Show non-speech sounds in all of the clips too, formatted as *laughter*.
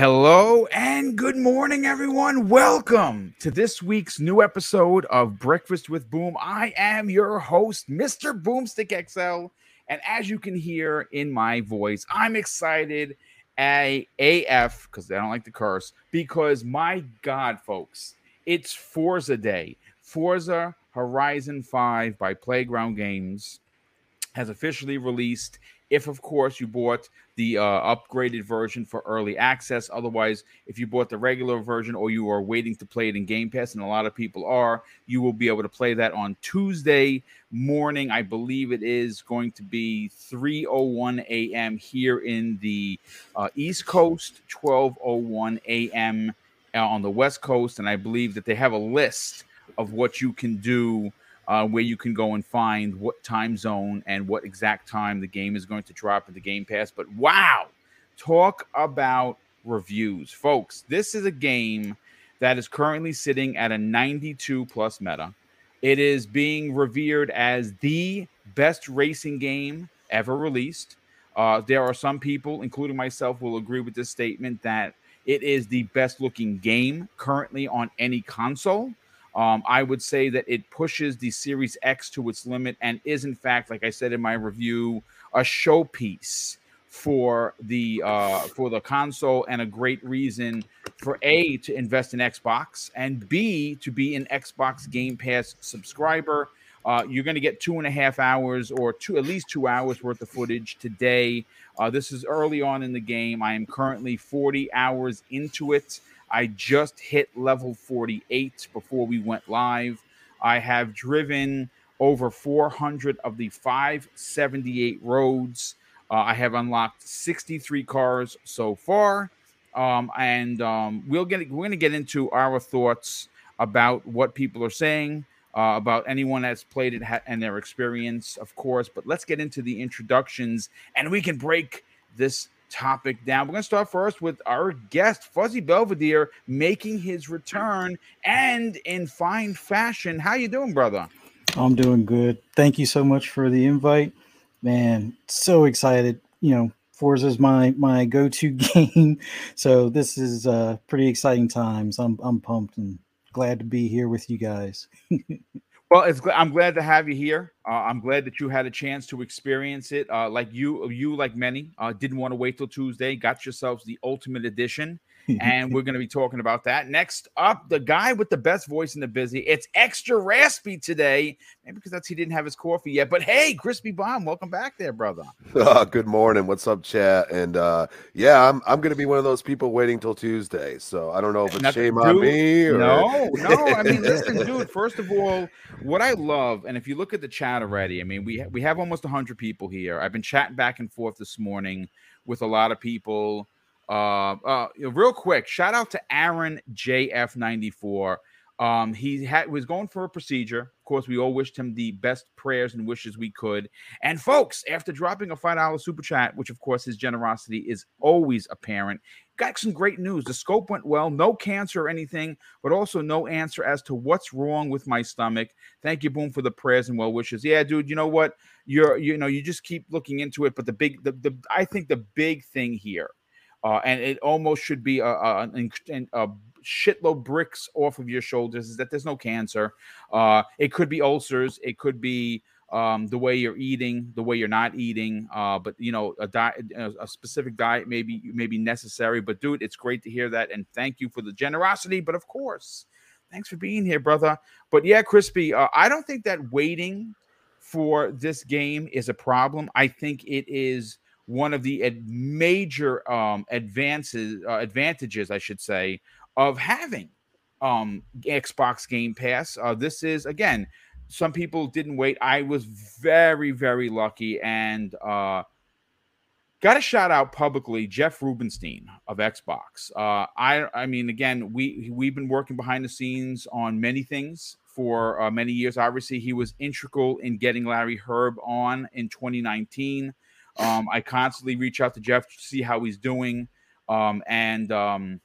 Hello and good morning, everyone. Welcome to this week's new episode of Breakfast with Boom. I am your host, Mr. Boomstick XL. And as you can hear in my voice, I'm excited a AF because I don't like to curse. Because my God, folks, it's Forza Day. Forza Horizon 5 by Playground Games has officially released if of course you bought the uh, upgraded version for early access. Otherwise if you bought the regular version or you are waiting to play it in game pass and a lot of people are you will be able to play that on tuesday morning. I believe it is going to be 3.01 a.m here in the uh, east coast 12.01 a.m uh, on the west coast. And i believe that they have a list of what you can do uh, where you can go and find what time zone and what exact time the game is going to drop in the Game Pass. But wow, talk about reviews, folks. This is a game that is currently sitting at a 92 plus meta. It is being revered as the best racing game ever released. Uh, there are some people, including myself, will agree with this statement that it is the best looking game currently on any console. Um, I would say that it pushes the Series X to its limit and is, in fact, like I said in my review, a showpiece for the uh, for the console and a great reason for a to invest in Xbox and b to be an Xbox Game Pass subscriber. Uh, you're going to get two and a half hours or two at least two hours worth of footage today. Uh, this is early on in the game. I am currently 40 hours into it. I just hit level 48 before we went live. I have driven over 400 of the 578 roads. Uh, I have unlocked 63 cars so far. Um, and um, we'll get we're going to get into our thoughts about what people are saying uh, about anyone that's played it ha- and their experience, of course. But let's get into the introductions, and we can break this topic down. We're going to start first with our guest, Fuzzy Belvedere, making his return and in fine fashion. How you doing, brother? I'm doing good. Thank you so much for the invite. Man, so excited. You know, Forza is my my go-to *laughs* game. So this is uh pretty exciting times. I'm I'm pumped and glad to be here with you guys. *laughs* Well, it's I'm glad to have you here. Uh, I'm glad that you had a chance to experience it. Uh, like you, you like many, uh, didn't want to wait till Tuesday. Got yourselves the ultimate edition, and we're going to be talking about that. Next up, the guy with the best voice in the busy. It's extra raspy today, maybe because that's he didn't have his coffee yet. But hey, crispy bomb, welcome back there, brother. Uh, good morning. What's up, chat? And uh, yeah, I'm I'm going to be one of those people waiting till Tuesday. So I don't know if it's shame dude, on me. Or... No, no. I mean, *laughs* listen, dude. First of all, what I love, and if you look at the chat already, I mean, we we have almost 100 people here. I've been chatting back and forth this morning with a lot of people. Uh, uh, real quick, shout out to Aaron JF94. Um, he had was going for a procedure. Of course, we all wished him the best prayers and wishes we could. And folks, after dropping a five dollar super chat, which of course his generosity is always apparent, got some great news. The scope went well, no cancer or anything, but also no answer as to what's wrong with my stomach. Thank you, Boom, for the prayers and well wishes. Yeah, dude, you know what? You're you know you just keep looking into it, but the big the, the I think the big thing here, uh, and it almost should be a, a, a, shitload bricks off of your shoulders is that there's no cancer. Uh, it could be ulcers. It could be um, the way you're eating, the way you're not eating. Uh, but you know, a diet, a specific diet may be, may be necessary. But dude, it's great to hear that, and thank you for the generosity. But of course, thanks for being here, brother. But yeah, Crispy, uh, I don't think that waiting for this game is a problem. I think it is one of the ad- major um, advances, uh, advantages, I should say, of having um Xbox Game Pass. Uh, this is again, some people didn't wait. I was very, very lucky and uh got a shout out publicly Jeff Rubenstein of Xbox. Uh I I mean again, we we've been working behind the scenes on many things for uh, many years. Obviously, he was integral in getting Larry Hryb on in 2019. Um, I constantly reach out to Jeff to see how he's doing. Um, and um,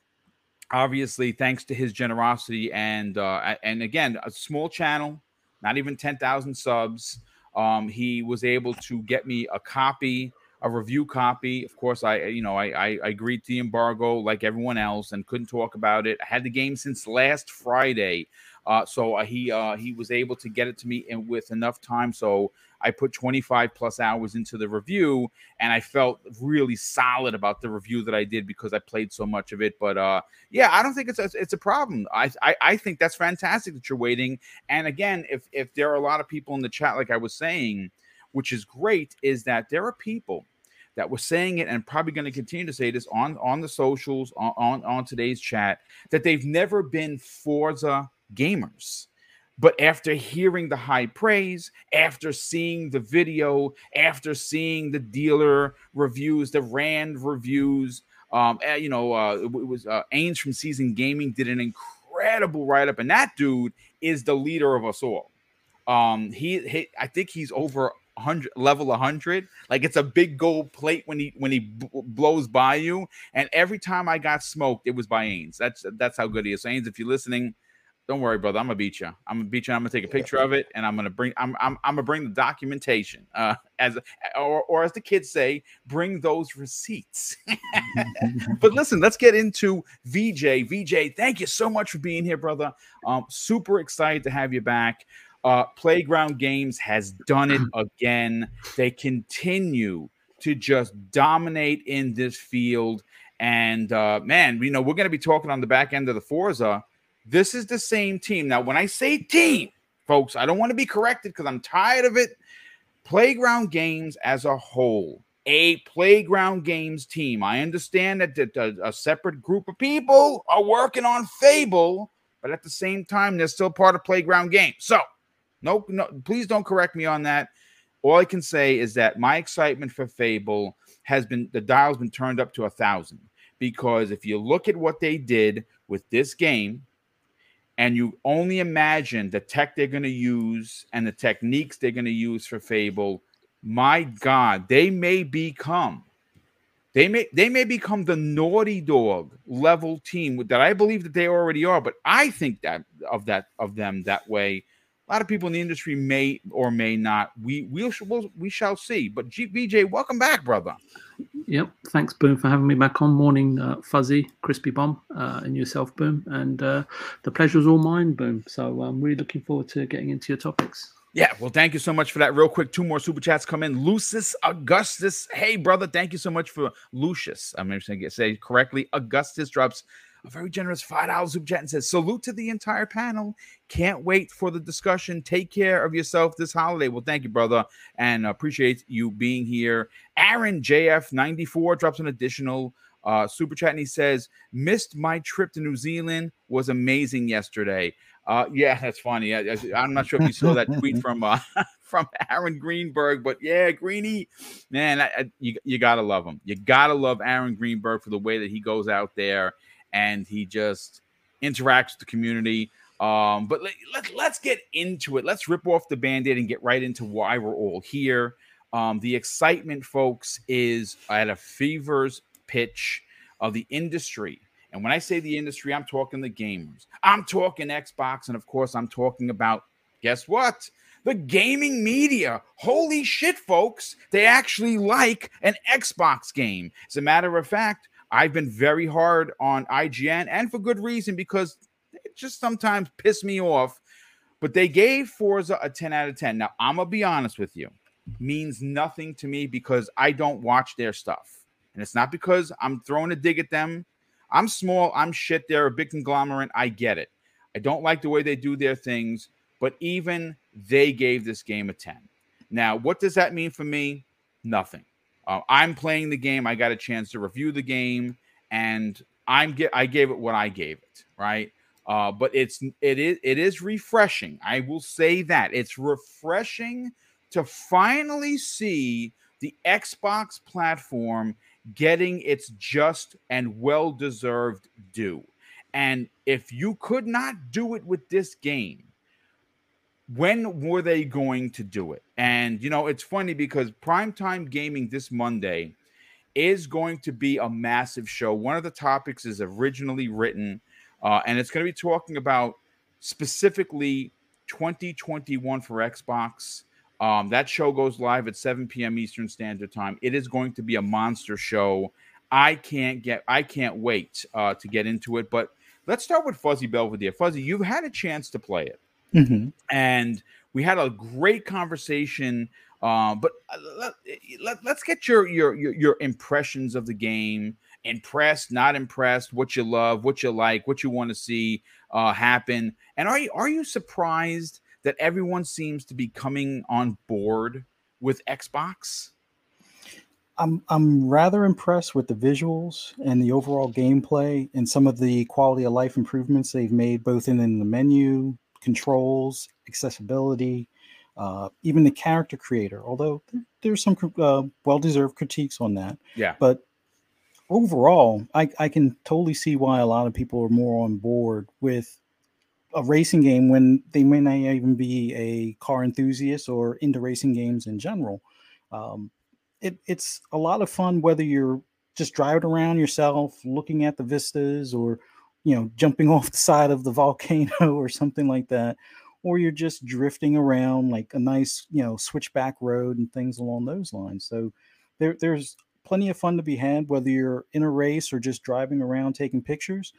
obviously thanks to his generosity and uh, and again a small channel not even 10,000 subs um, he was able to get me a copy a review copy. Of course, I you know I, I I agreed to the embargo like everyone else and couldn't talk about it. I had the game since last Friday, uh, so uh, he uh, he was able to get it to me in with enough time. So I put 25 plus hours into the review, and I felt really solid about the review that I did because I played so much of it. But uh, yeah, I don't think it's a, it's a problem. I, I I think that's fantastic that you're waiting. And again, if if there are a lot of people in the chat, like I was saying, which is great, is that there are people that were saying it and probably going to continue to say this on on the socials on, on on today's chat that they've never been Forza gamers but after hearing the high praise, after seeing the video, after seeing the dealer reviews, the Rand reviews, um, eh, you know, uh, it was uh, Ains from Season Gaming did an incredible write up, and that dude is the leader of us all. Um, he, he I think he's over 100 level 100 like it's a big gold plate when he when he b- blows by you. And every time i got smoked it was by ains. That's that's how good he is. So ains if you're listening don't worry, brother. I'm gonna beat you. I'm gonna beat you. I'm gonna take a picture of it, and I'm gonna bring. I'm. I'm. I'm gonna bring the documentation. Uh, as or or as the kids say, bring those receipts. *laughs* but listen, let's get into VJ. VJ, thank you so much for being here, brother. Um, super excited to have you back. Uh, Playground Games has done it *laughs* again. They continue to just dominate in this field, and uh, man, you know we're gonna be talking on the back end of the Forza this is the same team. Now, when I say team, folks, I don't want to be corrected because I'm tired of it. Playground games as a whole, a playground games team. I understand that uh, a separate group of people are working on Fable, but at the same time, they're still part of playground games. So, no, no, please don't correct me on that. All I can say is that my excitement for Fable has been the dial's been turned up to a thousand because if you look at what they did with this game, and you only imagine the tech they're going to use and the techniques they're going to use for Fable, my God, they may become they may they may become the naughty dog level team that I believe that they already are, but I think that of that of them that way a lot of people in the industry may or may not. We we'll, we'll we shall see. But G, VJ, welcome back, brother. Yep. Thanks, Boom, for having me back on. Morning, uh, Fuzzy, Crispy Bomb, uh, and yourself, Boom. And uh, the pleasure is all mine, Boom. So I'm really looking forward to getting into your topics. Yeah, well, thank you so much for that. Real quick, two more super chats come in. Lucius Augustus, hey brother, thank you so much for Lucius. I'm going to say correctly. Augustus drops a very generous $5 super chat and says, Salute to the entire panel. Can't wait for the discussion. Take care of yourself this holiday. Well, thank you, brother, and appreciate you being here. Aaron JF94 drops an additional uh, super chat and he says, Missed my trip to New Zealand, was amazing yesterday. Uh, yeah, *laughs* that's funny. I, am not sure if you saw that tweet *laughs* from uh, *laughs* from Aaron Greenberg, but yeah, Greeny, man, I, I, you you gotta love him. You gotta love Aaron Greenberg for the way that he goes out there and he just interacts with the community. Um, but let, let, let's get into it. Let's rip off the band aid and get right into why we're all here. Um, the excitement, folks, is at a fever's pitch of the industry. And when I say the industry, I'm talking the gamers, I'm talking Xbox, and of course, I'm talking about guess what? The gaming media. Holy shit, folks. They actually like an Xbox game. As a matter of fact, I've been very hard on IGN and for good reason because it just sometimes piss me off. But they gave Forza a 10 out of 10. Now, I'm going to be honest with you, means nothing to me because I don't watch their stuff. And it's not because I'm throwing a dig at them. I'm small, I'm shit. They're a big conglomerate. I get it. I don't like the way they do their things, but even they gave this game a 10. Now, what does that mean for me? Nothing. Uh, I'm playing the game. I got a chance to review the game, and I'm get I gave it what I gave it, right? Uh, but it's it is it is refreshing. I will say that it's refreshing to finally see the Xbox platform getting its just and well deserved due. And if you could not do it with this game, when were they going to do it? And you know, it's funny because primetime gaming this Monday is going to be a massive show. One of the topics is originally written, uh, and it's going to be talking about specifically 2021 for Xbox. Um, that show goes live at 7 p.m. Eastern Standard Time. It is going to be a monster show. I can't get, I can't wait uh, to get into it. But let's start with Fuzzy Belvedere. Fuzzy, you've had a chance to play it, Mhm. and we had a great conversation. Uh, but uh, let, let, let's get your, your your your impressions of the game. Impressed, not impressed. What you love, what you like, what you want to see uh, happen. And are you are you surprised that everyone seems to be coming on board with Xbox? I'm I'm rather impressed with the visuals and the overall gameplay and some of the quality of life improvements they've made both in, in the menu, controls, accessibility, uh, even the character creator. Although there's some uh, well-deserved critiques on that, Yeah. but overall, I, I can totally see why a lot of people are more on board with a racing game when they may not even be a car enthusiast or into racing games in general. Um, it, it's a lot of fun whether you're just driving around yourself, looking at the vistas, or you know, jumping *laughs* off the side of the volcano *laughs* or something like that, or you're just drifting around like a nice, you know, switchback road and things along those lines. So there, there's plenty of fun to be had whether you're in a race or just driving around taking pictures.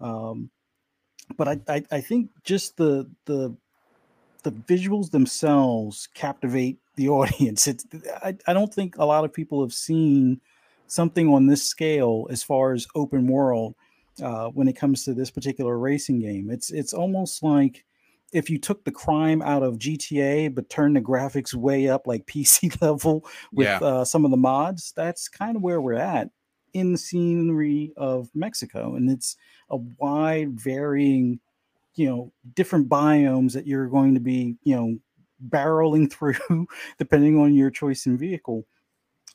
Um, but I, I, I think just the the the visuals themselves captivate the *laughs* audience. It's I, I don't think a lot of people have seen something on this scale as far as open world uh, when it comes to this particular racing game. It's it's almost like if you took the crime out of GTA but turned the graphics way up like *laughs* PC level with Yeah. uh, some of the mods. That's kind of where we're at in the scenery of Mexico, and it's a wide varying you know different biomes that you're going to be you know barreling *laughs* through depending on your choice in vehicle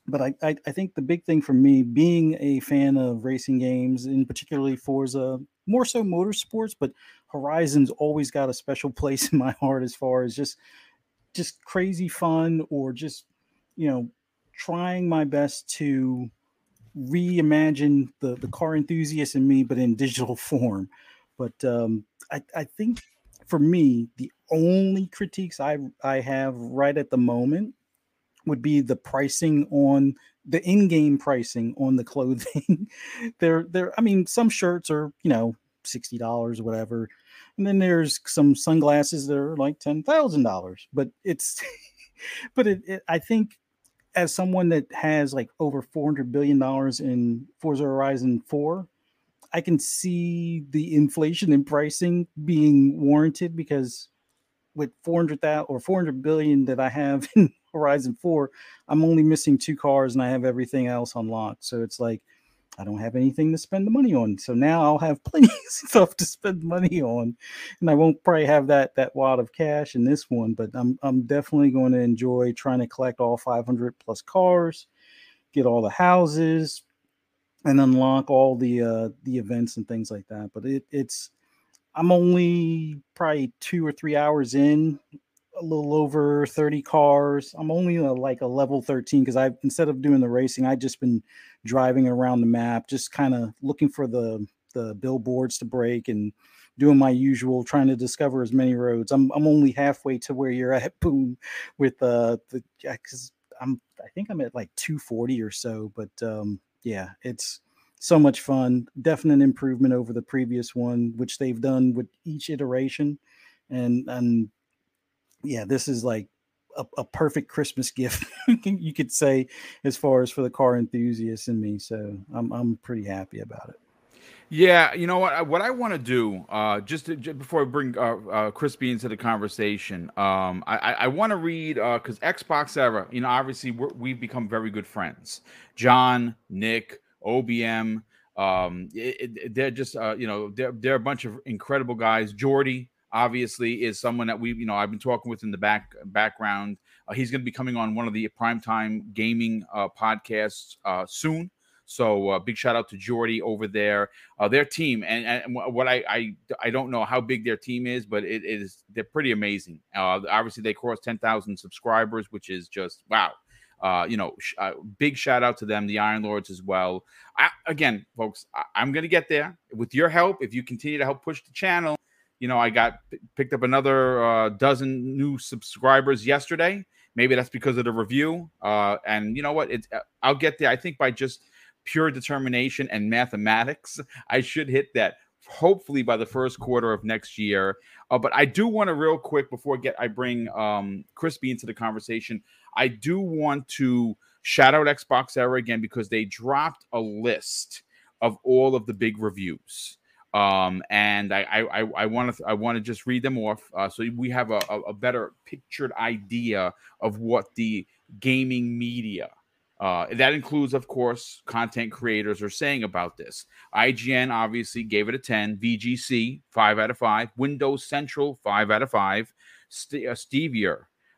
but I, I i think the big thing for me being a fan of racing games and particularly forza more so motorsports but horizon's always got a special *laughs* place in my heart as far as just just crazy fun or just you know trying my best to reimagine the the car enthusiast in me but in digital *laughs* form. But um I, I think for me, the only critiques I I have right at the moment would be the pricing on the in-game pricing on the *laughs* clothing. they're they're I mean, some shirts are, you know, sixty dollars whatever. And then there's some sunglasses that are like ten thousand dollars. But it's *laughs* but it, it I think as someone that has like over four hundred billion dollars in Forza Horizon 4, I can see the inflation in pricing being warranted because with four hundred 400,000 or 400 billion that I have *laughs* in Horizon 4, I'm only missing two cars and I have everything else unlocked. So it's like I don't have anything to spend the money on. So now I'll have *laughs* plenty of stuff to spend money on. And I won't probably have that that wad of cash in this one, but I'm I'm definitely going to enjoy trying to collect all 500 plus cars, get all the houses, and unlock all the uh the events and things like that but it, it's i'm only probably two or three hours in a little over 30 cars i'm only uh, like a level 13 because i instead of doing the racing i just been driving around the map just kind of looking for the the billboards to break and doing my usual trying to discover as many roads i'm, I'm only halfway to where you're at *laughs* boom with uh the because i'm i think i'm at like 240 or so but um yeah, it's so much fun. Definite improvement over the previous one, which they've done with each iteration. And and yeah, this is like a, a perfect Christmas gift, *laughs* you could say, as far as for the car enthusiasts and me. So I'm I'm pretty happy about it. Yeah, you know what? What I want to do, uh, just, to, just before I bring uh, uh, Crispy into the conversation, um, I, I, want to read because Xbox era, you know, obviously we're, we've become very good friends. John, Nick, OBM, um, it, it- they're just, uh, you know, they're they're a bunch of incredible guys. Jordy, obviously, is someone that we, you know, I've been talking with in the back background. Uh, he's going to be coming on one of the primetime gaming uh, podcasts uh, soon. So uh, big shout out to Jordy over there, uh, their team, and, and what I, I I don't know how big their team is, but it is they're pretty amazing. Uh, obviously, they crossed ten thousand subscribers, which is just wow. Uh, you know, sh- big shout out to them, the Iron Lords as well. I, again, folks, I, I'm gonna get there with your help. If you continue to help push the channel, you know, I got picked up another uh, dozen new subscribers yesterday Maybe that's because of the review. Uh, and you know what? It's uh, I'll get there. I think by just pure determination and mathematics, *laughs* I should hit that hopefully by the first quarter of next year. Uh, but I do want to real quick before I get I bring um, Crispy into the conversation. I do want to shout out Xbox Era again because they dropped a list of all of the big reviews. Um, and I I want to I want to just read them off uh, so we have a, a better pictured idea of what the gaming media uh, that includes, of course, content creators are saying about this. IGN obviously gave it a 10, VGC, 5 out of 5, Windows Central, 5 out of 5, St- uh,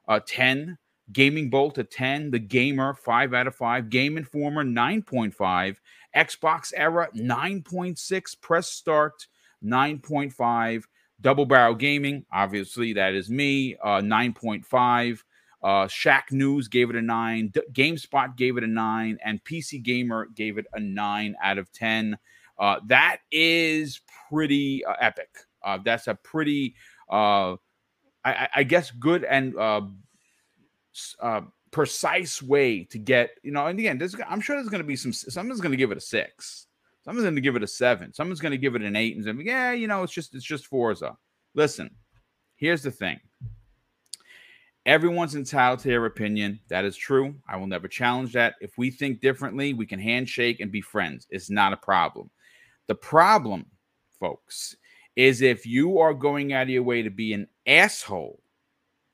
uh, 10, Gaming Bolt, a 10, The Gamer, 5 out of 5, Game Informer, 9.5, Xbox Era, 9.6, Press Start, 9.5, Double Barrel Gaming, obviously, that is me, uh, 9.5. Uh, Shacknews gave it a nine. D- GameSpot gave it a nine, and PC Gamer gave it a nine out of ten. Uh, that is pretty uh, epic. Uh, that's a pretty, uh, I, I, guess, good and uh, uh, precise way to get. You know, and again, I'm sure there's going to be some. Someone's going to give it a six. Someone's going to give it a seven. Someone's going to give it an eight, and say, yeah, you know, it's just it's just Forza. Listen, here's the thing Everyone's entitled to their opinion. That is true. I will never challenge that. If we think differently, we can handshake and be friends. It's not a problem. The problem, folks, is if you are going out of your way to be an asshole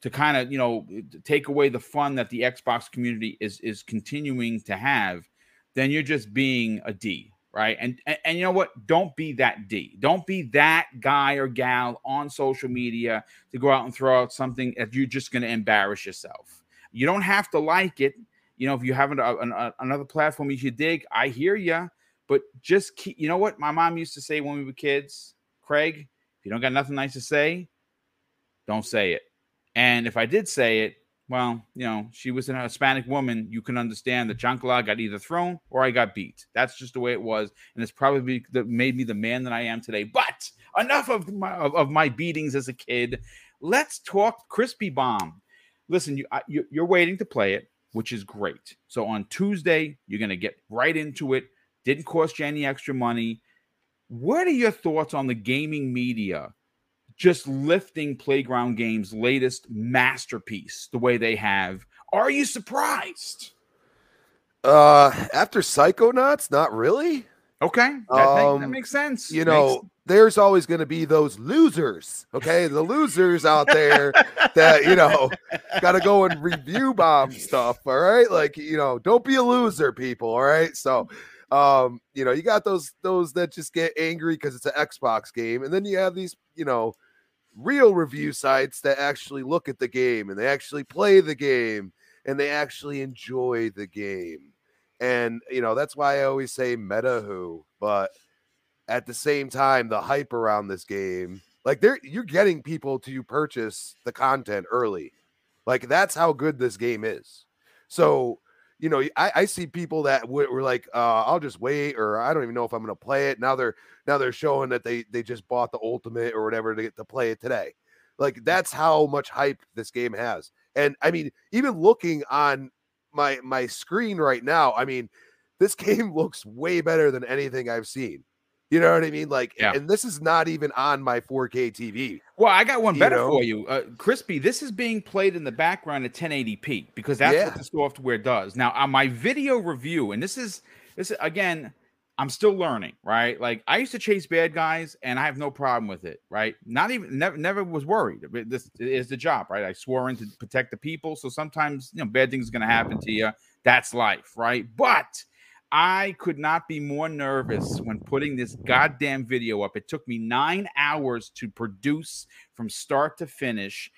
to kind of, you know, take away the fun that the Xbox community is is continuing to have, then you're just being a D right? And, and, and you know what? Don't be that D. Don't be that guy or gal on social media to go out and throw out something that you're just going to embarrass yourself. You don't have to like it. You know, if you have an, uh, an, uh, another platform you should dig, I hear you. But just keep. You know what my mom used to say when we were kids, Craig. If you don't got nothing nice to say, don't say it. And if I did say it, well, you know, she was an Hispanic woman. You can understand that Chancla got either thrown or I got beat. That's just the way it was, and it's probably that made me the man that I am today. But enough of my of, of my beatings as a kid. Let's talk crispy bomb. Listen, you, you you're waiting to play it, which is great. So on Tuesday, you're gonna get right into it. Didn't cost you any extra money. What are your thoughts on the gaming media just lifting Playground Games' latest masterpiece the way they have. Are you surprised? Uh, after Psychonauts, not really. Okay, that, um, make, that makes sense. You know, makes... there's always going to be those losers. Okay, the losers out there that you know *laughs* got to go and review bomb stuff. All right, like you know, don't be a loser, people. All right, so um, you know, you got those those that just get angry because it's an Xbox game, and then you have these, you know, real review sites that actually look at the game and they actually play the game and they actually enjoy the game. And you know, that's why I always say meta who, but at the same time, the hype around this game, like there you're getting people to purchase the content early. Like that's how good this game is. So you know, I, I see people that were like, uh, I'll just wait, or I don't even know if I'm going to play it. Now they're now they're showing that they they just bought the ultimate or whatever to get to play it today. Like that's how much hype this game has. And I mean, even looking on my my screen right now, I mean, this *laughs* game looks way better than anything I've seen. You know what I mean? Like, yeah. and this is not even on my 4K TV. Well, I got one better know? for you, uh, Crispy. This is being played in the background at 1080p because that's yeah. what the software does. Now, on my video review, and this is this is, again, I'm still learning, right? Like I used to chase bad guys, and I have no problem with it, right? Not even never never was worried. This is the job, right? I swore in to protect the people, so sometimes you know bad things are going to happen to you. That's life, right? But I could not be more nervous when putting this goddamn video up. It took me nine hours to produce from start to finish.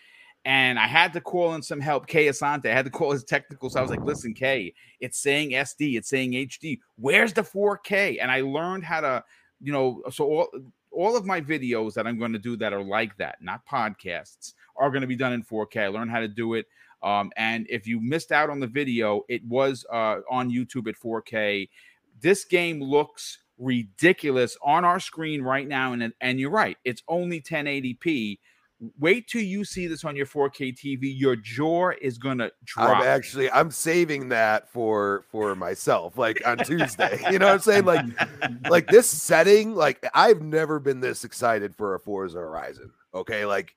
And I had to call in some help. Kay Asante, I had to call his technical. So I was like, listen, Kay, it's saying SD, it's saying HD. Where's the 4K? And I learned how to, you know, so all, all of my videos that I'm going to do that are like that, not podcasts, are going to be done in 4K. I learned how to do it. Um, and if you missed out on the video, it was uh, on YouTube at 4K. This game looks ridiculous on our screen right now. And, and you're right, it's only 1080p. Wait till you see this on your 4K TV. Your jaw is gonna drop. I'm actually I'm saving that for for myself, like on Tuesday. *laughs* You know what I'm saying? Like like this setting, like I've never been this excited for a Forza Horizon. Okay, like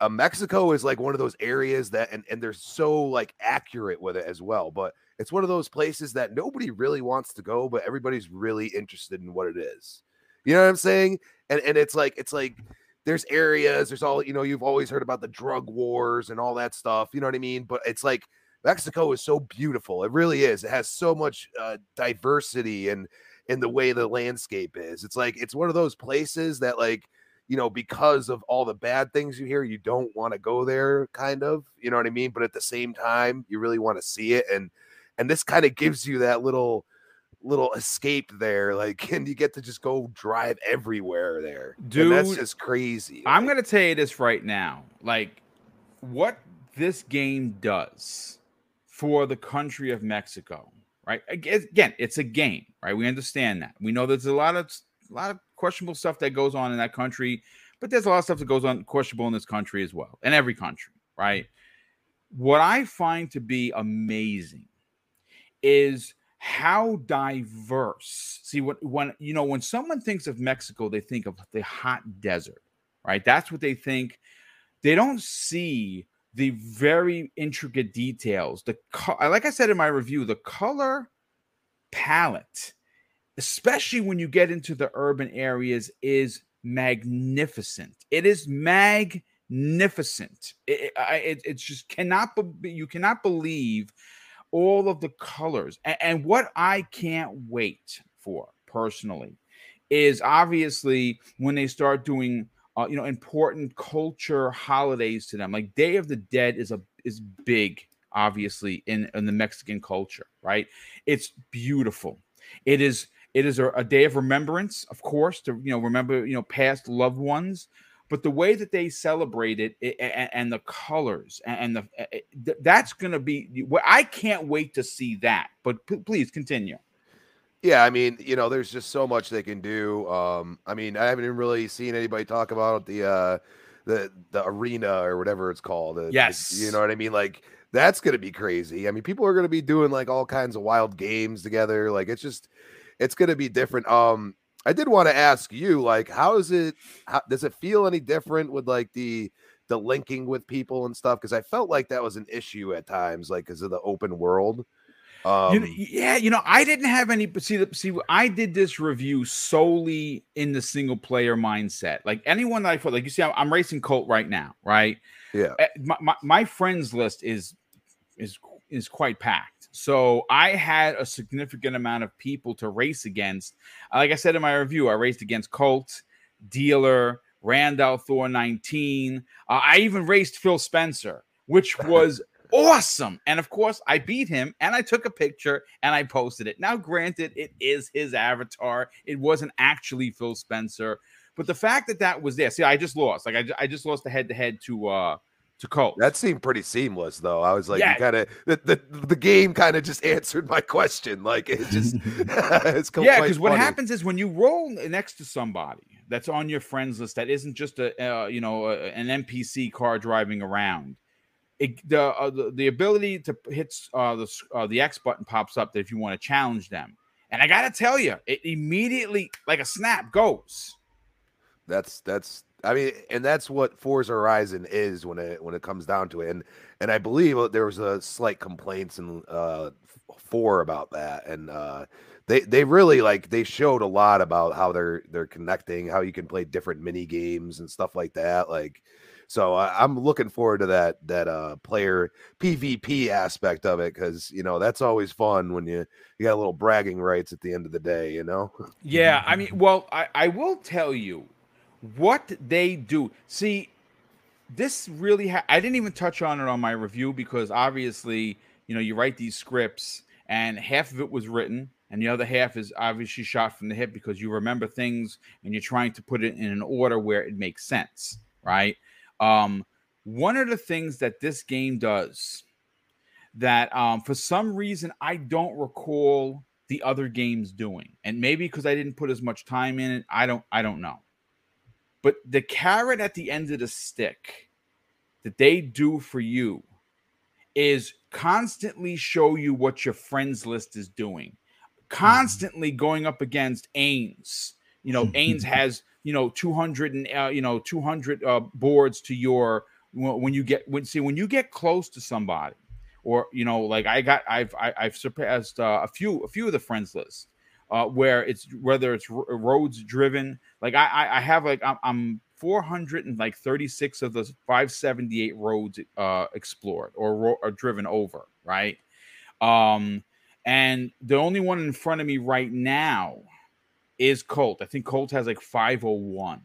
uh, Mexico is like one of those areas that and and they're so like accurate with it as well. But it's one of those places that nobody really wants to go, but everybody's really interested in what it is. You know what I'm saying? And and it's like it's like there's areas, there's all you know, you've always heard about the drug wars and all that stuff, you know what I mean? But it's like Mexico is so beautiful. It really is. It has so much uh, diversity and in the way the landscape is. It's like it's one of those places that like you know because of all the bad things you hear you don't want to go there kind of you know what i mean but at the same time you really want to see it and and this kind of gives you that little little escape there like *laughs* and you get to just go drive everywhere there Dude, and that's just crazy I'm gonna tell you this right now. Like, what this game does for the country of Mexico, right? Again, it's a game, right? We understand that. We know there's a lot of a lot of questionable stuff that goes on in that country, but there's a lot of stuff that goes on questionable in this country as well, in every country, right? What I find to be amazing is how diverse. See, what when you know when someone thinks of Mexico, they think of the hot desert, right? That's what they think. They don't see the very intricate details. The co- like I said in my review, the color palette, especially when you get into the urban areas, is magnificent. It is magnificent. It, it, it's just cannot be, you cannot believe all of the colors. And, and what I can't wait for personally is obviously when they start doing uh, you know important culture holidays to them like day of the dead is a is big obviously in in the mexican culture right it's beautiful it is it is a, a day of remembrance of course to you know remember you know past loved ones but the way that they celebrate it, it and, and the colors and, and the th- that's gonna be i can't wait to see that but p- please continue Yeah, I mean, you know, there's just so much they can do. Um, I mean, I haven't even really seen anybody talk about the uh the the arena or whatever it's called. The- the- Yes. you know what I mean? Like that's gonna be crazy. I mean, people are gonna be doing like all kinds of wild games together. Like it's just it's gonna be different. Um, I did want to ask you, like, how is it? How, does it feel any different with like the the linking with people and stuff? Because I felt like that was an issue at times, like because of the open world. Um, you know, yeah, you know, I didn't have any. See, the- see, I did this review solely in the single player mindset. Like anyone that I felt like you see, I'm, I'm racing Colt right now, right? yeah. Eh, My, my, my friends list is is is quite packed. So I had a significant amount of people to race against. Like I said in my review, I raced against Colt, Dealer, Rand al Thor 19. Uh, I even raced Phil Spencer, which *laughs* was awesome. And of course, I beat him and I took a picture and I posted it. Now, granted, it is his avatar, it wasn't actually Phil Spencer. But the fact that that was there, see, I just lost. Like I, I just lost the head to head to uh to Colt. That seemed pretty seamless, though. I was like, Yeah. you kind of the, the the game kind of just answered my question. Like it just *laughs* it's co- yeah, because what happens is when you roll next to somebody that's on your friends list that isn't just a uh, you know a, an NPC car driving around, it, the, uh, the the ability to hit uh, the uh, the X button pops up that if you want to challenge them, and I gotta tell you, it immediately like a snap goes. That's that's I mean, and that's what Forza Horizon is when it when it comes down to it. And and I believe uh, there was a slight complaints in uh four about that. And uh they they really like they showed a lot about how they're they're connecting, how you can play different mini games and stuff like that. Like so I, I'm looking forward to that that uh player PvP aspect of it because you know that's always fun when you you got a little bragging rights at the end of the day, you know. Yeah, I mean, well, I, I will tell you what they do. See, this really, ha- I didn't even touch on it on my review because obviously, you know, you write these scripts and half of it was written and the other half is obviously shot from the hip because you remember things and you're trying to put it in an order where it makes sense, right? Um, one of the things that this game does that um, for some reason I don't recall the other games doing, and maybe because I didn't put as much time in it, I don't I don't know. But the carrot at the end of the stick that they do for you is constantly show you what your friends list is doing, constantly going up against Ains. You know, *laughs* Ains has you know 200 and uh, you know 200 uh, boards to your when you get when see when you get close to somebody or you know like i got i've I, have i have surpassed uh, a few a few of the friends list uh where it's whether it's roads driven like i i, have like I'm, I'm 436 of the 578 roads uh explored or, or driven over right um and the only one in front of me right now is colt i think colt has like 501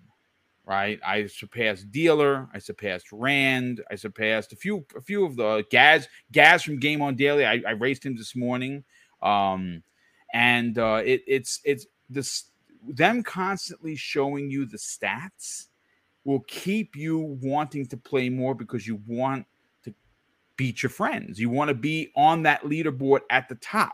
right? I surpassed Dealer, I surpassed Rand, I surpassed a few a few of the Gaz Gaz from Game on Daily. I, I raced him this morning, um, and uh, it, it's it's this them constantly showing you the stats will keep you wanting to play more because you want to beat your friends. You want to be on that leaderboard at the top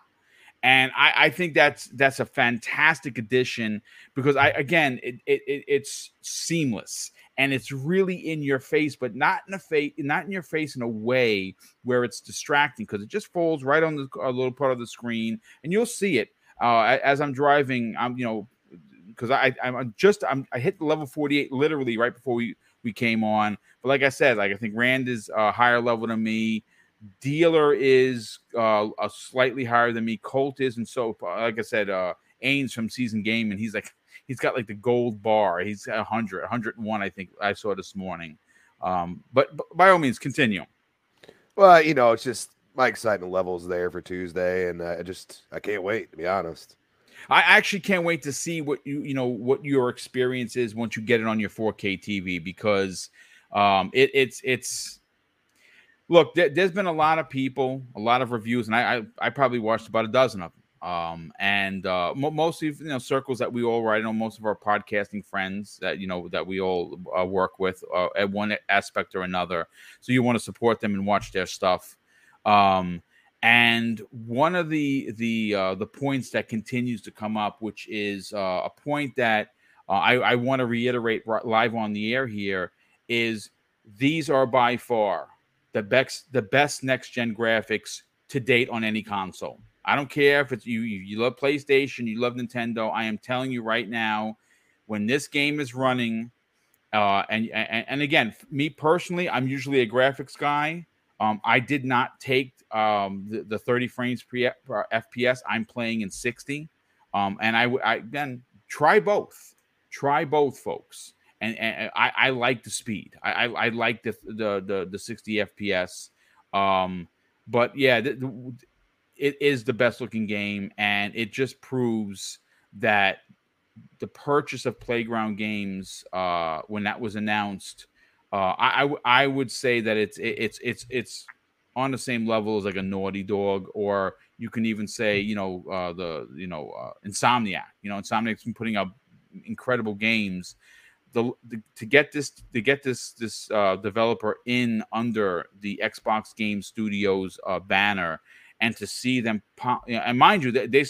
and I, I, think that's that's a fantastic addition because I again it, it, it's seamless and it's really in your face, but not in a face, not in your face in a way where it's distracting because it just falls right on the a little part of the screen and you'll see it uh, as I'm driving. I'm you know because I I'm just I'm I hit the level 48 literally right before we we came on, but like I said, like I think Rand is a higher level than me. Dealer is uh, a slightly higher than me. Colt is, and so like I said, uh, Ains from Season Game, and he's like he's got like the gold bar. He's 100, 101, I think I saw this morning. Um, but, but by all means, continue. Well, you know, it's just my excitement levels there for Tuesday, and uh, I just I can't wait to be honest. I actually can't wait to see what you you know what your experience is once you get it on your 4K TV because um, it, it's it's look, there, has been a lot of people, a lot of reviews, and I, I, I probably watched about a dozen of them. Um, and uh, mostly, you know, circles that we all write. on, most of our podcasting friends that you know that we all uh, work with uh, at one aspect or another. So you want to support them and watch their stuff. Um, and one of the the uh, the points that continues to come up, which is uh, a point that uh, I, I want to reiterate live on the air here, is these are by far the best the best next gen graphics to date on any console. I don't care if it's you, you love PlayStation, you love Nintendo. I am telling you right now, when this game is running, uh, and, and and again, me personally, I'm usually a graphics guy. Um, I did not take um, the, the 30 frames per FPS. I'm playing in 60, um, and I, I then try both. Try both, folks and, and I, I, like the speed. I, I, I like the, the, the the 60 FPS. Um, but yeah, the, the, it is the best looking game, and it just proves that the purchase of Playground Games uh, when that was announced, uh, I, I, I would say that it's it's it's it's on the same level as like a Naughty Dog, or you can even say you know uh, the you know uh, Insomniac. You know, Insomniac's been putting up incredible games the, the, to get this to get this this uh, developer in under the Xbox Game Studios uh, banner and to see them you know, and mind you they, they,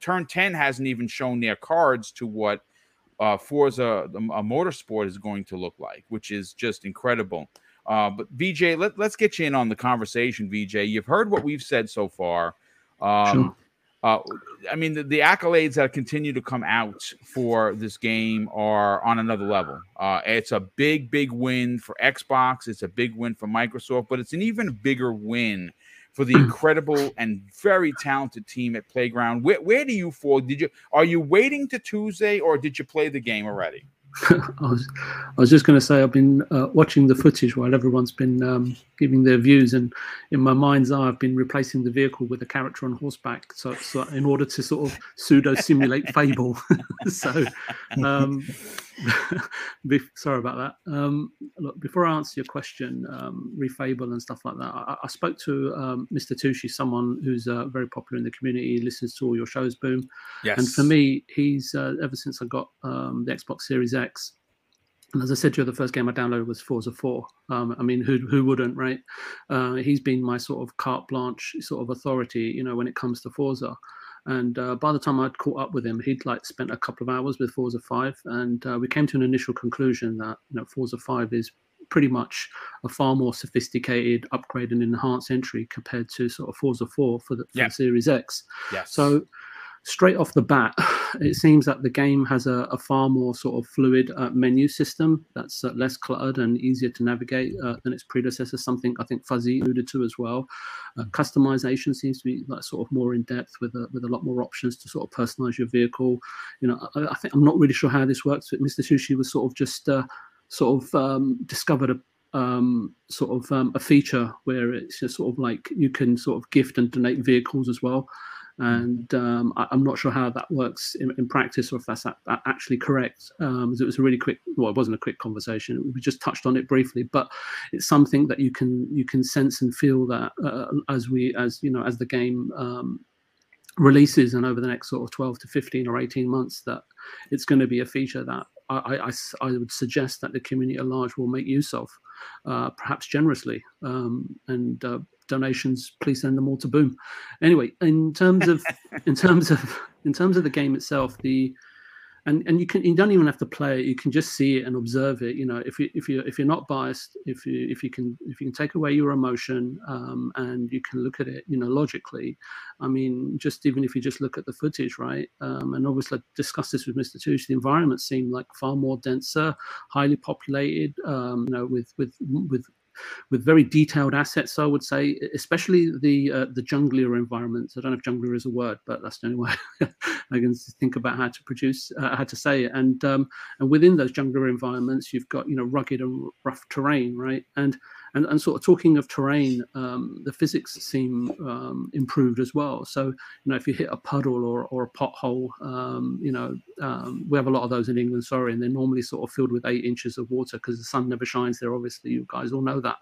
turn 10 hasn't even shown their cards to what uh, Forza a motorsport is going to look like which is just incredible uh, but VJ let, let's get you in on the conversation VJ you've heard what we've said so far um, sure. Uh, I mean, the, the, accolades that continue to come out for this game are on another level. Uh, it's a big, big win for Xbox. It's a big win for Microsoft, but it's an even bigger win for the incredible and very talented team at Playground. Where, where do you fall? Did you are you waiting to Tuesday, or did you play the game already? *laughs* I was, I was just going to say I've been uh, watching the footage while everyone's been um, giving their views, and in my mind's eye, I've been replacing the vehicle with a character on horseback, so, so in order to sort of pseudo simulate *laughs* Fable. *laughs* so, um, be, sorry about that. Um, look, before I answer your question, um, refable and stuff like that, I, I spoke to um, Mr. Tushi, someone who's uh, very popular in the community, he listens to all your shows, Boom. Yes. And for me, he's uh, ever since I got um, the Xbox Series X. And as I said to you, the first game I downloaded was Forza 4. Um, I mean, who who wouldn't, right? Uh, he's been my sort of carte blanche sort of authority, you know, when it comes to Forza. And uh, by the time I'd caught up with him, he'd like spent a couple of hours with Forza 5, and uh, we came to an initial conclusion that you know Forza 5 is pretty much a far more sophisticated, upgrade and enhanced entry compared to sort of Forza 4 for the, for Yeah. the Series X. Yes. So straight off the bat, *sighs* it seems that the game has a, a far more sort of fluid uh, menu system that's uh, less cluttered and easier to navigate uh, than its predecessor. Something I think Fuzzy alluded to as well. Uh, customization seems to be like sort of more in depth with a, with a lot more options to sort of personalize your vehicle. You know, I, I think I'm not really sure how this works, but Mr. Sushi was sort of just uh, sort of um, discovered a um, sort of um, a feature where it's just sort of like you can sort of gift and donate vehicles as well. And um, I, I'm not sure how that works in, in practice or if that's a, a- actually correct. Um, it was a really quick, well, it wasn't a quick conversation. We just touched on it briefly, but it's something that you can you can sense and feel that uh, as we as you know as the game um, releases and over the next sort of 12 to 15 or 18 months that it's going to be a feature that I I would suggest that the community at large will make use of, uh, perhaps generously. Um, and uh, donations, please send them all to Boom. Anyway, in terms of *laughs* in terms of in terms of the game itself, the and and you can you don't even have to play it. You can just see it and observe it. You know, if you if you if you're not biased, if you if you can if you can take away your emotion um, and you can look at it, you know, logically. I mean, just even if you just look at the footage, right? Um, and obviously, I discussed this with Mr. Touche. The environment seemed like far more denser, highly populated. Um, you know, with with with with very detailed assets. I would say, especially the uh, the junglier environments. I don't know if junglier is a word, but that's the only way *laughs* I can think about how to produce, uh, how to say it. And um, and within those junglier environments, you've got you know rugged and rough terrain, right? And and, and sort of talking of terrain, um, the physics seem um, improved as well. So you know if you hit a puddle or, or a pothole, um, you know um, we have a lot of those in England. Sorry, and they're normally sort of filled with eight inches of water because the sun never shines there. Obviously, you guys all know that.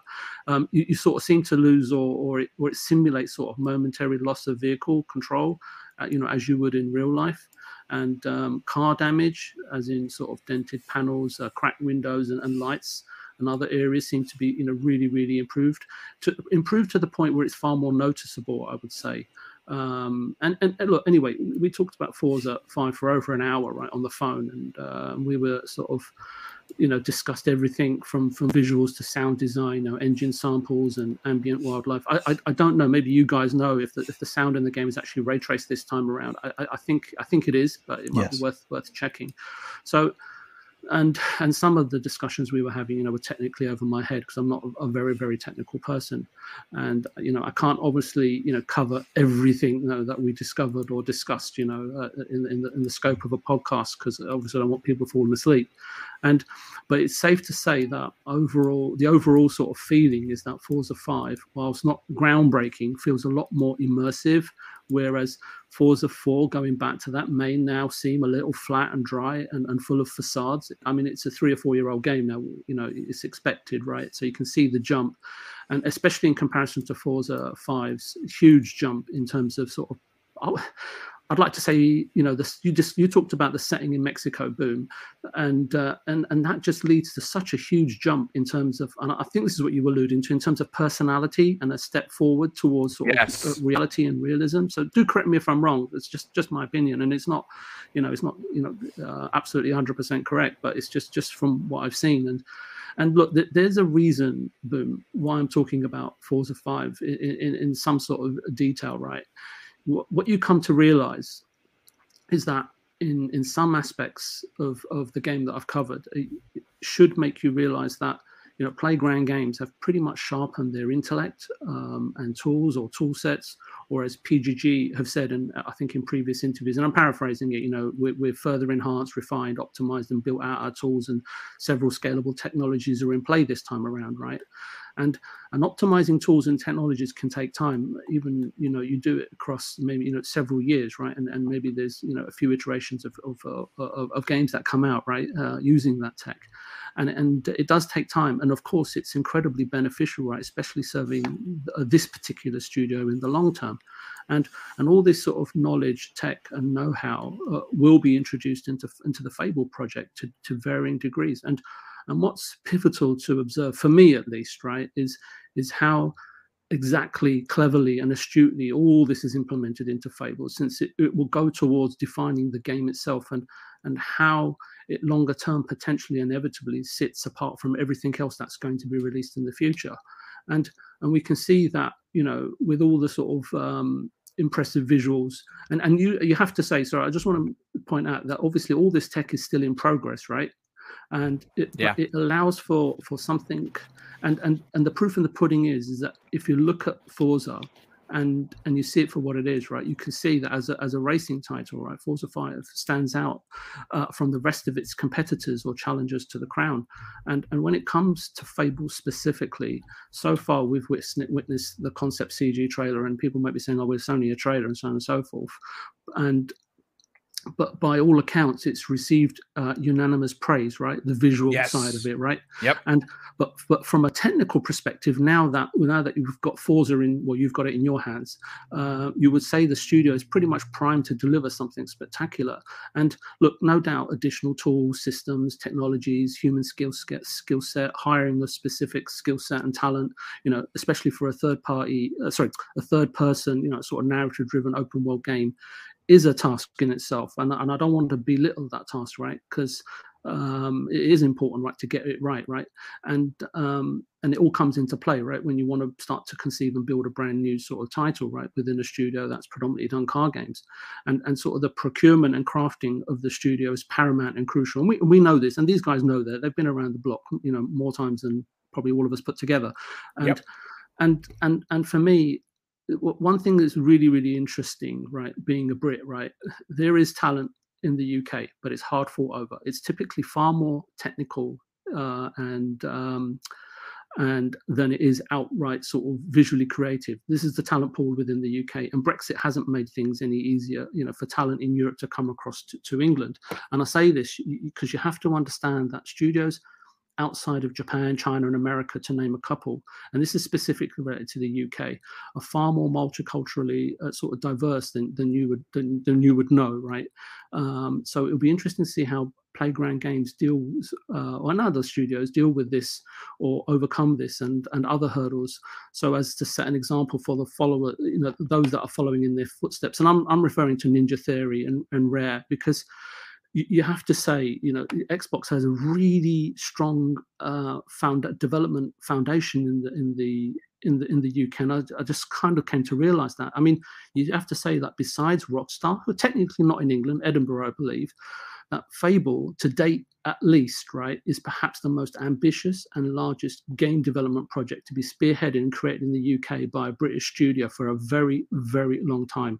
Um, you, you sort of seem to lose or or it, or it simulates sort of momentary loss of vehicle control, uh, you know, as you would in real life and um, car damage, as in sort of dented panels, uh, cracked windows, and, and lights and other areas seem to be you know really really improved to improve to the point where it's far more noticeable i would say. Um, and, and, and look anyway we talked about forza 5 for over an hour right on the phone and uh, we were sort of you know discussed everything from from visuals to sound design you know, engine samples and ambient wildlife. I, I i don't know maybe you guys know if the if the sound in the game is actually ray traced this time around. I i I think i think it is but it might Yes. be worth worth checking. So and and some of the discussions we were having you know were technically over my head because i'm not a, very very technical person. And you know i can't obviously you know cover everything you know, that we discovered or discussed you know uh, in, in, the, in the scope of a podcast because obviously i don't want people falling asleep. And but it's safe to say that overall the overall sort of feeling is that forza 5 whilst not groundbreaking feels a lot more immersive whereas Forza 4, going back to that, may now seem a little flat and dry and, and full of facades. I mean, it's a three or four year old game now, you know, it's expected, right? So you can see the jump. And especially in comparison to Forza 5's huge jump in terms of sort of. Oh, I'd like to say, you know, this, you just you talked about the setting in Mexico, boom, and uh, and and that just leads to such a huge jump in terms of, and I think this is what you were alluding to in terms of personality and a step forward towards sort Yes. of uh, reality and realism. So do correct me if I'm wrong. It's just just my opinion, and it's not, you know, it's not you know uh, absolutely 100% correct, but it's just just from what I've seen and. And look, th- there's a reason, boom, why I'm talking about Forza 5 in, in, in some sort of detail, right? What, you come to realize is that in, in some aspects of, of the game that I've covered, it, it should make you realize that you know playground games have pretty much sharpened their intellect um, and tools or tool sets or as pgg have said and i think in previous interviews and i'm paraphrasing it you know we're, we're further enhanced refined optimized and built out our tools and several scalable technologies are in play this time around right and and optimizing tools and technologies can take time. Even you know you do it across maybe you know several years right? And, and maybe there's you know a few iterations of of, uh, of, of games that come out right uh, using that tech. And and it does take time. And of course it's incredibly beneficial right especially serving uh, this particular studio in the long term. And and all this sort of knowledge tech and know-how uh, will be introduced into into the fable project to, to varying degrees. And and what's pivotal to observe for me at least right is is how exactly cleverly and astutely all this is implemented into fable since it, it will go towards defining the game itself and and how it longer term potentially inevitably sits apart from everything else that's going to be released in the future. And and we can see that you know with all the sort of um, impressive visuals and and you you have to say sorry i just want to point out that obviously all this tech is still in progress right and it, yeah. it allows for for something and and and the proof in the pudding is is that if you look at forza and and you see it for what it is, right? You can see that as a, as a racing title, right? Forza 5 stands out uh, from the rest of its competitors or challengers to the crown. And and when it comes to Fable specifically, so far we've witnessed, witnessed the concept CG trailer, and people might be saying, "Oh, well, it's only a trailer," and so on and so forth. And but by all accounts, it's received uh, unanimous praise, right? The visual yes. side of it, right? Yep. And but but from a technical perspective, now that now that you've got Forza in, well, you've got it in your hands, uh, you would say the studio is pretty much primed to deliver something spectacular. And look, no doubt, additional tools, systems, technologies, human skill set, skill set, hiring of specific skill set and talent, you know, especially for a third party, uh, sorry, a third person, you know, sort of narrative driven open world game is a task in itself, and and I don't want to belittle that task, right? Because um, it is important, right, to get it right, right, and um, and it all comes into play, right, when you want to start to conceive and build a brand new sort of title, right, within a studio that's predominantly done car games, and and sort of the procurement and crafting of the studio is paramount and crucial, and we we know this, and these guys know that they've been around the block, you know, more times than probably all of us put together, and yep. and and and for me, one thing that's really really interesting right being a brit right *laughs* there is talent in the uk but it's hard fought over it's typically far more technical uh, and um, and than it is outright sort of visually creative. This is the talent pool within the UK, and Brexit hasn't made things any easier, you know, for talent in Europe to come across to, to England. And I say this because you have to understand that studios outside of Japan, China, and America, to name a couple, and this is specifically related to the UK, are far more multiculturally uh, sort of diverse than, than you would than, than you would know, right? Um, so it'll be interesting to see how Playground Games deal uh, or other studios deal with this or overcome this and and other hurdles, so as to set an example for the follower, you know, those that are following in their footsteps. And I'm I'm referring to Ninja Theory and, and Rare because you, have to say, you know, Xbox has a really strong uh, found development foundation in the in the in the in the UK, and I, I, just kind of came to realize that. I mean, you have to say that besides Rockstar, who are technically not in England, Edinburgh, I believe, that Fable to date at least, right, is perhaps the most ambitious and largest game development project to be spearheaded and created in the UK by a British studio for a very, very long time,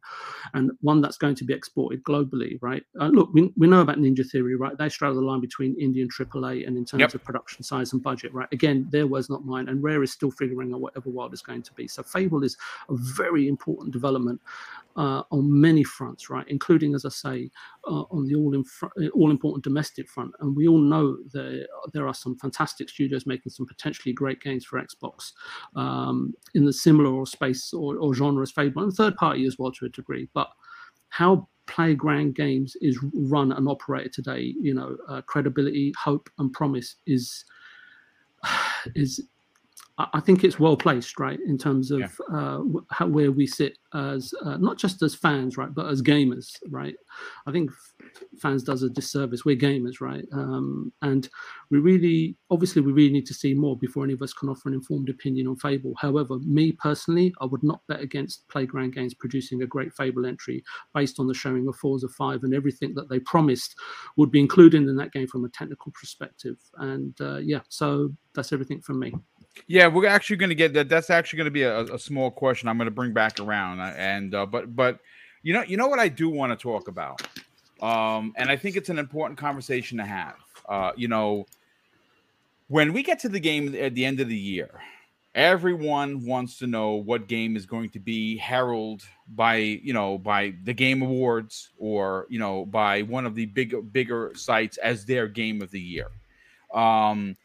and one that's going to be exported globally, right? Uh, look, we, we know about Ninja Theory, right? They straddle the line between Indian AAA and in terms yep. of production size and budget, right? Again, their words, not mine, and Rare is still figuring out whatever world is going to be. So Fable is a very important development uh, on many fronts, right? Including, as I say, uh, on the all, in all important domestic front. And we all know that there are some fantastic studios making some potentially great games for Xbox um, in the similar or space or, or genre as Fable and third party as well to a degree. But how Playground Games is run and operated today, you know, uh, credibility, hope, and promise is *sighs* is I think it's well placed, right, in terms of yeah. uh, how, where we sit as uh, not just as fans, right, but as gamers, right. I think fans does a disservice. We're gamers, right, um, and we really, obviously, we really need to see more before any of us can offer an informed opinion on Fable. However, me personally, I would not bet against Playground Games producing a great Fable entry based on the showing of fours Forza Five and everything that they promised would be included in that game from a technical perspective. And uh, yeah, so that's everything from me. Yeah, we're actually going to get that. That's actually going to be a, a, small question I'm going to bring back around. Uh, and uh, but but you know you know what I do want to talk about, um, and I think it's an important conversation to have. Uh, you know, when we get to the game at the end of the year, everyone wants to know what game is going to be heralded by you know by the game awards or you know by one of the bigger bigger sites as their game of the year. Um,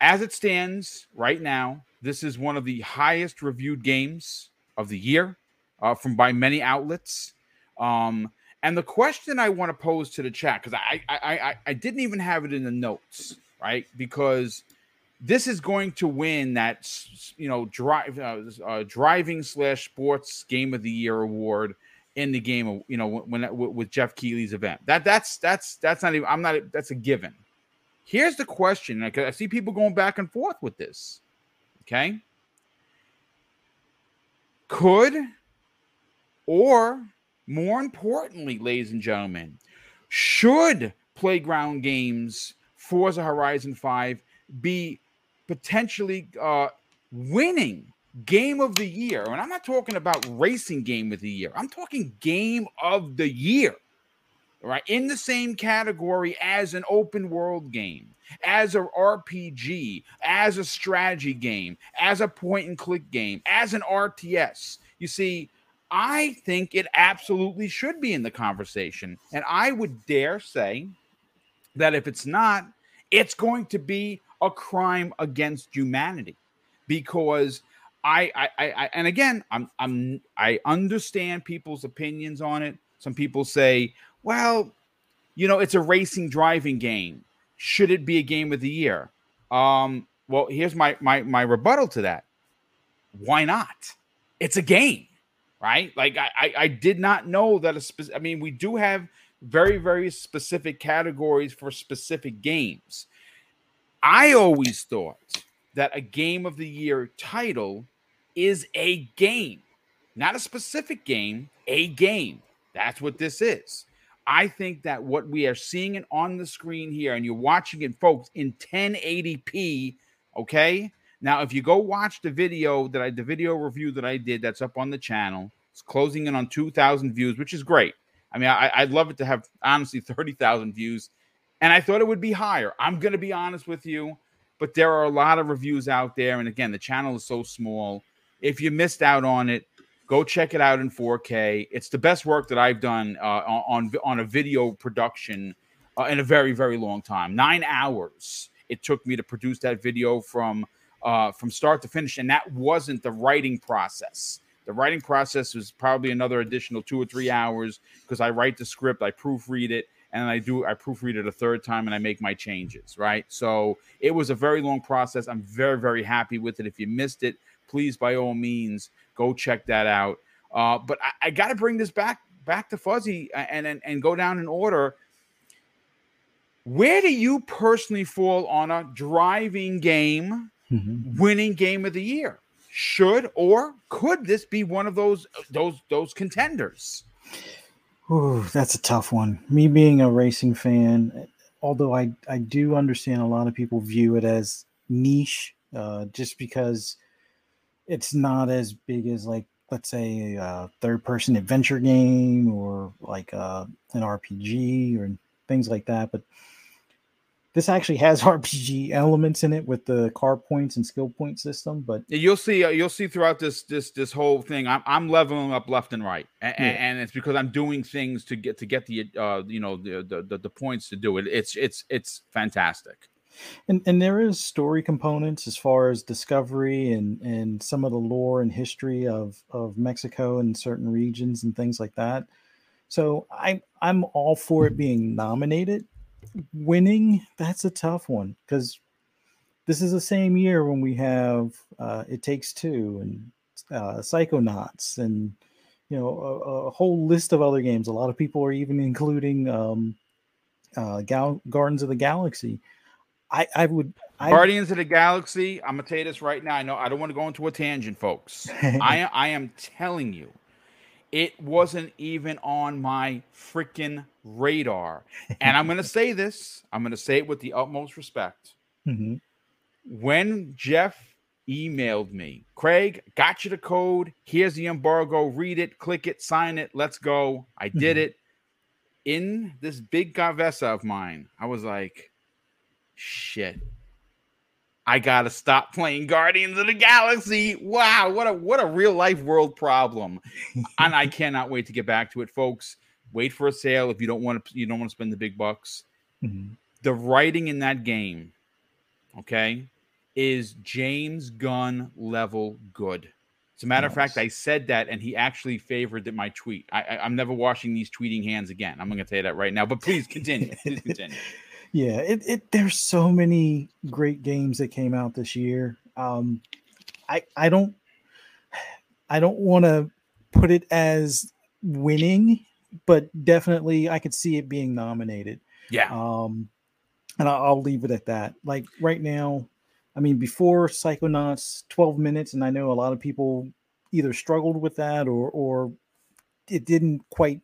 as it stands right now, this is one of the highest reviewed games of the year uh, from by many outlets. Um, and the question I want to pose to the chat, because I, I, I I didn't even have it in the notes, right? Because this is going to win that you know drive uh, uh, driving slash sports game of the year award in the game you know when, when with Geoff Keighley's event. That that's that's that's not even I'm not that's a given. Here's the question. Like I see people going back and forth with this. Okay. Could or more importantly, ladies and gentlemen, should playground games Forza Horizon 5 be potentially uh, winning game of the year. And I'm not talking about racing game of the year. I'm talking game of the year. Right? In the same category as an open world game, as a RPG, as a strategy game, as a point and click game, as an RTS. You see, I think it absolutely should be in the conversation. And I would dare say that if it's not, it's going to be a crime against humanity because I, I, I, and again, I'm, I'm, I understand people's opinions on it. Some people say, well, you know, it's a racing driving game. Should it be a game of the year? Um, well, here's my, my, my rebuttal to that. Why not? It's a game, right? Like I, I, I did not know that a specific, I mean, we do have very, very specific categories for specific games. I always thought that a game of the year title is a game, not a specific game, a game. That's what this is. I think that what we are seeing it on the screen here, and you're watching it, folks, in 1080p. Okay. Now, if you go watch the video that I, the video review that I did, that's up on the channel. It's closing in on 2,000 views, which is great. I mean, I, I'd love it to have honestly 30,000 views, and I thought it would be higher. I'm going to be honest with you, but there are a lot of reviews out there, and again, the channel is so small. If you missed out on it, go check it out in 4K. It's the best work that I've done uh, on on a video production uh, in a very very long time. Nine hours it took me to produce that video from uh, from start to finish, and that wasn't the writing process. The writing process was probably another additional two or three hours because I write the script, I proofread it, and I do I proofread it a third time and I make my changes. Right, so it was a very long process. I'm very very happy with it. If you missed it, please by all means go check that out. Uh, but I, I got to bring this back back to Fuzzy and, and and go down in order. Where do you personally fall on a driving game mm-hmm. winning game of the year? Should or could this be one of those those those contenders? Ooh, that's a tough one. Me being a racing fan, although I I do understand a lot of people view it as niche, uh, just because it's not as big as like let's say a third person adventure game or like uh, an RPG or things like that. But this actually has *laughs* RPG elements in it with the car points and skill point system. But you'll see, uh, you'll see throughout this this this whole thing. I'm, I'm leveling up left and right, and, yeah. and it's because I'm doing things to get to get the uh you know the, the the points to do it. It's it's it's fantastic. And and there is story components as far as discovery and and some of the lore and history of of Mexico and certain regions and things like that. So I I'm all for it being nominated. Winning that's a tough one because this is the same year when we have uh, It Takes Two and uh, Psychonauts and you know a, a, whole list of other games. A lot of people are even including um, uh, Gal- Gardens of the Galaxy I, I would I, Guardians of the Galaxy. I'm gonna tell you this right now. I know I don't want to go into a tangent, folks. *laughs* I I am telling you, it wasn't even on my freaking radar. And I'm gonna say this. I'm gonna say it with the utmost respect. Mm-hmm. When Jeff emailed me, Craig, got you the code. Here's the embargo. Read it, click it, sign it. Let's go. I did mm-hmm. it. In this big Gavessa of mine, I was like, shit. I gotta stop playing Guardians of the Galaxy. Wow, what a what a real life world problem. *laughs* and I cannot wait to get back to it, folks. Wait for a sale if you don't want to you don't want to spend the big bucks. Mm-hmm. The writing in that game, okay, is James Gunn level good. As a matter nice. of fact, I said that, and he actually favored my tweet. I, am never washing these tweeting hands again. I'm going to tell you that right now. But please continue. Please continue. *laughs* Yeah, it, it there's so many great games that came out this year. Um, I I don't I don't want to put it as winning, but definitely I could see it being nominated. Yeah. Um, and I'll, I'll leave it at that. Like right now, I mean, before Psychonauts, 12 minutes, and I know a lot of people either struggled with that or or it didn't quite,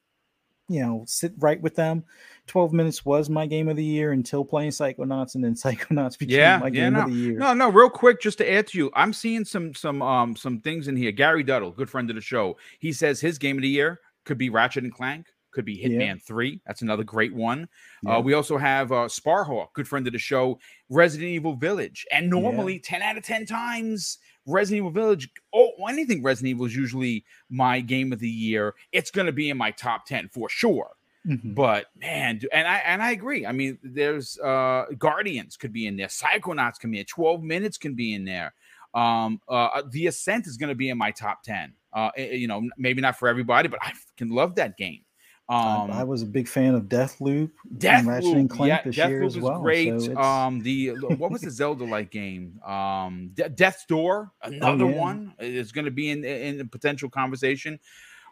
you know, sit right with them. 12 minutes was my game of the year until playing Psychonauts, and then *laughs* Psychonauts became Yeah, my yeah, game no. of the year. No, no, real quick, just to add to you, I'm seeing some some um some things in here. Gary Duddle, good friend of the show, he says his game of the year could be Ratchet and Clank, could be Yeah. Hitman Three. That's another great one. Yeah. Uh, we also have uh, Sparhawk, good friend of the show, Resident Evil Village, and normally 10 out of 10 times Resident Evil Village. Oh, anything Resident Evil is usually my game of the year. It's going to be in my top 10 for sure. Mhm. But man, and I and I agree. I mean, there's uh Guardians could be in there, Psychonauts can be in, 12 minutes can be in there. Um, uh, The Ascent is going to be in my top 10. Uh, eh, you know, maybe not for everybody, but I can love that game. I- Um, I, was a big fan of Deathloop, Death and Ratchet and Clank yeah, this Death year Loop as well. great. So um, the what was the Zelda-like game? Um, De- Death's Door, another Oh, yeah. one is going to be in in the potential conversation.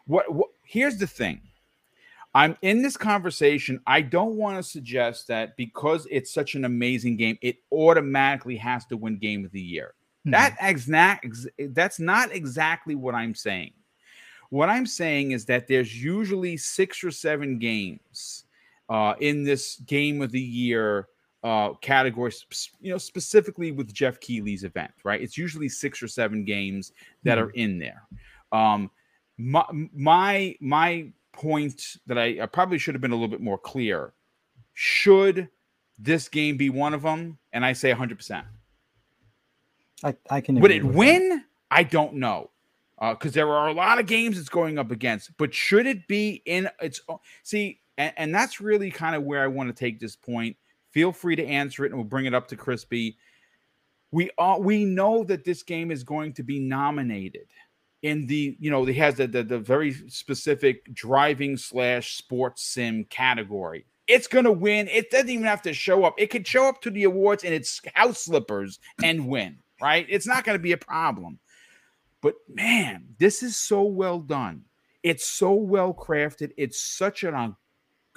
What, what? Here's the thing. I'm in this conversation. I don't want to suggest that because it's such an amazing game, it automatically has to win Game of the Year. Mhm. That exact ex- that's not exactly what I'm saying. What I'm saying is that there's usually six or seven games uh, in this game of the year uh, category, you know, specifically with Geoff Keighley's event, right? It's usually six or seven games that are in there. Um, my my my point that I, I probably should have been a little bit more clear. Should this game be one of them? And I say 100. percent I, I can. would it with that. win? I don't know. Uh, because there are a lot of games it's going up against, but should it be in its own? See, and, and that's really kind of where I want to take this point. Feel free to answer it, and we'll bring it up to Crispy. We all we know that this game is going to be nominated in the you know it has the the, the very specific driving slash sports sim category. It's gonna win. It doesn't even have to show up. It could show up to the awards in its house slippers and win. Right? It's not gonna be a problem. But man, this is so well done. It's so well crafted. It's such an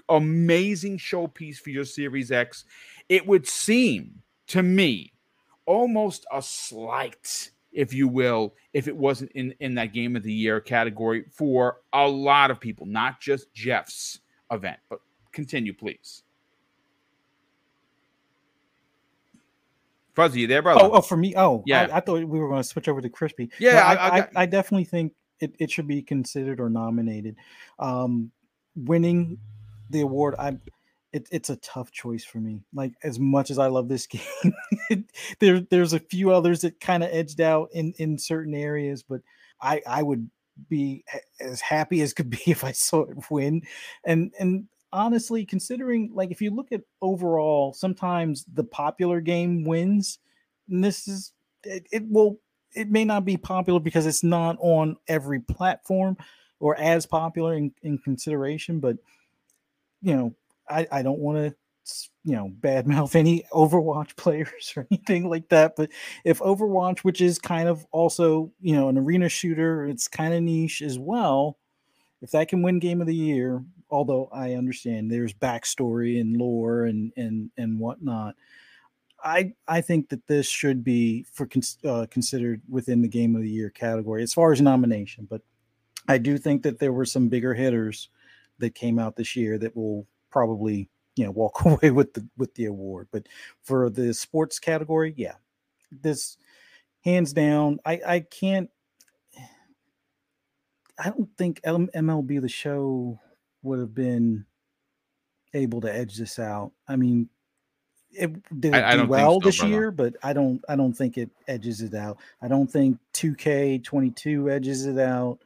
amazing showpiece for your Series X. It would seem to me almost a slight, if you will, if it wasn't in, in that game of the year category for a lot of people, not just Jeff's event. But continue, please. Fuzzy, there, brother? Oh, oh, for me. Oh, Yeah. I, I thought we were going to switch over to crispy. Yeah, No, I- I, I I, I definitely think it, it should be considered or nominated. Um, winning the award, I it, it's a tough choice for me. Like as much as I love this *laughs* game, there there's a few others that kind of edged out in in certain areas, but I I would be as happy as could be *laughs* if I saw it win. And and honestly, considering like if you look at overall, sometimes the popular game wins. And this is it, it will it may not be popular because it's not on every platform or as popular in, in consideration, but you know, I, I don't want to you know badmouth *laughs* any Overwatch players or anything like that. But if Overwatch, which is kind of also you know an arena shooter, it's kind of niche as well. If that can win Game of the Year, although I understand there's backstory and lore and and and whatnot, I I think that this should be for cons- uh, considered within the Game of the Year category as far as nomination. But I do think that there were some bigger hitters that came out this year that will probably you know walk *laughs* away with the with the award. But for the sports category, yeah, this hands down. I I can't. I don't think MLB the Show would have been able to edge this out. I mean, it did it I- I do don't well so, this brother. year, but I don't I don't think it edges it out. I don't think 2K22 edges it out.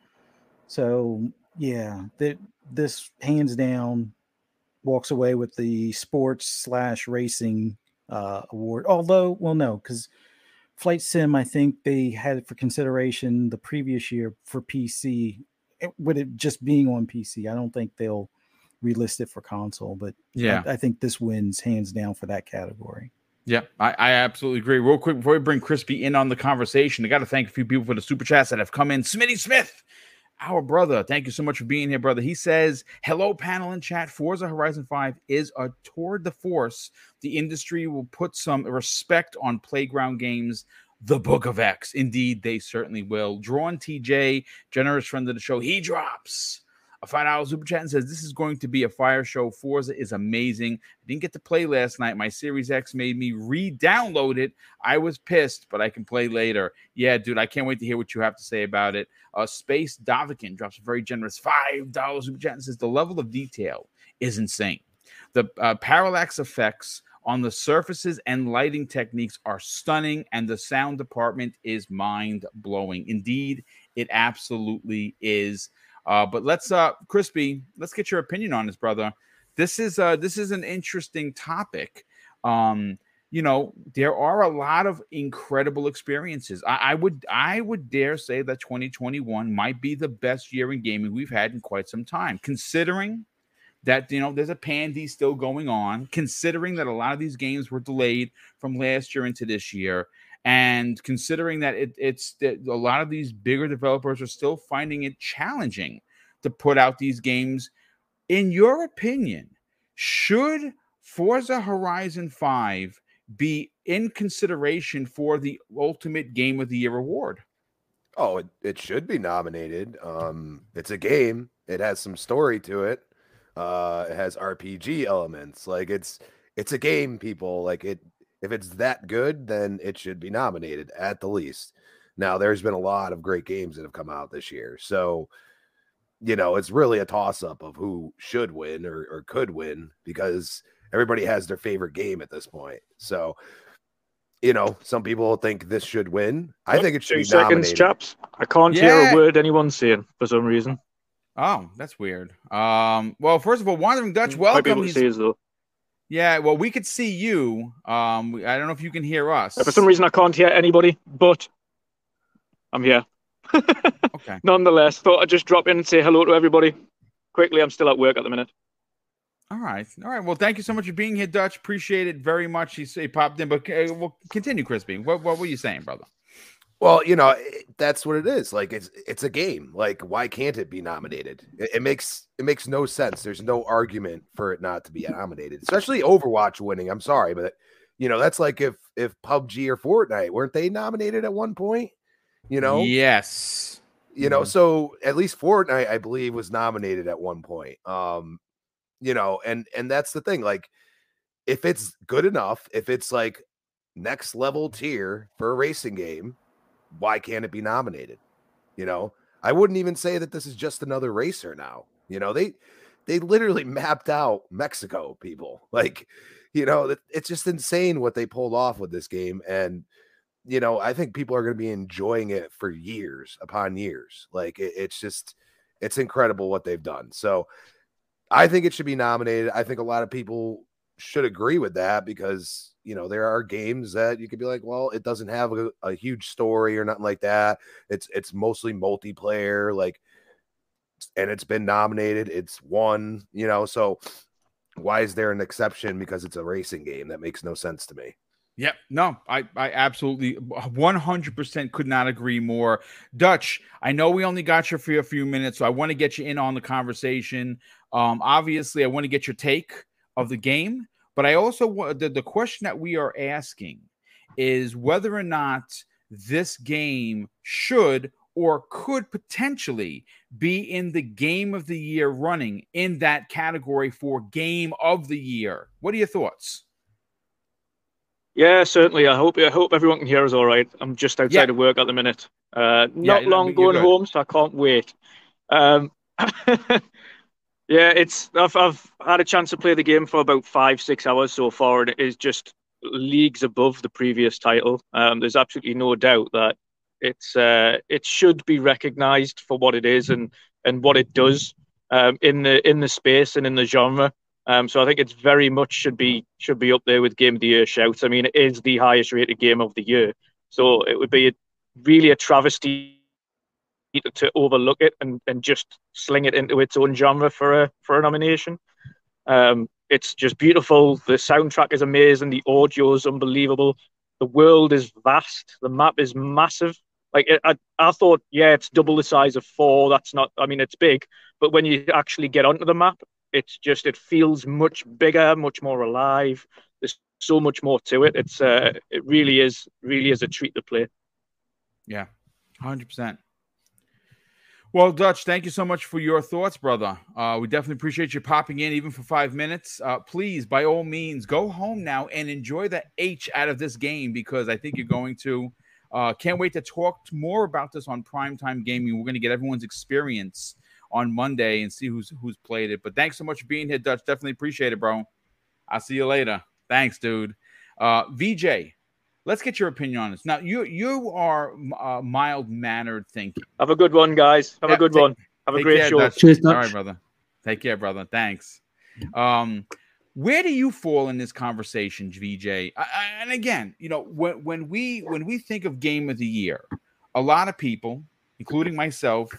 So yeah, that this hands down walks away with the sports slash racing uh, award. Although, well, no, because Flight Sim, I think they had it for consideration the previous year for PC. It, with it just being on PC, I don't think they'll relist it for console. But Yeah. I, I think this wins hands down for that category. Yeah, I, I absolutely agree. Real quick before we bring Crispy in on the conversation, I got to thank a few people for the super chats that have come in. Smitty Smith, our brother, thank you so much for being here, brother. He says, "Hello, panel and chat. Forza Horizon Five is a tour de force. The industry will put some respect on playground games." The Book of X. Indeed, they certainly will. Drawn TJ, generous friend of the show, he drops a five dollar super chat and says, "This is going to be a fire show. Forza is amazing. I didn't get to play last night. My Series X made me re-download it. I was pissed, but I can play later. Yeah, dude, I can't wait to hear what you have to say about it." Uh, Space Davikin drops a very generous five dollars super chat and says, "The level of detail is insane. The uh, parallax effects." On the surfaces and lighting techniques are stunning, and the sound department is mind blowing. Indeed, it absolutely is. Uh, but let's uh crispy, let's get your opinion on this, brother. This is uh this is an interesting topic. Um, you know, there are a lot of incredible experiences. I, I would I would dare say that 2021 might be the best year in gaming we've had in quite some time, considering that you know there's a pandy still going on, considering that a lot of these games were delayed from last year into this year and considering that it, it's that a lot of these bigger developers are still finding it challenging to put out these games in your opinion should forza horizon 5 be in consideration for the ultimate game of the year award Oh, it, it should be nominated. Um, it's a game. It has some story to it. Uh, it has RPG elements. Like it's it's a game, people. Like it if it's that good, then it should be nominated at the least. Now, there's been a lot of great games that have come out this year. So, you know, it's really a toss up of who should win or, or could win because everybody has their favorite game at this point. So, you know, some people think this should win. I think it should Two be seconds, nominated. chaps. I can't hear a word anyone's saying for some reason. Oh that's weird um well first of all wandering dutch welcome able to see us yeah well we could see you um i don't know if you can hear us For some reason, I can't hear anybody, but I'm here. *laughs* okay Nonetheless, thought I'd just drop in and say hello to everybody. Quickly, I'm still at work at the minute. All right. All right. Well, thank you so much for being here, Dutch. Appreciate it very much. He, he popped in, but uh, we'll continue, Crispy. What, what were you saying, brother? Well, you know, that's what it is. Like it's it's a game. Like why can't it be nominated? It, it makes it makes no sense. There's no argument for it not to be nominated, especially Overwatch winning. I'm sorry, but you know, that's like if if PUBG or Fortnite weren't they nominated at one point? You know, Yes. you know, Mhm. so at least Fortnite, I believe, was nominated at one point. Um, you know, and and that's the thing. Like, if it's good enough, if it's like next level tier for a racing game, why can't it be nominated? You know, I wouldn't even say that this is just another racer now. You know, they they literally *laughs* mapped out Mexico, people. *laughs* Like, you know, it's just insane what they pulled off with this game. And you know, I think people are going to be enjoying it for years upon years. Like it, it's just, it's incredible what they've done. So I think it should be nominated. I think a lot of people should agree with that because, you know, there are games that you could be like, well, it doesn't have a, a huge story or nothing like that. It's, it's mostly multiplayer, like, and it's been nominated. It's won, you know, so why is there an exception because it's a racing game? That makes no sense to me. Yep. No, I, I absolutely 100% could not agree more. Dutch, I know we only got you for a few minutes, so I want to get you in on the conversation. Um, obviously, I want to get your take of the game, but I also want the, the question that we are asking is whether or not this game should or could potentially be in the game of the year running in that category for game of the year. What are your thoughts? Yeah, certainly. I hope I hope everyone can hear us all right. I'm just outside Yeah. of work at the minute. Uh, not no, long going good. home, so I can't wait. Um, *laughs* yeah, it's I've I've had a chance to play the game for about five six hours so far, and it is just leagues above the previous title. Um, there's absolutely no doubt that it's uh, it should be recognised for what it is and and what it does um, in the in the space and in the genre. Um, so I think it's very much should be should be up there with Game of the Year shouts. I mean, it is the highest rated game of the year, so it would be a, really a travesty to overlook it and, and just sling it into its own genre for a for a nomination. Um, it's just beautiful. The soundtrack is amazing. The audio is unbelievable. The world is vast. The map is massive. Like I, I thought, yeah, it's double the size of four. That's not. I mean, it's big, but when you actually get onto the map, it's just it feels much bigger, much more alive. There's so much more to it. It's uh, it really is, really is a treat to play. Yeah, hundred percent. Well, Dutch, thank you so much for your thoughts, brother. Uh, we definitely appreciate you popping in, even for five minutes. Uh, please, by all means, go home now and enjoy the H out of this game because I think you're going to. Uh, can't wait to talk more about this on primetime gaming. We're going to get everyone's experience on Monday and see who's who's played it. But thanks so much for being here, Dutch. Definitely appreciate it, bro. I'll see you later. Thanks, dude. Uh, VJ, let's get your opinion on this. Now, you you are uh, mild mannered thinking. Have a good one, guys. Have Yeah, a good take- one. Have a great care, show. Dutch. Cheers, Dutch. right, brother. Take care, brother. Thanks. Um, where do you fall in this conversation, VJ? I, I, and again, you know, when when we when we think of game of the year, a lot of people, including myself,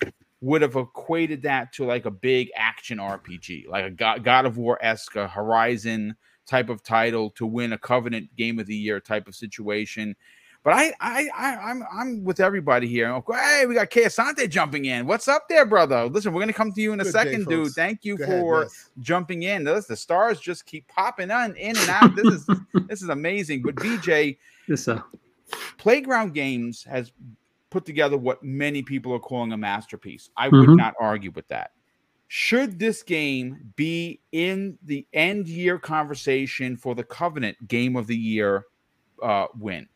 would have equated that to like a big action RPG, like a God, God of War esque, a Horizon type of title to win a Covenant Game of the Year type of situation. But I, I, I, I'm, I'm with everybody here. Hey, we got Kay Asante jumping in. What's up there, brother? Listen, we're gonna come to you in a Good day, second, dude. folks. Thank you Go ahead, for yes. jumping in. Those the stars just keep popping on in and out. This is *laughs* this is amazing. But VJ, Yes, sir. Playground Games has put together what many people are calling a masterpiece. I would Mhm. not argue with that. Should this game be in the end year conversation for the Covenant Game of the Year uh, win?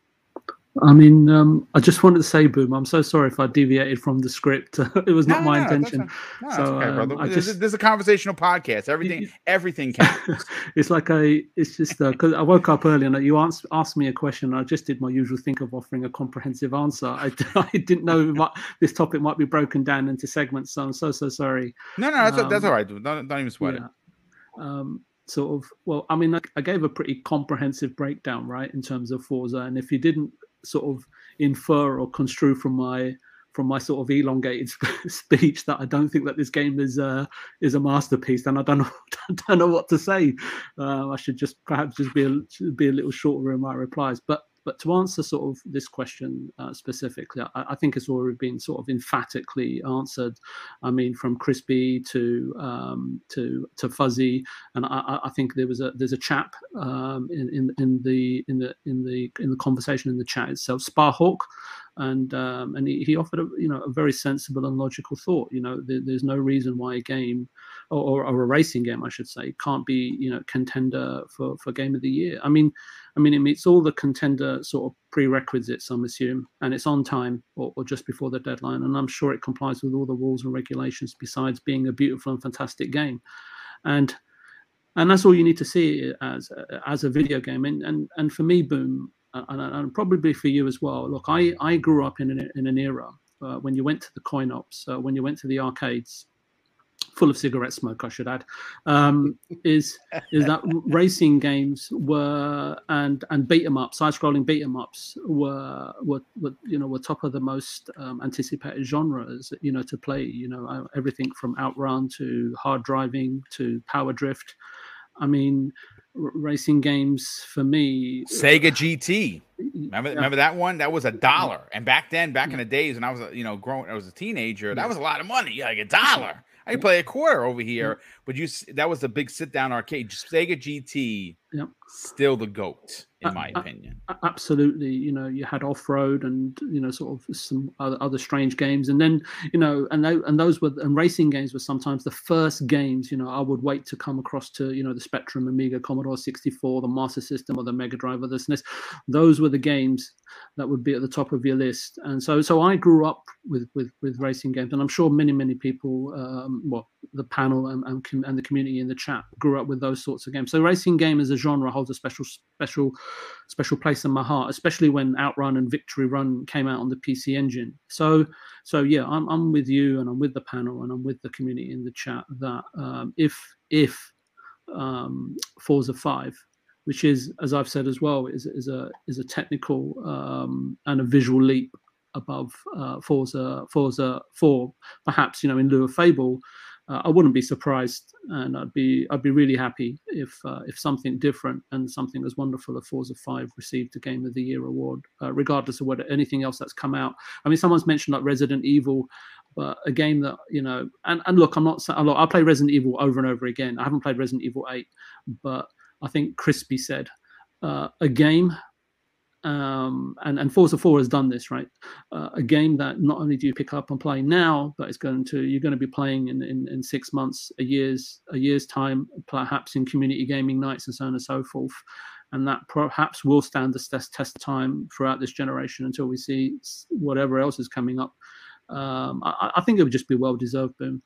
I mean, um, I just wanted to say, Boom, I'm so sorry if I deviated from the script. *laughs* it was not No, my no, intention. not- No, that's So, okay, brother. um, I this, just- is, this is a conversational podcast. Everything, You- everything *laughs* counts. it's like a, it's just because I woke up early and you asked, asked me a question. And I just did my usual think of offering a comprehensive answer. I, *laughs* I didn't know it might, this topic might be broken down into segments. So I'm so, so sorry. No, no, that's, that's Um, all right. Don't, don't even sweat it. Yeah. Um, sort of, well, I mean, I, I gave a pretty comprehensive breakdown, right, in terms of Forza. And if you didn't sort of infer or construe from my from my sort of elongated *laughs* speech that I don't think that this game is uh, is a masterpiece, then I don't know *laughs* I don't know what to say. Uh, I should just perhaps just be a, be a little shorter in my replies. But but to answer sort of this question uh, specifically, I, I think it's already been sort of emphatically answered. I mean, from crispy to um, to to fuzzy, and I, I- think there was a there's a chap um, in, in in the in the in the in the conversation in the chat itself, Sparhawk, and um, and he, he offered a you know a very sensible and logical thought. You know, there, there's no reason why a game or, or, a racing game, I should say, can't be you know contender for for game of the year. I mean, I mean, it meets all the contender sort of prerequisites, I'm assume, and it's on time or, or just before the deadline, and I'm sure it complies with all the rules and regulations. Besides being a beautiful and fantastic game, and and that's all you need to see it as as a video game. And and and for me, boom, and, and probably for you as well. Look, I I grew up in an in an era uh, when you went to the coin ops, uh, when you went to the arcades, full of cigarette smoke, I should add, um, is is that *laughs* racing games were and and beat 'em up, side scrolling beat 'em ups were, were were you know were top of the most um, anticipated genres you know to play. You know uh, everything from outrun to hard driving to power drift. I mean, r- racing games for me. Sega GT. Remember, Yeah. remember that one? That was a dollar. And back then, back in the days when I was, a- you know, growing, I was a teenager. That was a lot of money. Yeah, like a dollar. I could play a quarter over mm-hmm. here, but you that was a big sit down arcade. Sega GT, Yep. still the goat in Uh, my uh, opinion. Absolutely you know you had off-road and you know sort of some other, other strange games. And then you know and they, and those were and racing games were sometimes the first games you know i would wait to come across to you know the spectrum amiga commodore 64 the master system or the mega drive or the snes those were the games that would be at the top of your list. And so so i grew up with with with racing games. And i'm sure many many people um well the panel and, and, and the community in the chat grew up with those sorts of games. So racing game as a genre holds a special special special place in my heart, especially when Outrun and Victory Run came out on the PC Engine. So, so yeah, I'm I'm with you, and I'm with the panel, and I'm with the community in the chat that um, if if um, Forza Five, which is as I've said as well, is is a is a technical um, and a visual leap above uh, Forza Forza Four, perhaps you know in lieu of Fable. Uh, I wouldn't be surprised, and I'd be I'd be really happy if uh, if something different and something as wonderful as Forza Five received a Game of the Year award, uh, regardless of what anything else that's come out. I mean, someone's mentioned like Resident Evil, but a game that you know, and and look, I'm not look, I play Resident Evil over and over again. I haven't played Resident Evil Eight, but I think Crispy said uh, a game um, and and Forza 4 has done this, right? Uh, a game that not only do you pick up and play now, but it's going to you're going to be playing in, in, in six months, a year's a year's time, perhaps in community gaming nights and so on and so forth, and that perhaps will stand the test test time throughout this generation until we see whatever else is coming up. Um, I, I, think it would just be well deserved, boom.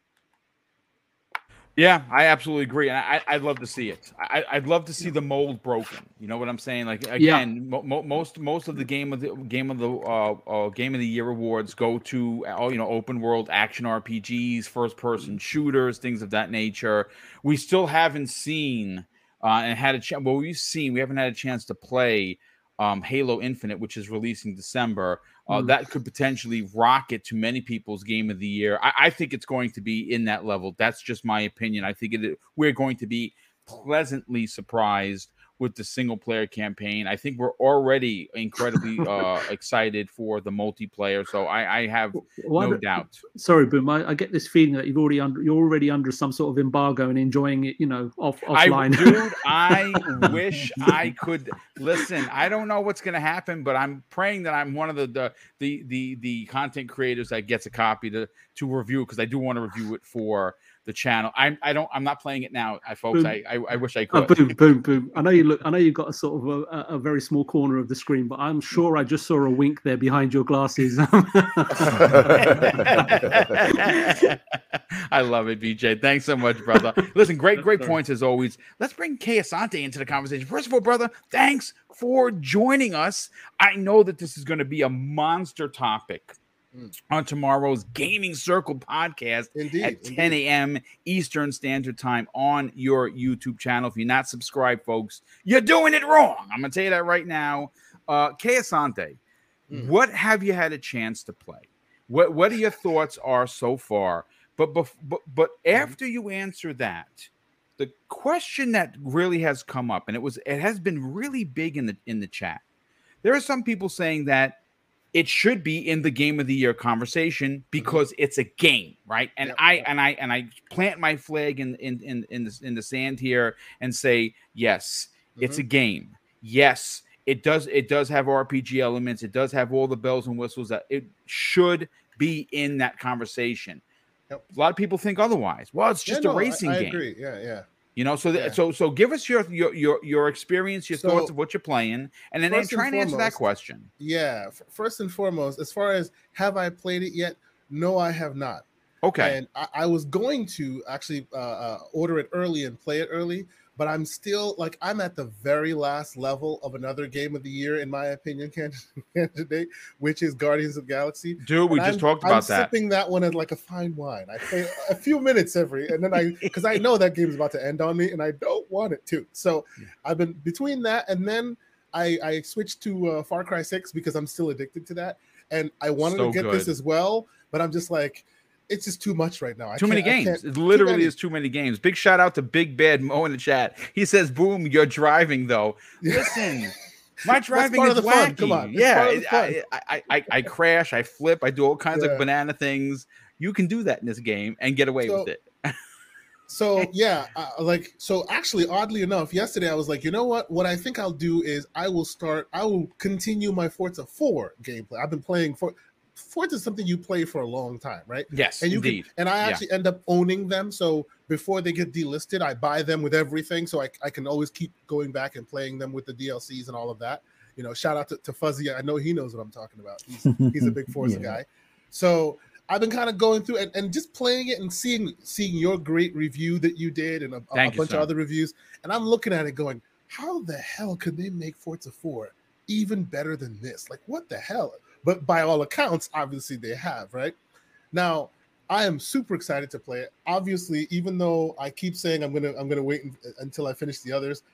Yeah, I absolutely agree, and I, would love to see it. I, would love to see the mold broken. You know what I'm saying? Like again, yeah. mo- most most of the game of the game of the uh, uh, game of the year awards go to uh, you know open world action RPGs, first person shooters, things of that nature. We still haven't seen uh, and had a chance. Well, we've seen we haven't had a chance to play um, Halo Infinite, which is releasing December. Uh, mm. That could potentially rocket to many people's game of the year. I, I, think it's going to be in that level. That's just my opinion. I think it, we're going to be pleasantly surprised with the single player campaign. I think we're already incredibly *laughs* uh, excited for the multiplayer. So I, I have well, no doubt. Sorry, Boom. I, I, get this feeling that you've already under you're already under some sort of embargo and enjoying it. You know, off offline. I, dude, I *laughs* wish I could listen. I don't know what's going to happen, but I'm praying that I'm one of the the the the, the content creators that gets a copy to to review because I do want to review it for the channel. I'm I don't I'm not playing it now, I folks. I, I, I wish I oh, could. Oh, boom, boom, boom. I know you look. I know you've got a sort of a, a, very small corner of the screen, but I'm sure I just saw a wink there behind your glasses. *laughs* I love it, BJ. Thanks so much, brother. Listen, great, great points as always. Let's bring Kay Asante into the conversation. First of all, brother, thanks for joining us. I know that this is going to be a monster topic mm. on tomorrow's Gaming Circle podcast indeed, at 10 a.m. Eastern Standard Time on your YouTube channel. If you're not subscribed, folks, you're doing it wrong. I'm going to tell you that right now. Uh, Kay Asante, mm. what have you had a chance to play? What What are your thoughts are so far? But but but, but mm. after you answer that, the question that really has come up, and it was it has been really big in the in the chat. There are some people saying that it should be in the game of the year conversation mm-hmm. because mm-hmm. it's a game, right? And yep. I and I and I plant my flag in in in in the, in the sand here and say yes, mm-hmm. it's a mm-hmm. game. Yes, it does it does have RPG elements. It does have all the bells and whistles that it should be in that conversation. Yep. A lot of people think otherwise. Well, it's just yeah, no, a racing I, I game. Agree. Yeah, yeah. You know, so yeah. so so give us your your your, your experience, your so, thoughts of what you're playing, and then, then try and, answer that question. Yeah, first and foremost, as far as have I played it yet? No, I have not. Okay. And I, I was going to actually uh, uh, order it early and play it early, but I'm still like I'm at the very last level of another game of the year, in my opinion, *laughs* candidate, which is Guardians of Galaxy. Dude, we just talked about I'm that. Sipping that one as like a fine wine. I play a few minutes every, and then I *laughs* because I know that game is about to end on me, and I don't want it to. So I've been between that, and then I I switched to uh, Far Cry Six because I'm still addicted to that, and I wanted so to get good. this as well, but I'm just like it's just too much right now. too many games. It literally too is too many games. Big shout out to Big Bad Mo in the chat. He says, "Boom, you're driving though." *laughs* Listen. My driving is wacky. Come on. Yeah, I, I, I, I, crash, I flip, I do all kinds yeah. of banana things. You can do that in this game and get away so, with it. *laughs* so yeah, uh, like so. Actually, oddly enough, yesterday I was like, you know what? What I think I'll do is I will start. I will continue my Forza Four gameplay. I've been playing for Forza is something you play for a long time, right? Yes, and you indeed. Can, and I actually yeah. end up owning them. So before they get delisted, I buy them with everything, so I, I can always keep going back and playing them with the DLCs and all of that. You know, shout out to, to Fuzzy. I know he knows what I'm talking about. He's he's a big *laughs* Forza yeah. guy. So I've been kind of going through and, and just playing it and seeing seeing your great review that you did and a, a bunch of other reviews. And I'm looking at it going, how the hell could they make Forza 4 even better than this? Like, what the hell? But by all accounts, obviously they have, right? Now, I am super excited to play it. Obviously, even though I keep saying I'm gonna I'm gonna wait until I finish the others,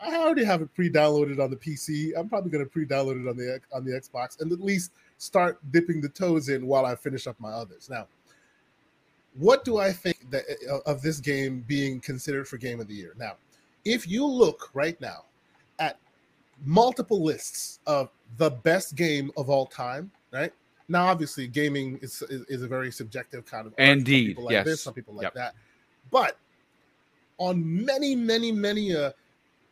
I already have it pre-downloaded on the PC. I'm probably gonna pre-download it on the on the Xbox and at least start dipping the toes in while I finish up my others. Now, what do I think that uh, of this game being considered for game of the year? Now, if you look right now multiple lists of the best game of all time, right? Now, obviously, gaming is is, is a very subjective kind of. Some Indeed, people like yes. this, some people like Yep. that, but on many, many, many uh,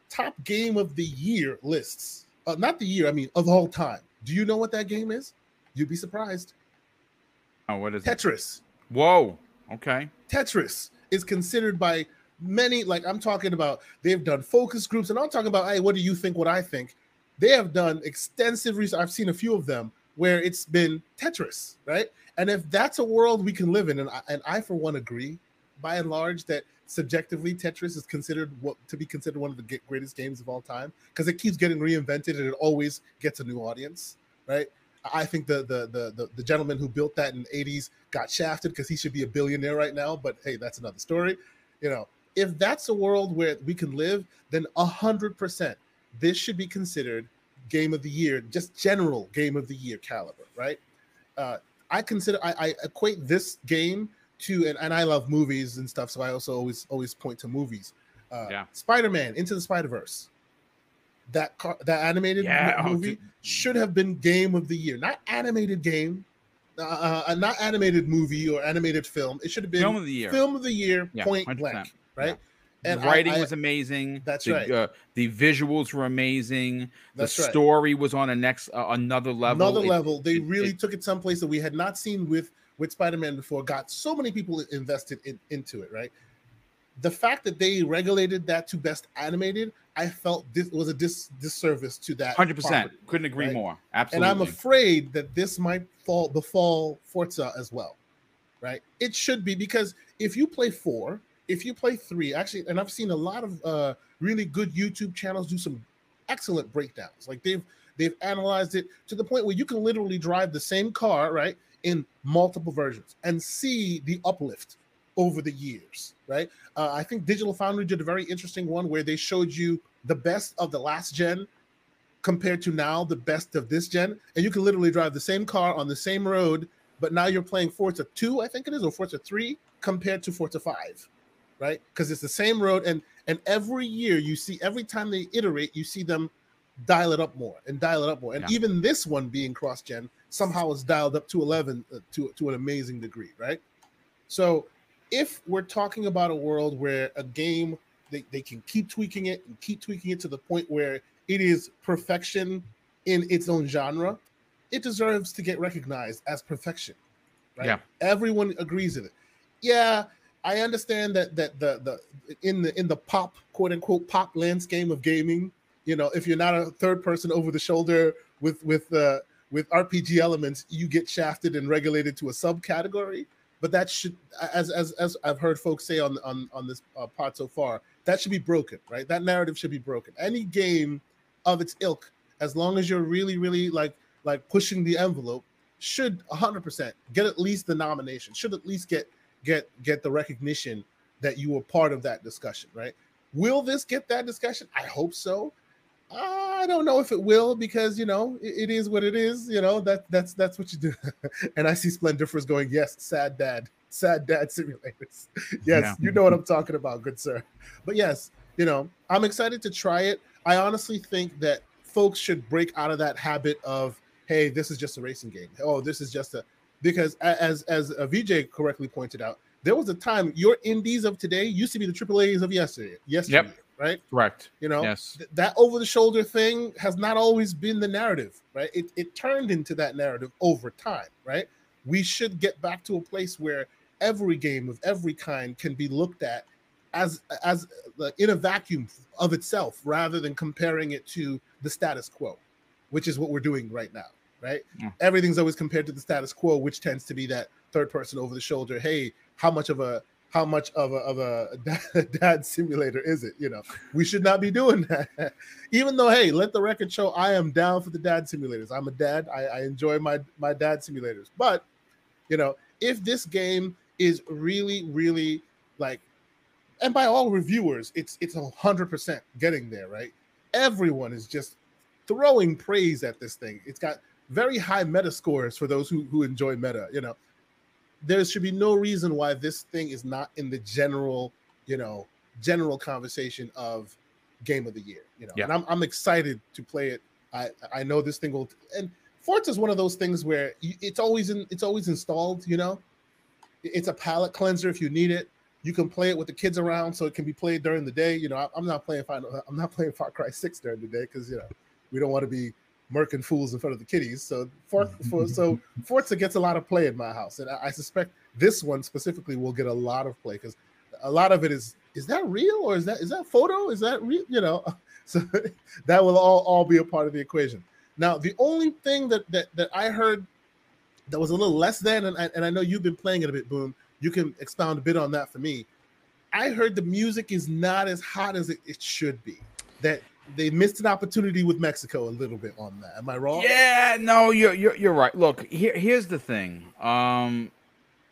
top game of the year lists, uh, not the year, I mean of all time. Do you know what that game is? You'd be surprised. Oh, what is it? Tetris. Whoa. Okay. Tetris is considered by many, like I'm talking about, they've done focus groups, and I'm talking about, hey, what do you think? What I think? They have done extensive research. I've seen a few of them where it's been Tetris, right? And if that's a world we can live in, and I, and I for one agree, by and large, that subjectively Tetris is considered what to be considered one of the greatest games of all time because it keeps getting reinvented and it always gets a new audience, right? I think the the the the, the gentleman who built that in the 80s got shafted because he should be a billionaire right now. But hey, that's another story. You know, if that's a world where we can live, then a hundred percent this should be considered game of the year, just general game of the year caliber, right? Uh, I consider I, I equate this game to and, and I love movies and stuff, so I also always always point to movies. Uh, Yeah. Spider-Man Into the Spider-Verse. That car, that animated Yeah, oh, movie dude. should have been game of the year, not animated game, uh, uh, not animated movie or animated film. It should have been Film of the year. film of the year, Yeah, point 100%. blank, right? the And writing I- was amazing. That's the, right. Uh, the visuals were amazing. That's the right. story was on a next uh, another level. another It- level. They it- really it- took it someplace that we had not seen with with Spider-Man before. Got so many people invested in, into it, right? The fact that they regulated that to best animated, I felt this was a dis disservice to that. Hundred percent. Couldn't agree right? more. Absolutely, and I'm afraid that this might fall befall Forza as well, right? It should be because if you play four, if you play three, actually, and I've seen a lot of uh, really good YouTube channels do some excellent breakdowns. Like they've they've analyzed it to the point where you can literally drive the same car, right, in multiple versions and see the uplift over the years, right? Uh, I think Digital Foundry did a very interesting one where they showed you the best of the last gen compared to now the best of this gen, and you can literally drive the same car on the same road, but now you're playing Forza 2, I think it is, or Forza 3 compared to Forza 5, right? Because it's the same road, and and every year you see every time they iterate, you see them dial it up more and dial it up more, and Yeah. even this one being cross gen somehow is dialed up to 11 uh, to to an amazing degree, right? So if we're talking about a world where a game they, they can keep tweaking it and keep tweaking it to the point where it is perfection in its own genre, it deserves to get recognized as perfection. Right? Yeah. Everyone agrees with it. Yeah, I understand that that the the in the in the pop quote unquote pop landscape of gaming, you know, if you're not a third person over the shoulder with with uh with RPG elements, you get shafted and regulated to a subcategory. But that should, as as as I've heard folks say on on on this uh, pod so far, that should be broken, right? That narrative should be broken. Any game of its ilk, as long as you're really really like like pushing the envelope, should 100% get at least the nomination. Should at least get get get the recognition that you were part of that discussion, right? Will this get that discussion? I hope so. I don't know if it will because you know it, it is what it is. You know that that's that's what you do. *laughs* and I see Splendiferous going, yes, sad dad, sad dad simulators. *laughs* yes, Yeah. you know what I'm talking about, good sir. But yes, you know I'm excited to try it. I honestly think that folks should break out of that habit of hey, this is just a racing game. Oh, this is just a because as as uh, VJ correctly pointed out, there was a time your indies of today used to be the triple A's of yesterday. Yesterday, right? Correct. You know, Yes. th- that over the shoulder thing has not always been the narrative, right? It, it turned into that narrative over time, right? We should get back to a place where every game of every kind can be looked at as as uh, in a vacuum of itself rather than comparing it to the status quo, which is what we're doing right now, right? Yeah. Everything's always compared to the status quo, which tends to be that third person over the shoulder. Hey, how much of a how much of a of a *laughs* dad simulator is it? You know, we should not be doing that. *laughs* Even though, hey, let the record show I am down for the dad simulators. I'm a dad. I, I enjoy my my dad simulators. But you know, if this game is really, really like, and by all reviewers, it's it's a hundred percent getting there, right? Everyone is just throwing praise at this thing. It's got very high meta scores for those who who enjoy meta. You know, there should be no reason why this thing is not in the general, you know, general conversation of game of the year. You know, Yeah. and I'm I'm excited to play it. I I know this thing will and Forza is one of those things where it's always in it's always installed. You know, it's a palette cleanser if you need it. You can play it with the kids around, so it can be played during the day. You know, I- I'm not playing Final, I'm not playing Far Cry Six during the day because you know we don't want to be murking fools in front of the kiddies. So for, mm-hmm. for so Forza gets a lot of play in my house, and I, I suspect this one specifically will get a lot of play because a lot of it is is that real or is that is that photo? Is that real? You know, *laughs* so *laughs* that will all all be a part of the equation. Now, the only thing that that that I heard that was a little less than, and I, and I know you've been playing it a bit, Boom. You can expound a bit on that for me. I heard the music is not as hot as it, it should be. That they missed an opportunity with Mexico a little bit on that. Am I wrong? Yeah, no, you're you're, you're right. Look, here, here's the thing. Um,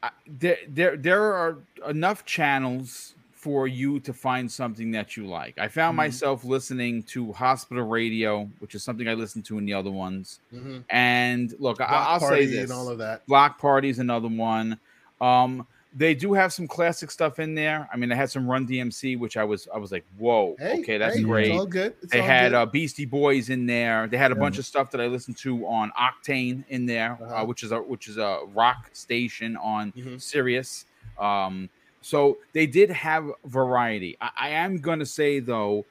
I- there there there are enough channels for you to find something that you like. I found Mhm. myself listening to hospital radio, which is something I listen to in the other ones. Mhm. And look, I, Block I'll say Party this: and all of that. Block Party is another one. Um, they do have some classic stuff in there. I mean, they had some Run DMC, which I was I was like, whoa, Hey, okay, that's hey, great. All good. It's They all had good. uh, Beastie Boys in there. They had a Yeah. bunch of stuff that I listened to on Octane in there, uh Uh-huh. which is a which is a rock station on Mhm. Sirius. Um, so they did have variety. I, I am going to say though,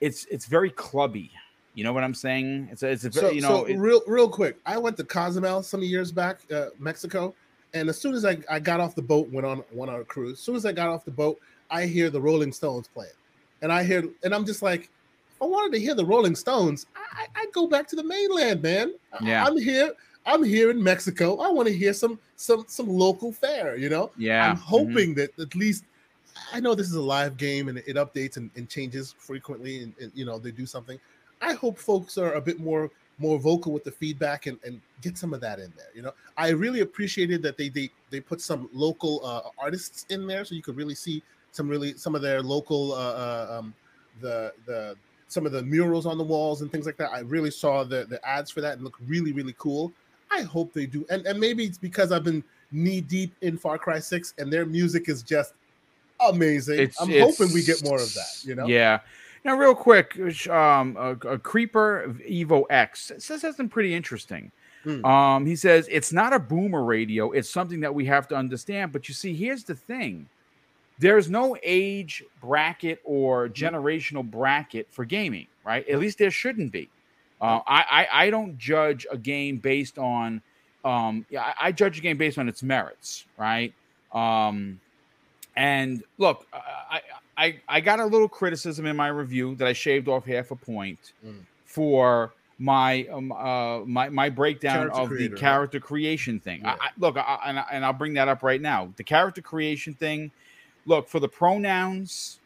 it's it's very clubby. You know what I'm saying? It's a, it's a so, you know so it- real real quick i went to cozumel some years back uh, mexico and as soon as I, I got off the boat went on went on a cruise as soon as i got off the boat i hear the rolling stones playing and i hear and i'm just like i wanted to hear the rolling stones i i go back to the mainland man Yeah. i'm here i'm here in mexico i want to hear some some some local fare you know yeah. I'm mhm. hoping that at least I know this is a live game and it updates and, and changes frequently and, and, you know they do something. I hope folks are a bit more more vocal with the feedback and, and get some of that in there. You know, I really appreciated that they they they put some local uh, artists in there so you could really see some really some of their local uh, uh, um, the the some of the murals on the walls and things like that. I really saw the the ads for that and look really really cool. I hope they do, and and maybe it's because I've been knee deep in Far Cry Six and their music is just amazing. It's, I'm it's- hoping we get more of that. You know, Yeah. Now, real quick, um, a, a creeper Evo X says something pretty interesting. Hmm. Um, he says it's not a boomer radio; it's something that we have to understand. But you see, here's the thing: there's no age bracket or Hmm. generational bracket for gaming, right? At least there shouldn't be. Uh, I, I I don't judge a game based on, um, yeah, I, I judge a game based on its merits, right? Um, and look, I, I I got a little criticism in my review that I shaved off half a point Mm. for my um uh my my breakdown Character of creator, the right? character creation thing. I, I, look, I, and, I, and I'll bring that up right now. The character creation thing. Look for the pronouns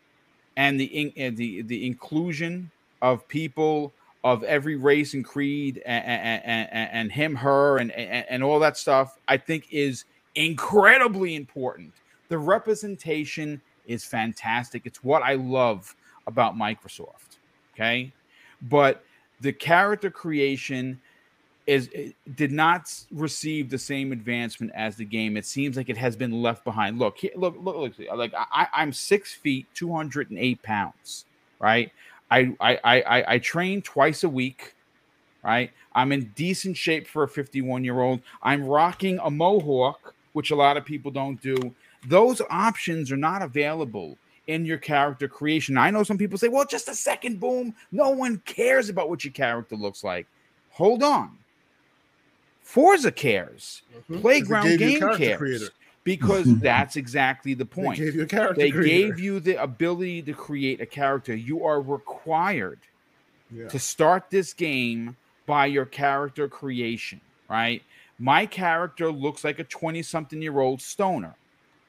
and the in, and the the inclusion of people of every race and creed and and, and, and him her and, and and all that stuff i think is incredibly important the representation is fantastic it's what i love about microsoft okay but the character creation is did not receive the same advancement as the game. It seems like it has been left behind. Look, look, look, look. Like I, I'm six feet, two hundred and eight pounds. Right. I, I, I, I- train twice a week. Right. I'm in decent shape for a 51 year old. I'm rocking a mohawk, which a lot of people don't do. Those options are not available in your character creation. I know some people say, well, just a second, boom. No one cares about what your character looks like. Hold on. Forza cares. Mhm. Playground They gave you a game cares. creator. Because *laughs* that's exactly the point. They gave you a character They gave you the ability to create a character. You are required Yeah. to start this game by your character creation, right? My character looks like a 20 something year old stoner,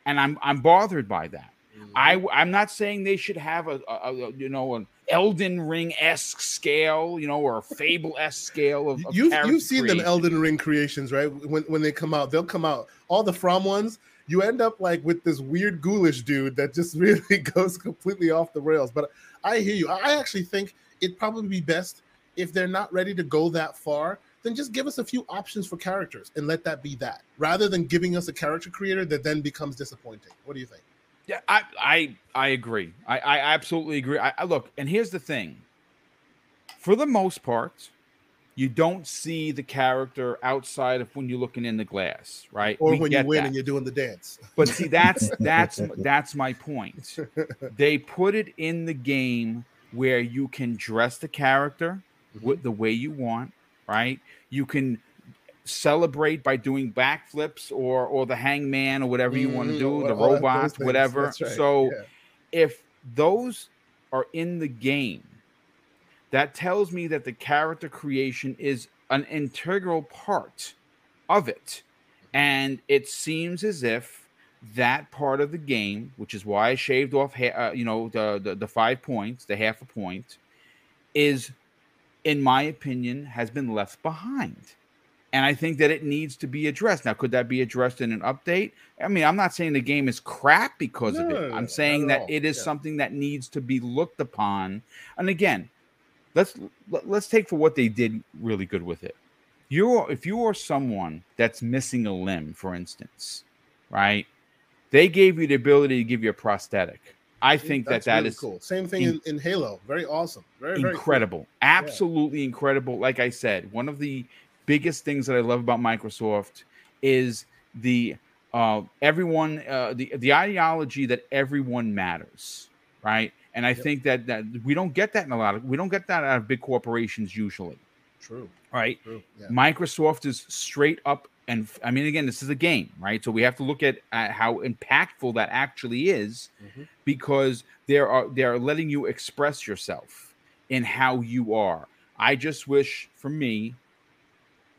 and I'm I'm bothered by that. Mhm. I I'm not saying they should have a, a, a you know an Elden Ring esque scale, you know, or a Fable esque scale of, of you've you've seen them. Elden Ring creations, right? When when they come out, they'll come out all the From ones. You end up like with this weird ghoulish dude that just *laughs* really goes completely off the rails. But I hear you. I actually think it'd probably be best if they're not ready to go that far. Then just give us a few options for characters and let that be that, rather than giving us a character creator that then becomes disappointing. What do you think? Yeah, I I I agree. I I absolutely agree. I, I look, and here's the thing. For the most part, you don't see the character outside of when you're looking in the glass, right? Or We when you win that. and you're doing the dance. But see, that's *laughs* that's that's my point. They put it in the game where you can dress the character Mm-hmm. with the way you want, right? You can celebrate by doing backflips or or the hangman or whatever you want to Mhm, do, the robot, whatever. Right, So yeah. if those are in the game, that tells me that the character creation is an integral part of it. And it seems as if that part of the game, which is why I shaved off, ha- uh, you know, the, the the five points, the half a point, is, in my opinion, has been left behind. And I think that it needs to be addressed. Now, could that be addressed in an update? I mean, I'm not saying the game is crap because of it. no, no, I'm saying that all. it is Yeah. something that needs to be looked upon. And again, let's let's take for what they did really good with it. You're if you are someone that's missing a limb, for instance, right? They gave you the ability to give you a prosthetic. I think that That's that really is cool. Same thing in- in, Halo. Very awesome. Very very cool. incredible absolutely incredible like i said one of the biggest things that i love about microsoft is the uh everyone uh the the ideology that everyone matters right and i Yep. think that that we don't get that in a lot of we don't get that out of big corporations usually True. right True. Yeah. Microsoft is straight up and I mean again this is a game, right? So we have to look at, at how impactful that actually is Mhm. because there are they are letting you express yourself in how you are. I just wish for me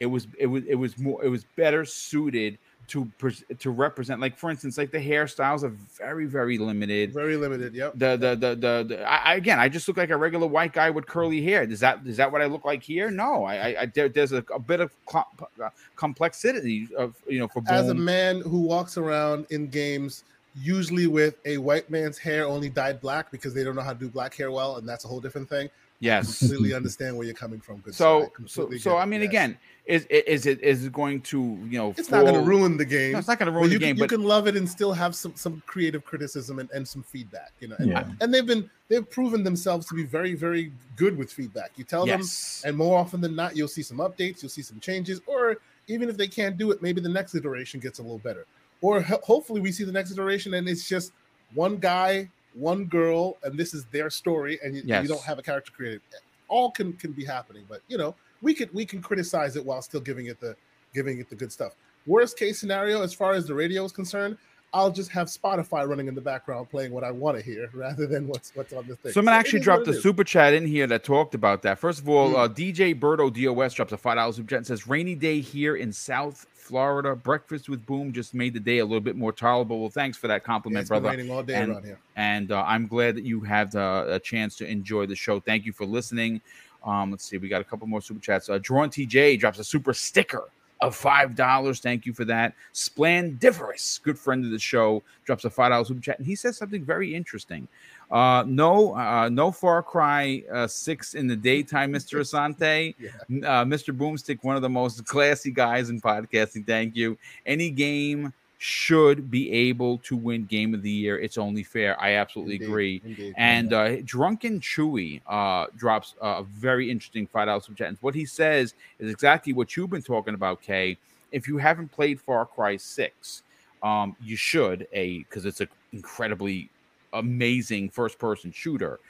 it was it was it was more it was better suited to to represent like for instance like the hairstyles are very very limited Very limited. Yep. the the the the, the I, again I just look like a regular white guy with curly hair. Is that is that what I look like here? No, I, I, there, there's a, a bit of cl- uh, complexity of you know for As a man who walks around in games usually with a white man's hair only dyed black because they don't know how to do black hair well, and that's a whole different thing. Yes. I Completely understand where you're coming from. Good. So I so so I mean yes. again is is it is it going to you know it's not going to ruin the game. No, it's not going to ruin you, the game, can, you but can love it and still have some some creative criticism and, and some feedback. You know, and, Yeah. and they've been they've proven themselves to be very very good with feedback. You tell them and more often than not you'll see some updates you'll see some changes or even if they can't do it maybe the next iteration gets a little better or ho- hopefully we see the next iteration and it's just one guy one girl and this is their story and you, you don't have a character created. All can can be happening but you know we could we can criticize it while still giving it the giving it the good stuff. Worst case scenario as far as the radio is concerned I'll just have Spotify running in the background playing what I want to hear *laughs* rather than what's what's on the thing. So I'm gonna actually is drop what the it is. super chat in here that talked about that. First of all, Mm. uh, DJ Birdo DOS drops a five dollars super chat and says, "Rainy day here in South Florida. Breakfast with Boom just made the day a little bit more tolerable." Well, thanks for that Yeah, compliment, it's been brother. raining all day And- around here. and uh, I'm glad that you had uh, a chance to enjoy the show. Thank you for listening. Um, let's see, we got a couple more super chats. Uh, Drawn TJ drops a super sticker of five dollars. Thank you for that. Splendiferous, good friend of the show, drops a five dollars super chat, and he says something very interesting. Uh, no, uh, no Far Cry uh, six in the daytime, Mister *laughs* Asante. Yeah. Uh, Mr. Boomstick, one of the most classy guys in podcasting. Thank you. Any game should be able to win Game of the Year. It's only fair. I absolutely Indeed, agree. indeed. And uh, Drunken Chewy uh, drops a very interesting five dollars super chat. And what he says is exactly what you've been talking about, Kay. If you haven't played Far Cry Six, um, you should a because it's an incredibly amazing first-person shooter.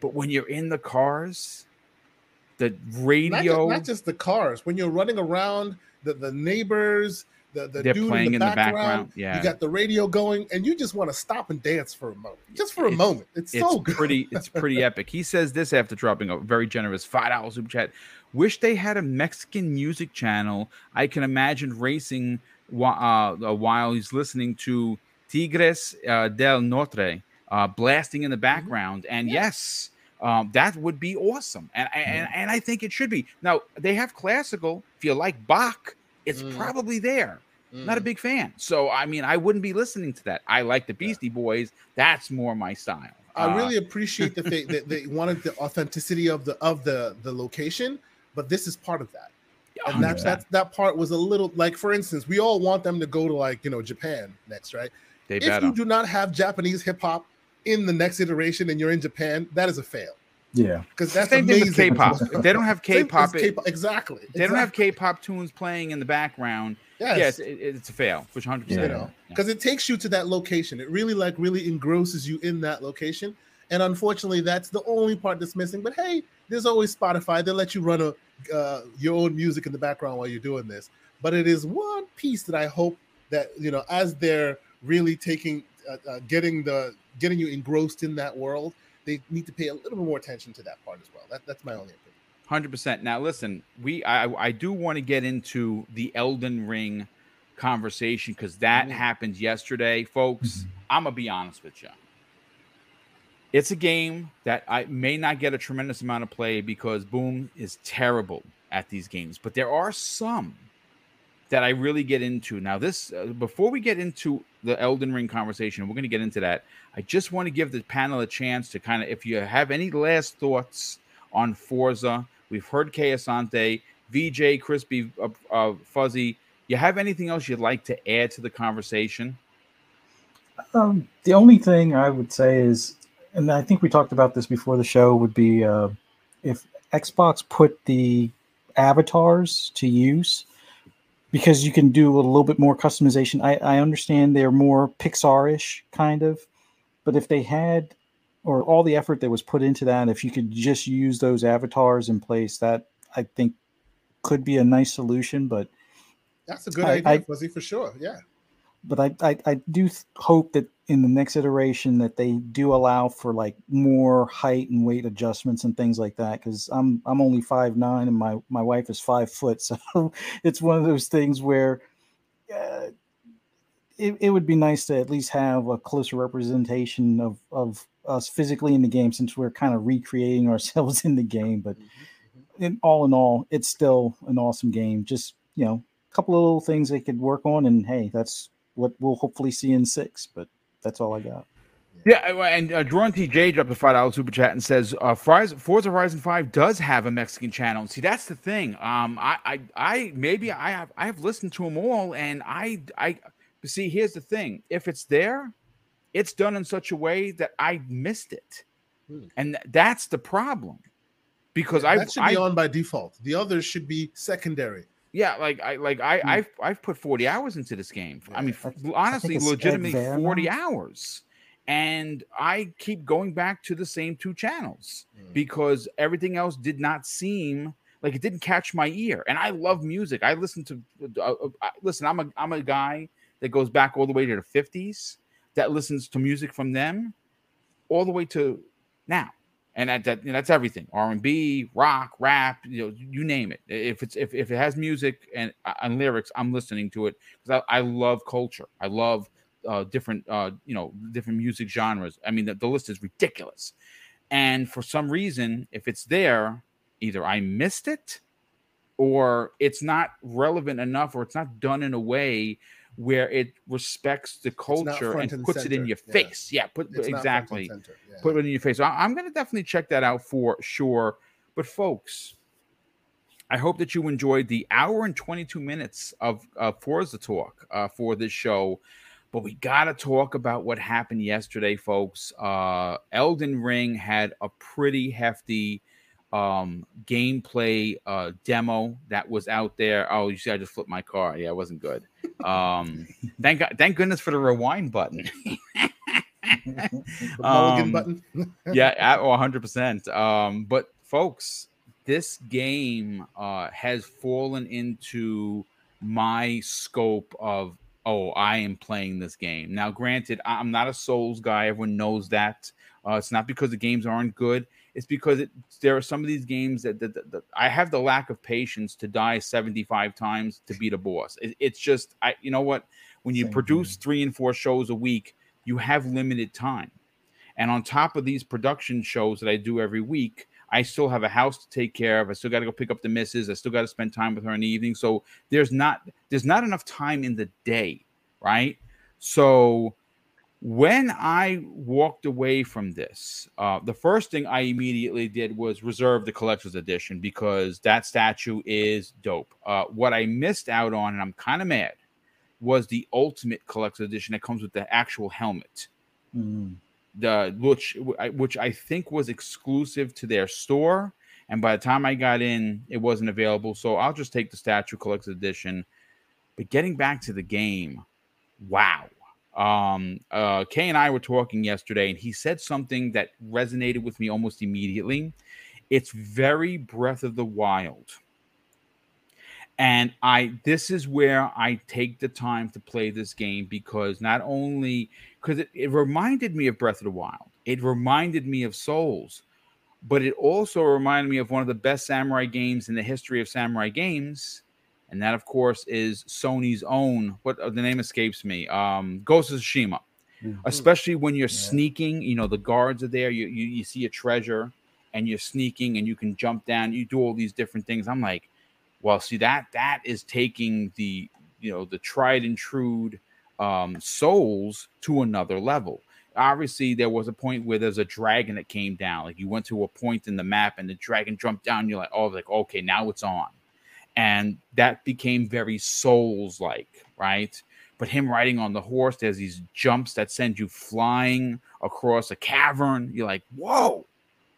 But when you're in the cars, the not just, radio not just the cars. When you're running around, the the neighbors, the the they're dude playing in the background. Yeah, You got the radio going, and you just want to stop and dance for a moment, just for a It's- moment. It's, it's so good. pretty it's pretty *laughs* epic he says this after dropping a very generous five dollars super chat wish they had a mexican music channel i can imagine racing uh, while he's listening to tigres uh, del norte uh, blasting in the background and Yeah. yes um, that would be awesome and, and and i think it should be now they have classical if you like bach it's Mm. probably there not a Mm. big fan so i mean i wouldn't be listening to that i like the beastie boys that's more my style I Uh, really *laughs* appreciate that they that they wanted the authenticity of the of the the location, but this is part of that. And that's 100%. that part was a little like for instance, we all want them to go to like you know Japan next, right? They if better. you do not have Japanese hip hop in the next iteration and you're in Japan, that is a fail. Yeah. Because that's Same thing amazing. with K-pop. If they don't have K-pop, it- K-pop, exactly. they don't have. K-pop tunes playing in the background. Yes. Yes, it, it's a fail, which hundred you percent. know because it takes you to that location. It really like really engrosses you in that location. And unfortunately that's the only part that's missing. But hey there's always spotify. They let you run a uh, your own music in the background while you're doing this. But it is one piece that i hope that you know as they're really taking uh, uh, getting the getting you engrossed in that world they need to pay a little bit more attention to that part as well. That, that's my only opinion Hundred percent. Now, listen, we I I do want to get into the Elden Ring conversation because that Mhm. happened yesterday, folks. I'm gonna be honest with you. It's a game that I may not get a tremendous amount of play because Boom is terrible at these games, but there are some that I really get into. Now, this uh, before we get into the Elden Ring conversation, we're going to get into that. I just want to give the panel a chance to kind of, if you have any last thoughts on Forza, we've heard Kay Asante, VJ, Crispy, uh, uh, Fuzzy. You have anything else you'd like to add to the conversation? Um, the only thing I would say is, and I think we talked about this before the show, would be uh, if Xbox put the avatars to use, because you can do a little bit more customization. I, I understand they're more Pixar-ish kind of, but if they had, or all the effort that was put into that, if you could just use those avatars in place, that I think could be a nice solution. But that's a good I- idea I- fuzzy for sure yeah but I, I I do hope that in the next iteration that they do allow for like more height and weight adjustments and things like that because I'm I'm only five nine and my my wife is five foot *laughs* so it's one of those things where uh, it, it would be nice to at least have a closer representation of of us physically in the game since we're kind of recreating *laughs* ourselves in the game but in all in all it's still an awesome game just you know a couple of little things they could work on and hey that's what we'll hopefully see in six but that's all i got Yeah, and uh, Drawn TJ dropped a five dollar super chat and says, uh, Fries, "Forza Horizon Five does have a Mexican channel." See, that's the thing. Um, I, I, I maybe I have I have listened to them all, and I, I see. Here's the thing: if it's there, it's done in such a way that I missed it, Hmm. and th- that's the problem. Because I, that should I be on by default the others should be secondary yeah, like I, like I, Hmm. I've, I've put forty hours into this game. I mean, I I honestly, think legitimately forty hours, and I keep going back to the same two channels Mm. because everything else did not seem like it didn't catch my ear. And I love music. I listen to uh, uh, uh, listen. I'm a I'm a guy that goes back all the way to the fifties that listens to music from them all the way to now. And that, that you know, that's everything R and B, rock, rap, you know, you name it. If it's if, if it has music and uh, and lyrics, I'm listening to it because I, I love culture. I love uh, different uh, you know different music genres. I mean, the, the list is ridiculous. And for some reason, if it's there, either I missed it or it's not relevant enough or it's not done in a way where it respects the culture and and puts it in your yeah. face. Yeah, put It's not front and exactly yeah. put it in your face. So I- I'm going to definitely check that out for sure. But folks, I hope that you enjoyed the hour and 22 minutes of uh, Forza talk uh, for this show. But we got to talk about what happened yesterday, folks. Uh, Elden Ring had a pretty hefty um gameplay uh demo that was out there oh you see i just flipped my car yeah it wasn't good um *laughs* thank god thank goodness for the rewind button *laughs* *laughs* Um, button. yeah, at, oh, 100%. Um, but folks, this game uh, has fallen into my scope of, oh, I am playing this game. Now, granted, I'm not a Souls guy. Everyone knows that. Uh, it's not because the games aren't good. It's because it, there are some of these games that, that, that, that I have the lack of patience to die 75 times to beat a boss. It, it's just, I, you know what? When you Same produce here. three and four shows a week, you have limited time. And on top of these production shows that I do every week, I still have a house to take care of. I still got to go pick up the missus. I still got to spend time with her in the evening. So there's not there's not enough time in the day, right? So when I walked away from this, uh, the first thing I immediately did was reserve the collector's edition because that statue is dope. Uh, what I missed out on, and I'm kind of mad, was the ultimate collector's edition that comes with the actual helmet. Mm. The which which I think was exclusive to their store, and by the time I got in, it wasn't available. So I'll just take the statue collector's edition. But getting back to the game, wow um, uh, Kay and I were talking yesterday, and he said something that resonated with me almost immediately. It's very Breath of the Wild. And I this is where I take the time to play this game because not only because it, it reminded me of Breath of the Wild, it reminded me of Souls, but it also reminded me of one of the best samurai games in the history of samurai games, and that of course is Sony's own. What uh, the name escapes me. Um, Ghost of Tsushima. Mhm. Especially when you're Yeah. sneaking, you know the guards are there. You, you you see a treasure, and you're sneaking, and you can jump down. You do all these different things. I'm like, well, see that that is taking the you know the tried and true um, souls to another level. Obviously, there was a point where there's a dragon that came down. Like you went to a point in the map, and the dragon jumped down. You're like, oh, like okay, now it's on and that became very souls like right? But him riding on the horse there's these jumps that send you flying across a cavern. You're like whoa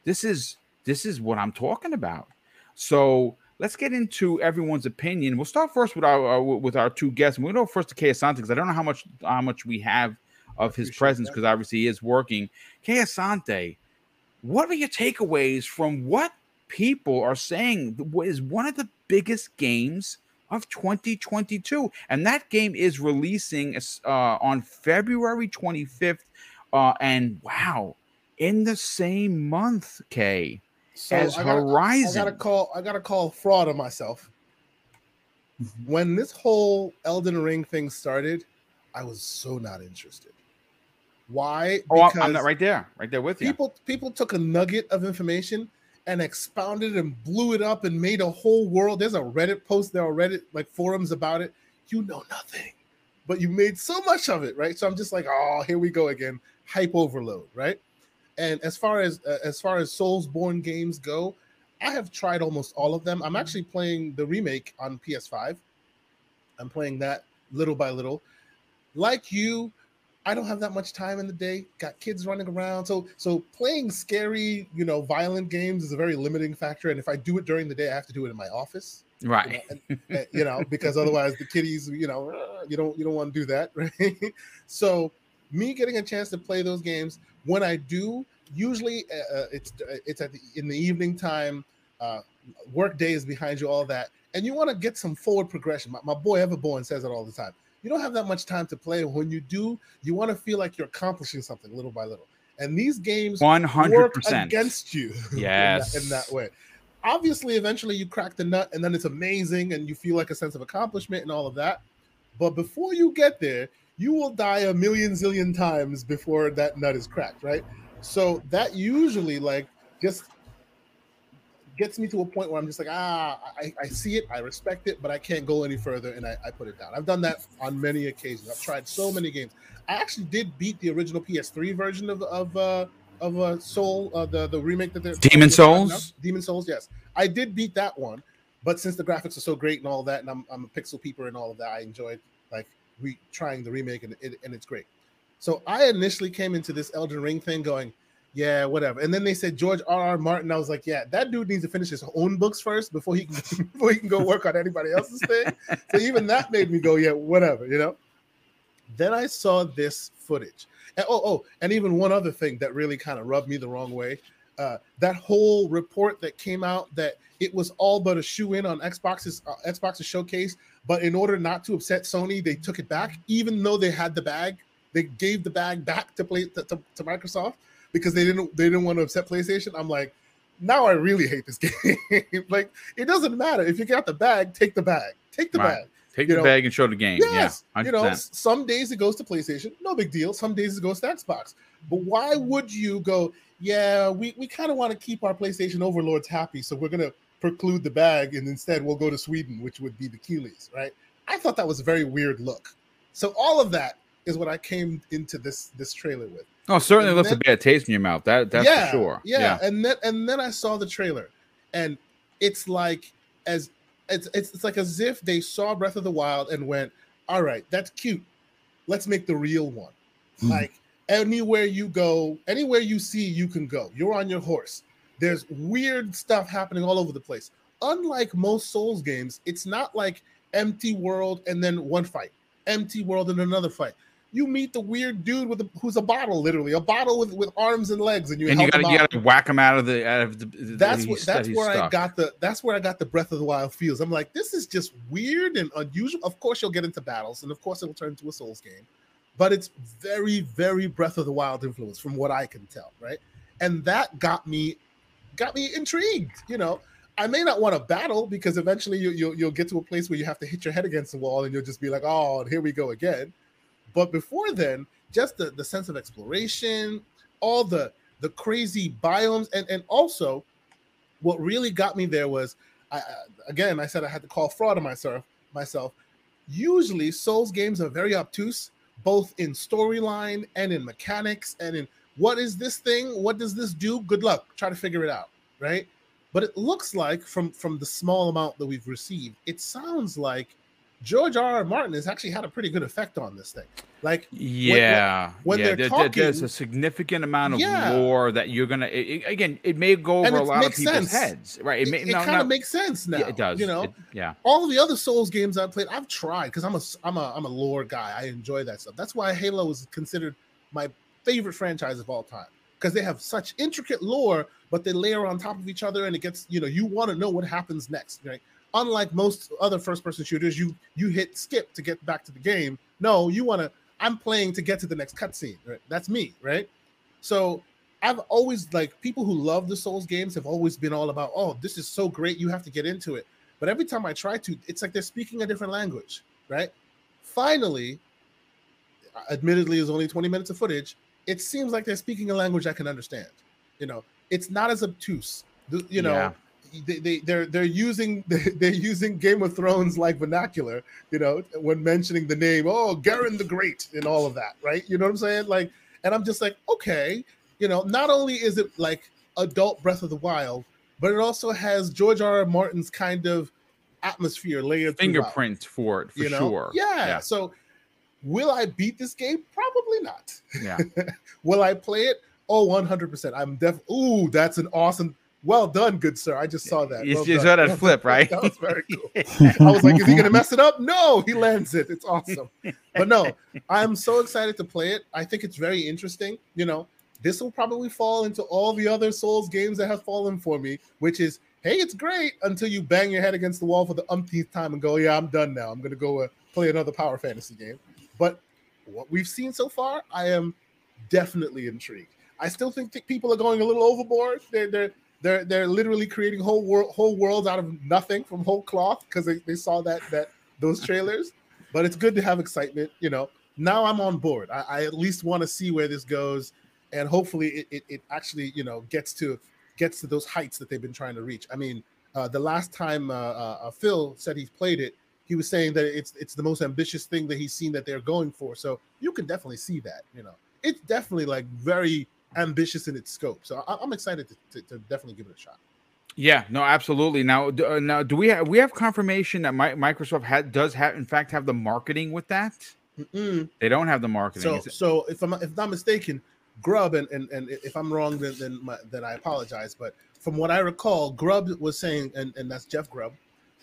this is this is what i'm talking about. So let's get into everyone's opinion. We'll start first with our uh, with our two guests we'll go first to Kay Asante because i don't know how much how much we have of his presence because obviously he is working. Kay Asante, what are your takeaways from what people are saying? Is one of the biggest games of 2022 and that game is releasing uh, on february 25th uh, and wow in the same month k So as I gotta, horizon I gotta call. I gotta call fraud on myself. When this whole Elden Ring thing started, I was so not interested. Why? oh I'm- i'm not right there right there with you people people took a nugget of information and expounded and blew it up and made a whole world. There's a Reddit post there, are Reddit like forums about it. You know nothing, but you made so much of it, right? So I'm just like, oh, here we go again, hype overload, right? And as far as uh, as far as Soulsborne games go, I have tried almost all of them. I'm actually playing the remake on PS5. I'm playing that little by little. Like you, I don't have that much time in the day. Got kids running around, so so playing scary, you know, violent games is a very limiting factor. And if I do it during the day, I have to do it in my office, you know, right and- and, you know because *laughs* otherwise the kiddies, you know, uh, you don't you don't want to do that, *laughs* right? So me getting a chance to play those games when I do, usually uh, uh, it's it's at the, in the evening time. Uh, work day is behind you, all that, and you want to get some forward progression. My, my boy Everborn says it all the time. You don't have that much time to play. When you do, you want to feel like you're accomplishing something little by little. And these games work 100% against you *laughs* in that- in, that, way. Obviously, eventually you crack the nut and then it's amazing and you feel like a sense of accomplishment and all of that. But before you get there, you will die a million zillion times before that nut is cracked, right? So that usually like just gets me to a point where I'm just like, ah, I, I see it, I respect it, but I can't go any further and I, I put it down. I've done that on many occasions. I've tried so many games. I actually did beat the original PS3 version of of uh, of uh, Soul, uh, the the remake that they're Demon they're talking about. Souls? Demon Souls, yes, I did beat that one, but since the graphics are so great and all that, and I'm I'm a pixel peeper and all of that, I enjoyed like re- trying the remake and it, and it's great. So I initially came into this Elden Ring thing going, yeah, whatever. And then they said George R. R. Martin. I was like, yeah, that dude needs to finish his own books first before he can *laughs* before he can go work on anybody else's thing. So even that made me go, yeah, whatever, you know. Then I saw this footage. And oh, oh, and even one other thing that really kind of rubbed me the wrong way. Uh, that whole report that came out that it was all but a shoe in on Xbox's uh, Xbox's showcase, but in order not to upset Sony, they took it back, even though they had the bag. They gave the bag back to play to, to, to Microsoft because they didn't they didn't want to upset PlayStation. I'm like, now I really hate this *laughs* game. like it doesn't matter if you got the bag, take the bag, take the Right. bag. take you the know, bag and show the game Yes, yeah 100%. you know, some days it goes to PlayStation, no big deal. Some days it goes to Xbox. But why would you go? Yeah, we, we kind of want to keep our PlayStation overlords happy, so we're gonna preclude the bag, and instead we'll go to Sweden, which would be the Keighleys, right? I thought that was a very weird look. So all of that is what I came into this this trailer with. Oh, certainly And left then- a bad taste in your mouth. That that's yeah, for sure. Yeah. and then and then I saw the trailer, and it's like as it's, it's it's like as if they saw Breath of the Wild and went, "All right, that's cute. Let's make the real one." Hmm. Like anywhere you go, anywhere you see, you can go. You're on your horse. There's weird stuff happening all over the place. Unlike most Souls games, it's not like empty world and then one fight, empty world and another fight. You meet the weird dude with a, who's a bottle, literally a bottle with, with arms and legs, and you and you got you to whack him out of the out of the. the- That's he's- what that's where I got the that's where I got the Breath of the Wild feels. I'm like, this is just weird and unusual. Of course, you'll get into battles, and of course, it'll turn into a Souls game, but it's very, very Breath of the Wild influence from what I can tell, right? And that got me got me intrigued. You know, I may not want to battle because eventually you, you'll you'll get to a place where you have to hit your head against the wall, and you'll just be like, oh, here we go again. But before then, just the, the sense of exploration, all the the crazy biomes, and and also what really got me there was I, again I said I had to call fraud on myself myself. Usually Souls games are very obtuse, both in storyline and in mechanics and in what is this thing? What does this do? Good luck. Try to figure it out, right? But it looks like from from the small amount that we've received, it sounds like George R. R. Martin has actually had a pretty good effect on this thing. Like Yeah, when yeah. they're there- there- there's a significant amount of Yeah. lore that you're gonna. It, it- again, it may go over a lot of people's sense. heads, right? it, may, it no, kind of makes sense now. yeah, it does. You know, It- yeah, all the other Souls games I've played, I've tried because I'm a I'm a I'm a lore guy. I enjoy that stuff. That's why Halo is considered my favorite franchise of all time because they have such intricate lore, but they layer on top of each other, and it gets you know you want to know what happens next, right? Unlike most other first-person shooters, you you hit skip to get back to the game. No, you want to. I'm playing to get to the next cutscene. Right? That's me, right? So I've always like people who love the Souls games have always been all about, oh, this is so great, you have to get into it. But every time I try to, it's like they're speaking a different language, right? Finally, admittedly, is only 20 minutes of footage. It seems like they're speaking a language I can understand. You know, it's not as obtuse. You know, Yeah. They, they they're they're using *laughs* they're using Game of Thrones like vernacular. You know, when mentioning the name, oh, Garen the Great, and all of that, right? You know what I'm saying? Like, and I'm just like, okay, you know, not only is it like adult Breath of the Wild, but it also has George R. R. Martin's kind of atmosphere layered throughout, fingerprint for it for you know? sure. Yeah. yeah, So, will I beat this game? Probably not. yeah. *laughs* Will I play it? Oh, 100%. I'm def. Ooh, that's an awesome. Well done, good sir. I just saw that. You- Well you saw *laughs* that flip, right? that was very cool. *laughs* I was like, is he gonna mess it up? No, he lands it. It's awesome. But no, I'm so excited to play it. I think it's very interesting. You know, this will probably fall into all the other Souls games that have fallen for me, which is, hey, it's great until you bang your head against the wall for the umpteenth time and go, yeah, I'm done now. I'm gonna go uh, play another power fantasy game. But what we've seen so far, I am definitely intrigued. I still think people are going a little overboard. They're they're they're they're literally creating whole world whole worlds out of nothing from whole cloth because they, they saw that that those trailers. But it's good to have excitement, you know. Now I'm on board. I, I at least want to see where this goes, and hopefully it, it, it actually you know gets to gets to those heights that they've been trying to reach. I mean, uh, the last time uh, uh, uh, Phil said he's played it, he was saying that it's it's the most ambitious thing that he's seen that they're going for. So you can definitely see that. You know, it's definitely like very ambitious in its scope. So I, I'm excited to, to, to definitely give it a shot. Yeah, no, absolutely. Now, do, uh, now, do we have we have confirmation that Mi- Microsoft ha- does have, in fact, have the marketing with that? Mm-mm. They don't have the marketing. So so if I'm if not mistaken, Grubb and and, and if I'm wrong, then then, my, then I apologize. But from what I recall, Grubb was saying, and, and that's Jeff Grubb,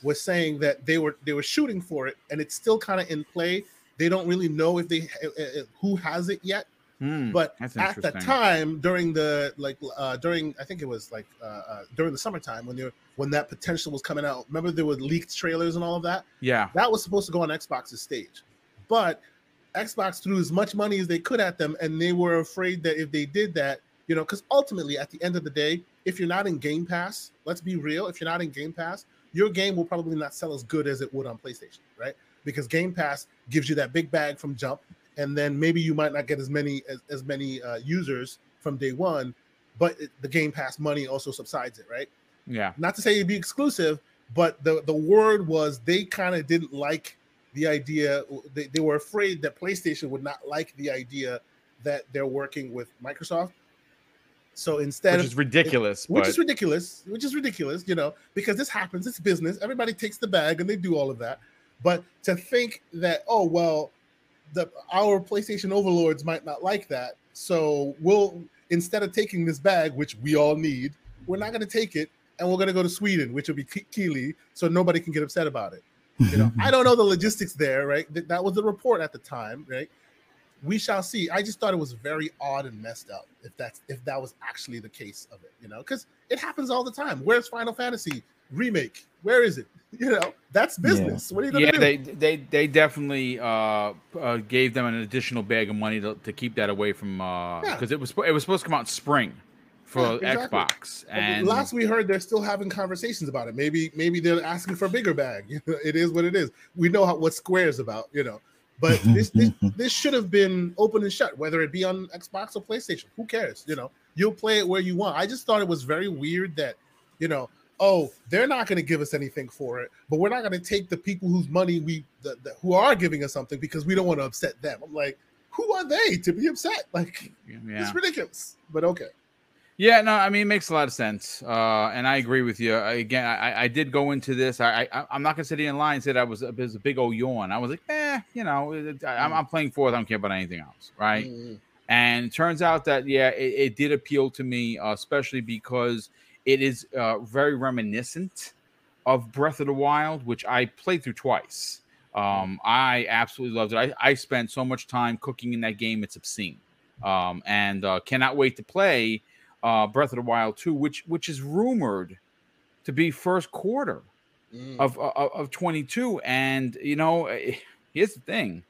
was saying that they were they were shooting for it, and it's still kind of in play. They don't really know if they uh, uh, who has it yet. Hmm, but at the time during the like uh during i think it was like uh, uh during the summertime when they were when that potential was coming out remember there were leaked trailers and all of that? Yeah, that was supposed to go on xbox's stage. But xbox threw as much money as they could at them and they were afraid that if they did that you know because ultimately at the end of the day if you're not in game pass let's be real if you're not in game pass your game will probably not sell as good as it would on playstation right? Because game pass gives you that big bag from jump and then maybe you might not get as many as, as many uh, users from day one but it, the game pass money also subsides it right yeah, not to say it'd be exclusive but the the word was they kind of didn't like the idea they, they were afraid that PlayStation would not like the idea that they're working with Microsoft. So instead which is ridiculous. which but is ridiculous, which is ridiculous, you know, because this happens, it's business. Everybody takes the bag and they do all of that. But to think that, oh well, the our PlayStation overlords might not like that, so we'll instead of taking this bag, which we all need, we're not going to take it, and we're going to go to Sweden, which will be Ke- Keighley, so nobody can get upset about it. You know, I don't know the logistics there, right? That, that was the report at the time, right? We shall see. I just thought it was very odd and messed up if that's if that was actually the case of it, you know, because it happens all the time. Where's Final Fantasy remake? Where is it? *laughs* You know, that's Yeah. business. What are you gonna yeah, do? they they they definitely uh, uh, gave them an additional bag of money to, to keep that away from Yeah. because it was it was supposed to come out in spring for Yeah, exactly. Xbox and last we heard, they're still having conversations about it. Maybe, maybe they're asking for a bigger bag. *laughs* You know, it is what it is. We know how, what Square is about, you know. But *laughs* this, this, this should have been open and shut, whether it be on Xbox or PlayStation. Who cares? You know, you'll play it where you want. I just thought it was very weird that, you know, oh, they're not going to give us anything for it, but we're not going to take the people whose money we, the, the, who are giving us something because we don't want to upset them. I'm like, who are they to be upset? *laughs* Like, yeah. it's ridiculous. But okay. Yeah, no, I mean it makes a lot of sense, uh, and I agree with you. I- Again, I, I did go into this. I, I I'm not gonna sit here in line and say that was it was a big old yawn. I was like, eh, you know, it, I, I'm, I'm playing fourth. I don't care about anything else, right? Mm. And it turns out that yeah, it, it did appeal to me, uh, especially because it is uh, very reminiscent of Breath of the Wild, which I played through twice. Um, I absolutely loved it. I, I spent so much time cooking in that game; it's obscene. Um, and uh, cannot wait to play uh, Breath of the Wild 2, which which is rumored to be first quarter Mm. of of, of 22. And you know, eh, here's the thing.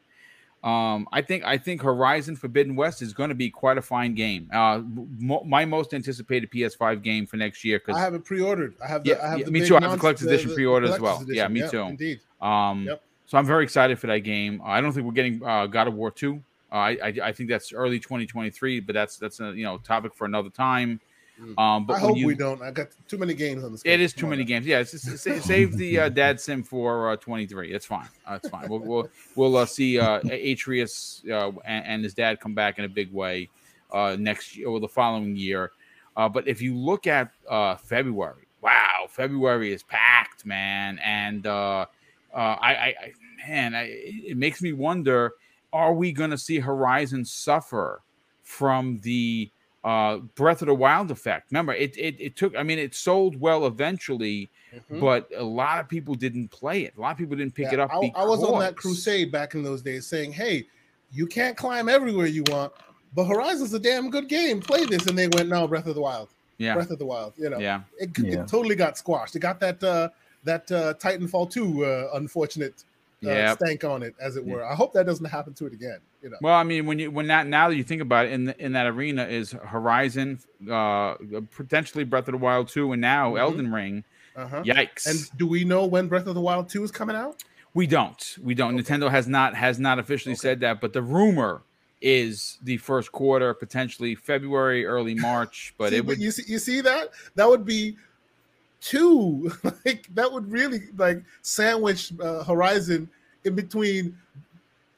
Um, I think I think Horizon Forbidden West is going to be quite a fine game. Uh, mo- my most anticipated PS5 game for next year because I have it pre-ordered. I have the, Yeah, I have yeah, the me too. I have the collector's edition pre-ordered as well. collector's Yeah, me too. Indeed. um, Yep. so I'm very excited for that game. I don't think we're getting uh, God of War 2. Uh, I, I I think that's early 2023, but that's that's a you know topic for another time. Mm. Um, but I hope you, we don't. I got too many games on the It schedule. is Come too on many games. Yeah, it's just, sa- save the uh, *laughs* dad sim for uh, 23. It's fine. Uh, it's fine. We'll we'll, we'll uh, see uh, Atreus uh, and, and his dad come back in a big way uh, next year or the following year. Uh, but if you look at uh, February, wow, February is packed, man. And uh, uh, I, I, I, man, I, it makes me wonder: Are we going to see Horizon suffer from the uh, Breath of the Wild effect? Remember, it, it it took. I mean, it sold well eventually, Mhm. but a lot of people didn't play it. A lot of people didn't pick Yeah, it up. I, I was on that crusade back in those days, saying, "Hey, you can't climb everywhere you want, but Horizon's a damn good game. Play this." And they went, "No, Breath of the Wild, Yeah, Breath of the Wild." You know, yeah. it, Yeah. it totally got squashed. It got that uh, that uh, Titanfall two uh, unfortunate uh, Yep. stank on it, as it Yeah. were. I hope that doesn't happen to it again. You know, Well, I mean, when you when that now that you think about it, in the, in that arena is Horizon, uh, potentially Breath of the Wild two, and now Mhm. Elden Ring. uh-huh. Yikes! And do we know when Breath of the Wild two is coming out? we don't, we don't. Nintendo has not has not officially Okay. said that, but the rumor is the first quarter, potentially February, early *laughs* March. But See, it would you see, you see that that would be two. *laughs* like that would really like sandwich uh, Horizon in between.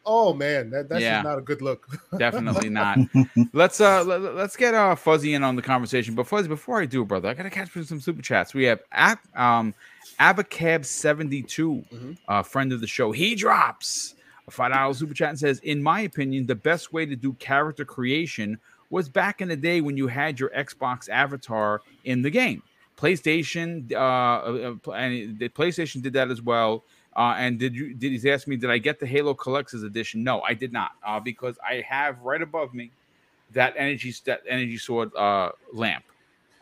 Oh man, that, that's Yeah. not a good look. definitely *laughs* not. let's uh let, us get uh fuzzy in on the conversation. But fuzzy, before I do, brother, I gotta catch up some super chats. We have Ab, um Abacab seventy two, Mhm. uh, friend of the show. He drops a five dollar super chat and says, "In my opinion, the best way to do character creation was back in the day when you had your Xbox avatar in the game. PlayStation, uh, uh, uh, and the PlayStation did that as well." Uh, and did you did he ask me did I get the Halo Collector's Edition? No, I did not, uh, because I have right above me that energy that energy sword uh, lamp.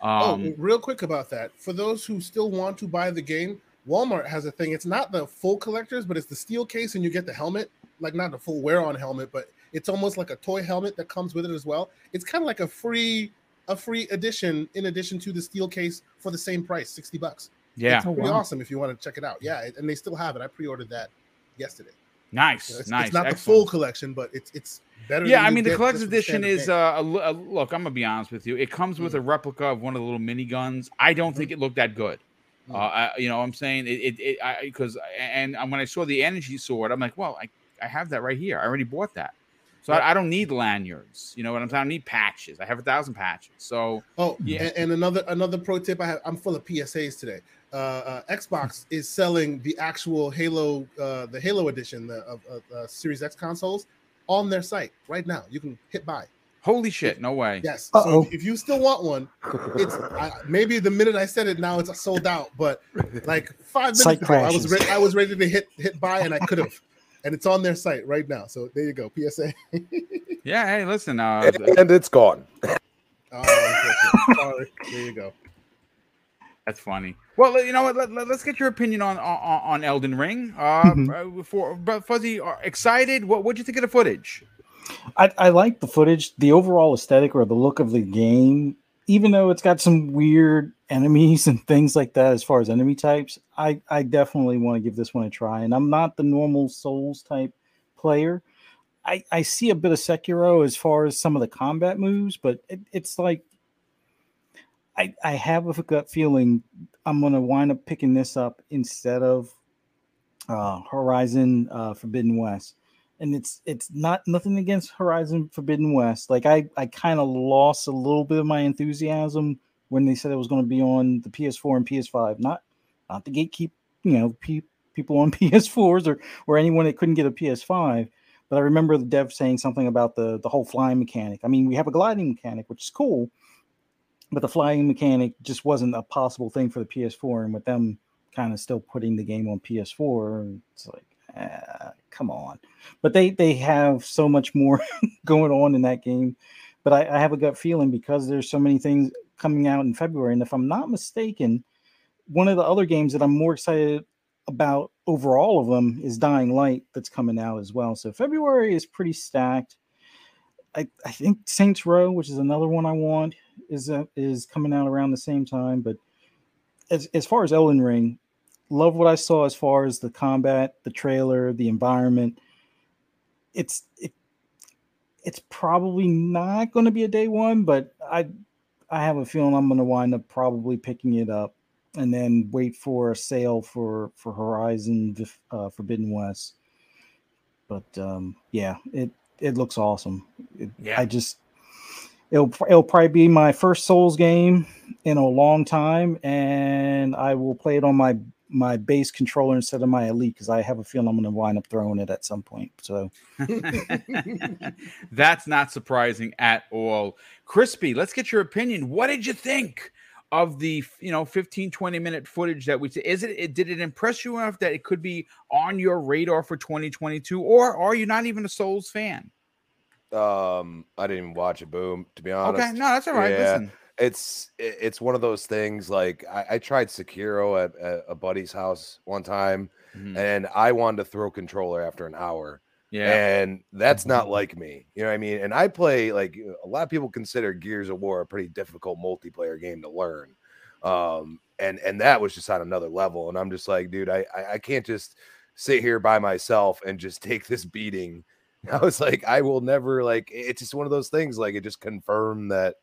Um, oh, real quick about that. For those who still want to buy the game, Walmart has a thing. It's not the full collectors, but it's the steel case, and you get the helmet, like not the full wear-on helmet, but it's almost like a toy helmet that comes with it as well. It's kind of like a free a free edition in addition to the steel case for the same price, sixty bucks. Yeah, It's pretty wow. awesome if you want to check it out. Yeah, and they still have it. I pre-ordered that yesterday. nice, You know, it's, nice. it's not the full collection, but it's it's better. Yeah, than I mean the get collector's just with the edition is uh, a, a look. I'm gonna be honest with you. It comes with a replica of one of the little mini guns. I don't think it looked that good. Uh, I, you know, what I'm saying it, it, it I because and when I saw the energy sword, I'm like, well, I, I have that right here. I already bought that, so I, I don't need lanyards. You know what I'm saying? I don't need patches. I have a thousand patches. So Oh, Yeah. and, and another another pro tip I have. I'm full of PSAs today. Uh, uh, Xbox is selling the actual Halo, uh, the Halo edition the, of, of uh, Series X consoles on their site right now. You can hit buy. holy shit, no way. Yes. So Uh-oh. if, if you still want one, it's I, maybe the minute I said it now it's sold out. But like five minutes ago, I was crashes. ready. I was ready to hit hit buy, and I could have. And it's on their site right now. So there you go. PSA. *laughs* Yeah, hey, listen, uh, and it's gone. Oh, unfortunate. Sorry. There you go. That's funny. Well, you know what? Let, let, us get your opinion on on, on Elden Ring. Uh, Mhm. uh, for but Fuzzy, uh, excited? What what'd you think of the footage? I, I like the footage, the overall aesthetic or the look of the game, even though it's got some weird *laughs* enemies and things like that as far as enemy types. I, I definitely want to give this one a try. And I'm not the normal Souls type player. I, I see a bit of Sekiro as far as some of the combat moves, but it, it's like I, I have a gut feeling I'm to wind up picking this up instead of uh, Horizon uh, Forbidden West and it's it's not nothing against Horizon Forbidden West. Like I I kind of lost a little bit of my enthusiasm when they said it was going to be on the PS4 and PS5. Not not the gatekeep, you know, pe- people on *laughs* PS4s or or anyone that couldn't get a PS5. But I remember the dev saying something about the the whole flying mechanic. I mean, we have a gliding mechanic, which is cool, but the flying mechanic just wasn't a possible thing for the PS4. And with them kind of still putting the game on PS4, it's like, ah, come on but they they have so much more *laughs* going on in that game. But I, I have a gut feeling because there's so many things coming out in February, and if I'm not mistaken, one of the other games that I'm more excited about over all of them is Dying Light that's coming out as well. So February is pretty stacked. I, I think Saints Row, which is another one I want, is uh, is coming out around the same time. But as as far as Elden Ring, love what I saw as far as the combat, the trailer, the environment. It's it, it's probably not going to be a day one, but I I have a feeling I'm going to wind up probably picking it up and then wait for a sale for for Horizon uh, Forbidden West. But um, yeah, it it looks awesome. It, Yeah. I just it'll it'll probably be my first Souls game in a long time, and I will play it on my my base controller instead of my elite because I have a feeling I'm going to wind up throwing it at some point. So *laughs* That's not surprising at all. Crispy, let's get your opinion. What did you think of the you know 15 20 minute footage that we is it, it did it impress you enough that it could be on your radar for 2022 or are you not even a Souls fan? Um, I didn't even watch it. Boom. To be honest, Okay, no, that's all right. Yeah. Listen. it's it's one of those things. Like I, I tried Sekiro at, at a buddy's house one time, Mhm. and I wanted to throw controller after an hour. Yeah. And that's not *laughs* like me. You know what I mean? And I play like a lot of people consider Gears of War a pretty difficult multiplayer game to learn. Um, and and that was just on another level. And I'm just like, dude, I I, I can't just sit here by myself and just *laughs* take this beating. *laughs* I was like, I will never like it's just one of those things, like it just confirmed that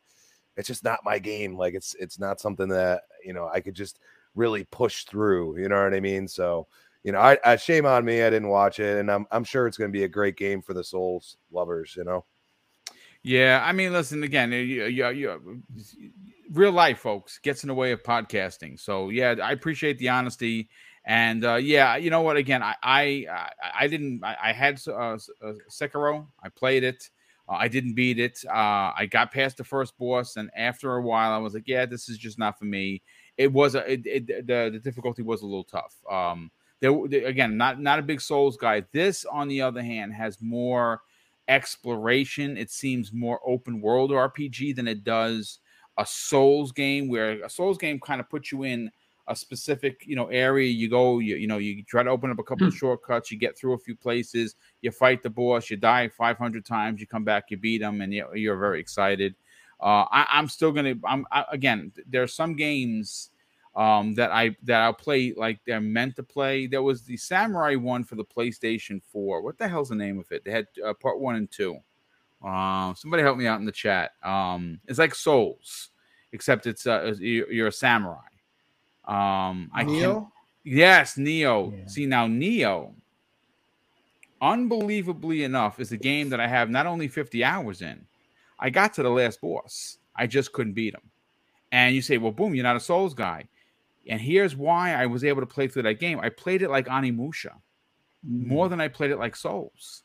it's just not my game. Like it's it's not something that you know I could just really push through. You know what I mean? So you know, I, I shame on me. I didn't watch it, and I'm I'm sure it's going to be a great game for the Souls lovers. You know, Yeah, I mean, listen again. You, you, real life, folks, gets in the way of podcasting. So yeah, I appreciate the honesty, and uh, yeah, you know what? Again, I I I, didn't. I, I had uh, uh, Sekiro. I played it. Uh, I didn't beat it. Uh, I got past the first boss, and after a while, I was like, yeah, this is just not for me. It was a it, it, the the difficulty was a little tough. Um, there- again, not not a big Souls guy. This, on the other hand, has more exploration. It seems more open world RPG than it does a Souls game, where a Souls game kind of puts you in a specific you know area. You go, you, you know, you try to open up a couple of shortcuts. You get through a few places. You fight the boss. You die 500 times. You come back. You beat them, and you, you're very excited. Uh, I, I'm still gonna. I'm I, again. There are some games um, that I that I'll play like they're meant to play. There was the Samurai one for the PlayStation 4. What the hell's the name of it? They had uh, part one and two. Uh, somebody help me out in the chat. Um, it's like Souls, except it's uh, you're you're a samurai. Um, I can Yes, Nioh. Yeah. See now, Nioh. Unbelievably enough, is a game that I have not only 50 hours in. I got to the last boss. I just couldn't beat him. And you say, well, boom, you're not a Souls guy. And here's why I was able to play through that game. I played it like Onimusha more than I played it like Souls,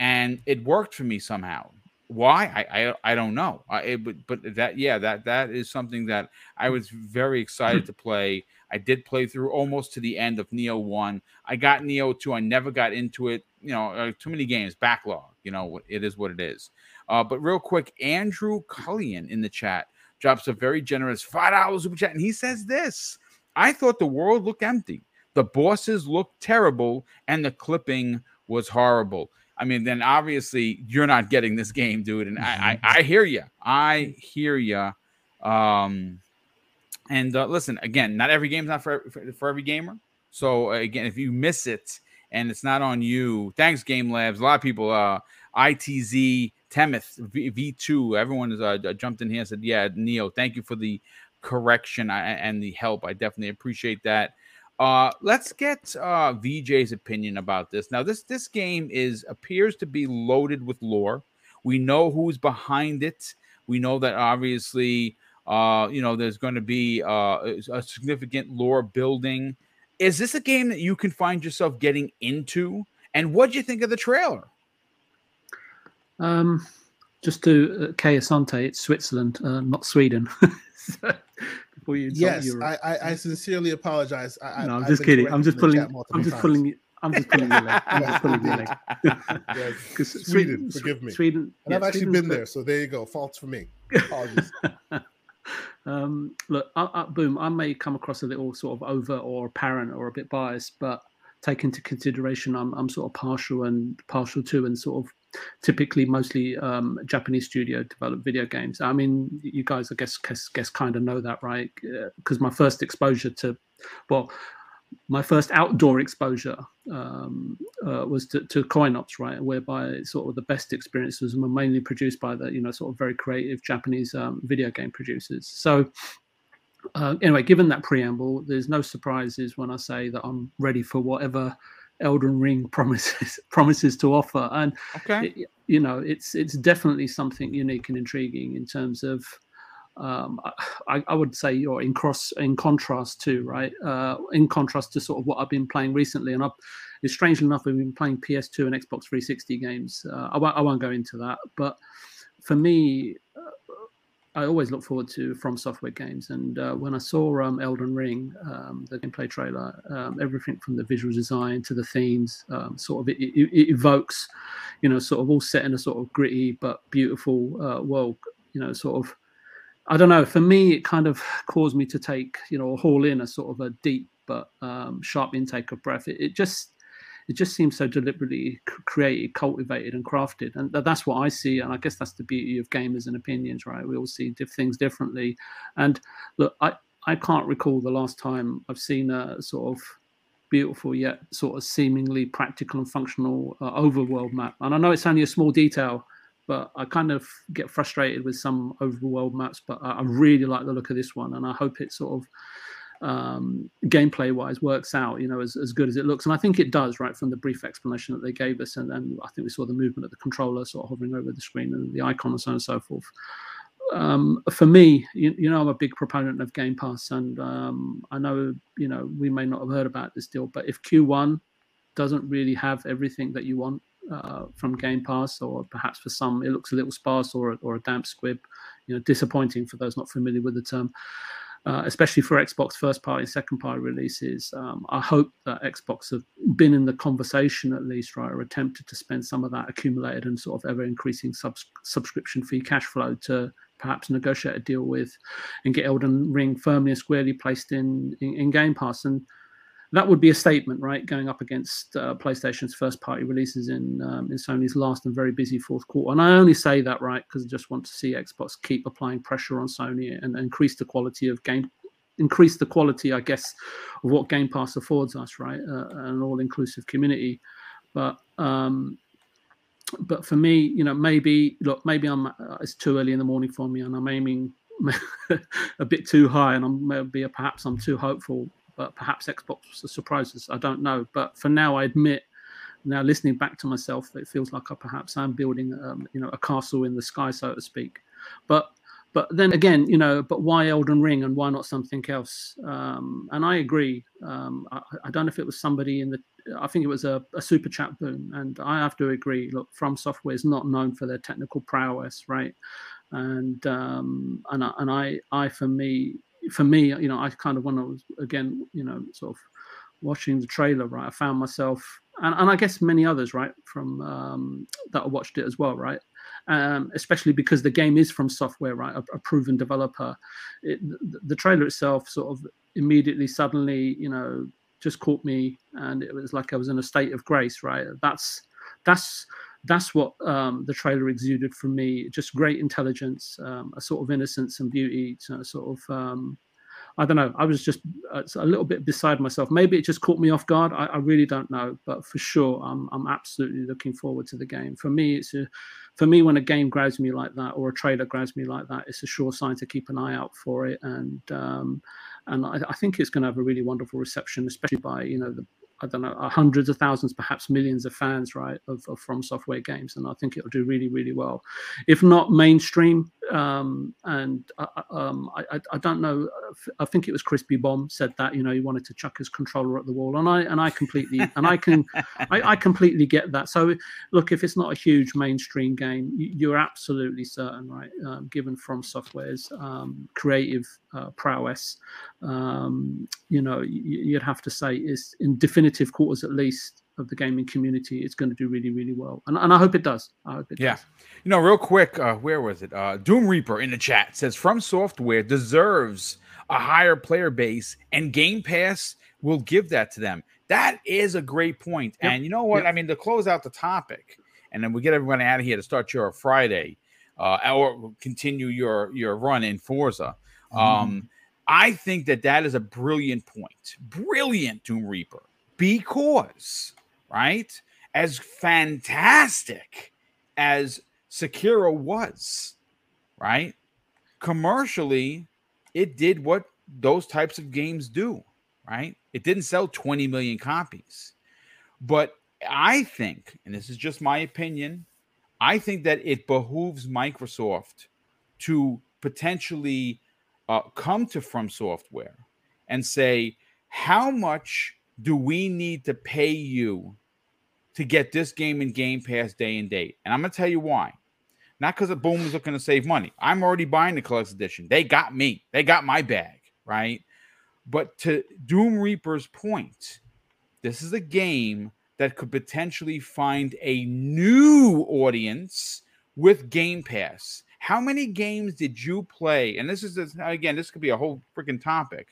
and it worked for me somehow. Why I I, I don't know. I, it, but, but that yeah that that is something that I was very excited to play. I did play through almost to the end of Nioh One. I got Nioh Two. I never got into it. You know, uh, too many games backlog. You know, it is what it is. Uh, but real quick, Andrew Cullion in the chat drops a very generous five dollars super chat, and he says this: I thought the world looked empty. The bosses looked terrible, and the clipping was horrible. I mean, then obviously you're not getting this game, dude. And I, I, I hear you. I hear you. Um, and uh, listen, again, not every game's not for, for for every gamer. So uh, again, if you miss it and it's not on you, thanks Game Labs. A lot of people, uh, ITZ, Temeth, V two, everyone has uh, jumped in here and said, "Yeah, Nioh, thank you for the correction and the help. I definitely appreciate that." Uh, let's get uh, VJ's opinion about this. Now, this this game is appears to be loaded with lore. We know who's behind it. We know that obviously, uh, you know, there's going to be uh, a significant lore building. Is this a game that you can find yourself getting into? And what do you think of the trailer? Um, just to uh, Kay Asante, it's Switzerland, uh, not Sweden. *laughs* So, Before you, Yes, you're- I, I, I sincerely apologize. I, no, I, I'm I've just kidding. I'm just pulling. I'm just times. pulling. you- I'm just pulling your leg. I'm just pulling your leg. *laughs* Yes. *laughs* 'Cause Sweden, Swe- forgive me. Sweden. And yeah, I've actually Sweden's been there, so there you go. Faults for me. Apologies. *laughs* um, look, I, I, boom. I may come across a little sort of over or apparent or a bit biased, but take into consideration, I'm I'm sort of partial and partial to, and sort of typically mostly um, Japanese studio developed video games. I mean, you guys, I guess, guess, guess kind of know that, right? Because my first exposure to, well, my first outdoor exposure um, uh, was to, to coin-ops, right, whereby sort of the best experiences were mainly produced by the, you know, sort of very creative Japanese um, video game producers. So, uh, anyway, given that preamble, there's no surprises when I say that I'm ready for whatever Elden Ring *laughs* promises promises to offer, and Okay. it- you know, it's it's definitely something unique and intriguing in terms of. Um, I, I would say you're in cross in contrast to right uh, in contrast to sort of what I've been playing recently, and I've, it's strangely enough I've been playing PS2 and Xbox 360 games. Uh, I won't I won't go into that, but for me, uh, I always look forward to From Software games, and uh, when I saw um, Elden Ring, um, the gameplay trailer, um, everything from the visual design to the themes, um, sort of it, it, it evokes, you know, sort of all set in a sort of gritty but beautiful uh, world. You know, sort of, I don't know. For me, it kind of caused me to take, you know, haul in a sort of a deep but um, sharp intake of breath. It, it just it just seems so deliberately created, cultivated, and crafted, and that's what I see. And I guess that's the beauty of gamers and opinions, right? We all see diff- things differently. And look, I I can't recall the last time I've seen a sort of beautiful yet sort of seemingly practical and functional uh, overworld map. And I know it's only a small detail, but I kind of get frustrated with some overworld maps. But I, I really like the look of this one, and I hope it sort of um, gameplay wise works out, you know, as, as good as it looks. And I think it does, right, from the brief explanation that they gave us. And then I think we saw the movement of the controller sort of hovering over the screen and the icon and so on and so forth. Um, for me, you, you know, I'm a big proponent of Game Pass, and um, I know, you know, we may not have heard about this deal, but if Q1 doesn't really have everything that you want uh, from Game Pass, or perhaps for some it looks a little sparse or, or a damp squib, you know, disappointing for those not familiar with the term uh, especially for Xbox first party and second party releases. Um, I hope that Xbox have been in the conversation at least, right, or attempted to spend some of that accumulated and sort of ever increasing subs- subscription fee cash flow to perhaps negotiate a deal with and get Elden Ring firmly and squarely placed in, in, in Game Pass. And that would be a statement, right, going up against uh, PlayStation's first party releases in um, in Sony's last and very busy fourth quarter. And I only say that, right, because I just want to see Xbox keep applying pressure on Sony and increase the quality of game, increase the quality, I guess, of what Game Pass affords us, right, uh, an all inclusive community. But um, but for me, you know, maybe look, maybe I'm uh, it's too early in the morning for me, and I'm aiming *laughs* a bit too high, and I'm maybe perhaps I'm too hopeful. But perhaps Xbox surprises. I don't know. But for now, I admit now listening back to myself, it feels like I perhaps am building, um, you know, a castle in the sky, so to speak. But but then again, you know, but why Elden Ring and why not something else? Um, and I agree. Um, I, I, don't know if it was somebody in the, I think it was a, a, super chat boom, and I have to agree. Look, From Software is not known for their technical prowess, right? And um, and and I, I for me, for me, you know, I kind of when I was again, you know, sort of watching the trailer, right? I found myself, and, and I guess many others, right, from um, that watched it as well, right? um, especially because the game is from software, right? A, a proven developer. It, the, the trailer itself sort of immediately, suddenly, you know, just caught me, and it was like I was in a state of grace, right? That's that's that's what um, the trailer exuded from me. Just great intelligence, um, a sort of innocence and beauty, sort of um, I don't know. I was just uh, a little bit beside myself. Maybe it just caught me off guard. I, I, really don't know, but for sure, I'm I'm absolutely looking forward to the game. For me, it's a, for me when a game grabs me like that or a trailer grabs me like that, it's a sure sign to keep an eye out for it. And um, and I, I think it's going to have a really wonderful reception, especially by you know the I don't know, hundreds of thousands, perhaps millions of fans, right, of, of, From Software games, and I think it'll do really, really well. If not mainstream, um, and uh, uh, um, I, I, don't know, I think it was Crispy Bomb said that you know he wanted to chuck his controller at the wall, and I and I completely and I can I, I, completely get that. So look, if it's not a huge mainstream game, you, are absolutely certain, right, um, given From Software's um, creative uh, prowess, um, you know, you'd have to say is in definitive quarters at least of the gaming community, it's going to do really, really well. And, and I hope it does. I hope it yeah. does. You know, real quick, uh, where was it? Uh, Doom Reaper in the chat says From Software deserves a higher player base, and Game Pass will give that to them. That is a great point. Yep. And you know what? Yep. I mean, to close out the topic, and then we get everyone out of here to start your Friday, uh, or continue your your run in Forza. Mm-hmm. Um, I think that that is a brilliant point. Brilliant Doom Reaper. Because, right, as fantastic as Sekiro was, right, commercially, it did what those types of games do, right? It didn't sell 20 million copies. But I think, and this is just my opinion, I think that it behooves Microsoft to potentially uh, come to From Software and say, how much do we need to pay you to get this game in Game Pass day and date? And I'm going to tell you why. Not because the Boom is looking to save money. I'm already buying the collector's edition. They got me. They got my bag, right? But to Doom Reaper's point, this is a game that could potentially find a new audience with Game Pass. How many games did you play? And this is again, this could be a whole freaking topic.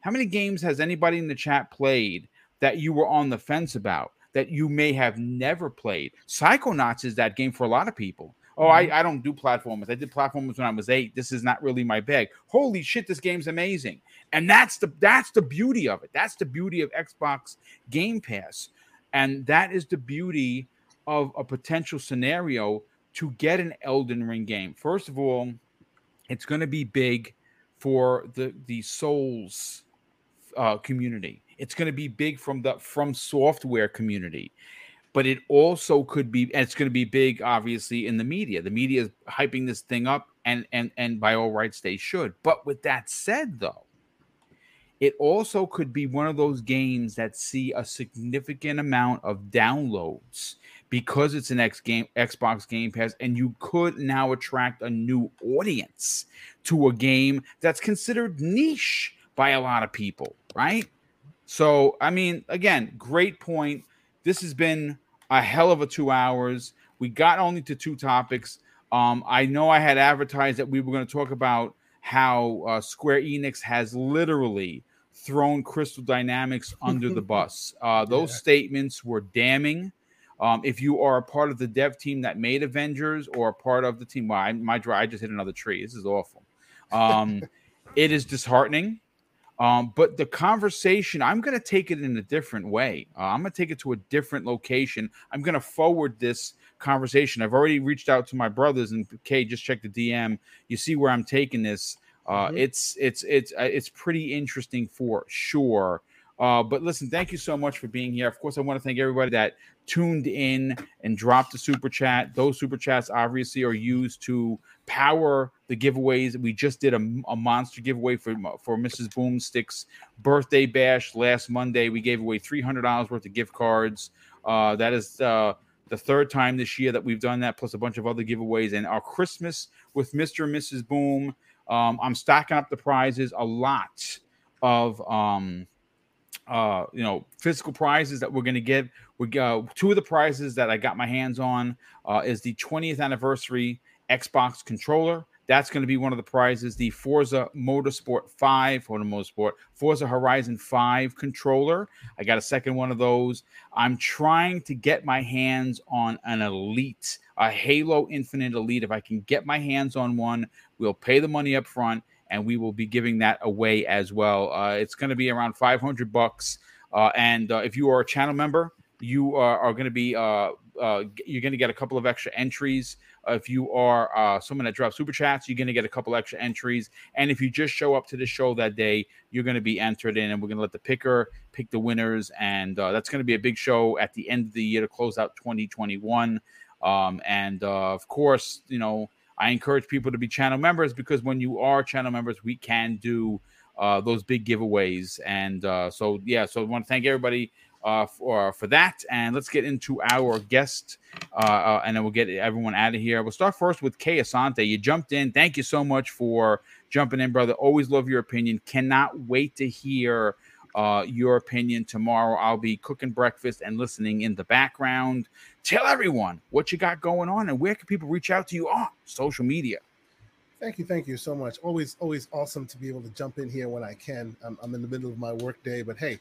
How many games has anybody in the chat played that you were on the fence about that you may have never played? Psychonauts is that game for a lot of people. Oh, mm-hmm. I, I don't do platformers. I did platformers when I was eight. This is not really my bag. Holy shit, this game's amazing. And that's the that's the beauty of it. That's the beauty of Xbox Game Pass. And that is the beauty of a potential scenario to get an Elden Ring game. First of all, it's going to be big for the the Souls uh, community. It's going to be big from the from software community, but it also could be, and it's going to be big, obviously, in the media. The media is hyping this thing up, and and and by all rights, they should. But with that said, though, it also could be one of those games that see a significant amount of downloads because it's an X game Xbox Game Pass, and you could now attract a new audience to a game that's considered niche by a lot of people, right? So, I mean, again, great point. This has been a hell of a two hours. We got only to two topics. Um, I know I had advertised that we were going to talk about how uh, Square Enix has literally thrown Crystal Dynamics *laughs* under the bus. Uh, those yeah. statements were damning. Um, if you are a part of the dev team that made Avengers or a part of the team, well, I, my I just hit another tree. This is awful. Um, *laughs* it is disheartening. Um, but the conversation, I'm going to take it in a different way. Uh, I'm going to take it to a different location. I'm going to forward this conversation. I've already reached out to my brothers, and Kay just check the DM. You see where I'm taking this. Uh, Mhm. It's it's it's uh, it's pretty interesting for sure. Uh, but listen, thank you so much for being here. Of course, I want to thank everybody that tuned in and dropped a super chat. Those super chats obviously are used to power the giveaways. We just did a, a monster giveaway for for Mrs. Boomstick's birthday bash last Monday. We gave away three hundred dollars worth of gift cards. Uh, that is uh, the third time this year that we've done that, plus a bunch of other giveaways. And our Christmas with Mr. and Mrs. Boom, um, I'm stacking up the prizes. A lot of um, uh, you know, physical prizes that we're going to get. We got two of the prizes that I got my hands on uh, is the 20th anniversary Xbox controller. That's going to be one of the prizes. The Forza Motorsport 5, Forza Motorsport, Forza Horizon 5 controller. I got a second one of those. I'm trying to get my hands on an Elite, a Halo Infinite Elite. If I can get my hands on one, we'll pay the money up front and we will be giving that away as well. Uh, it's going to be around 500 bucks. Uh, and uh, if you are a channel member, you are, are going to be uh, uh, you're going to get a couple of extra entries. Uh, if you are uh, someone that drops super chats, you're going to get a couple extra entries. And if you just show up to the show that day, you're going to be entered in, and we're going to let the picker pick the winners. And uh, that's going to be a big show at the end of the year to close out 2021. Um, and uh, of course, you know, I encourage people to be channel members because when you are channel members, we can do uh, those big giveaways. And uh, so, yeah, so I want to thank everybody uh, for for that. And let's get into our guest, uh, uh, and then we'll get everyone out of here. We'll start first with Kay Asante. You jumped in. Thank you so much for jumping in, brother. Always love your opinion. Cannot wait to hear uh, your opinion tomorrow. I'll be cooking breakfast and listening in the background. Tell everyone what you got going on and where can people reach out to you on social media. Thank you, thank you so much. Always, always awesome to be able to jump in here when I can. I'm, I'm in the middle of my work day, but hey,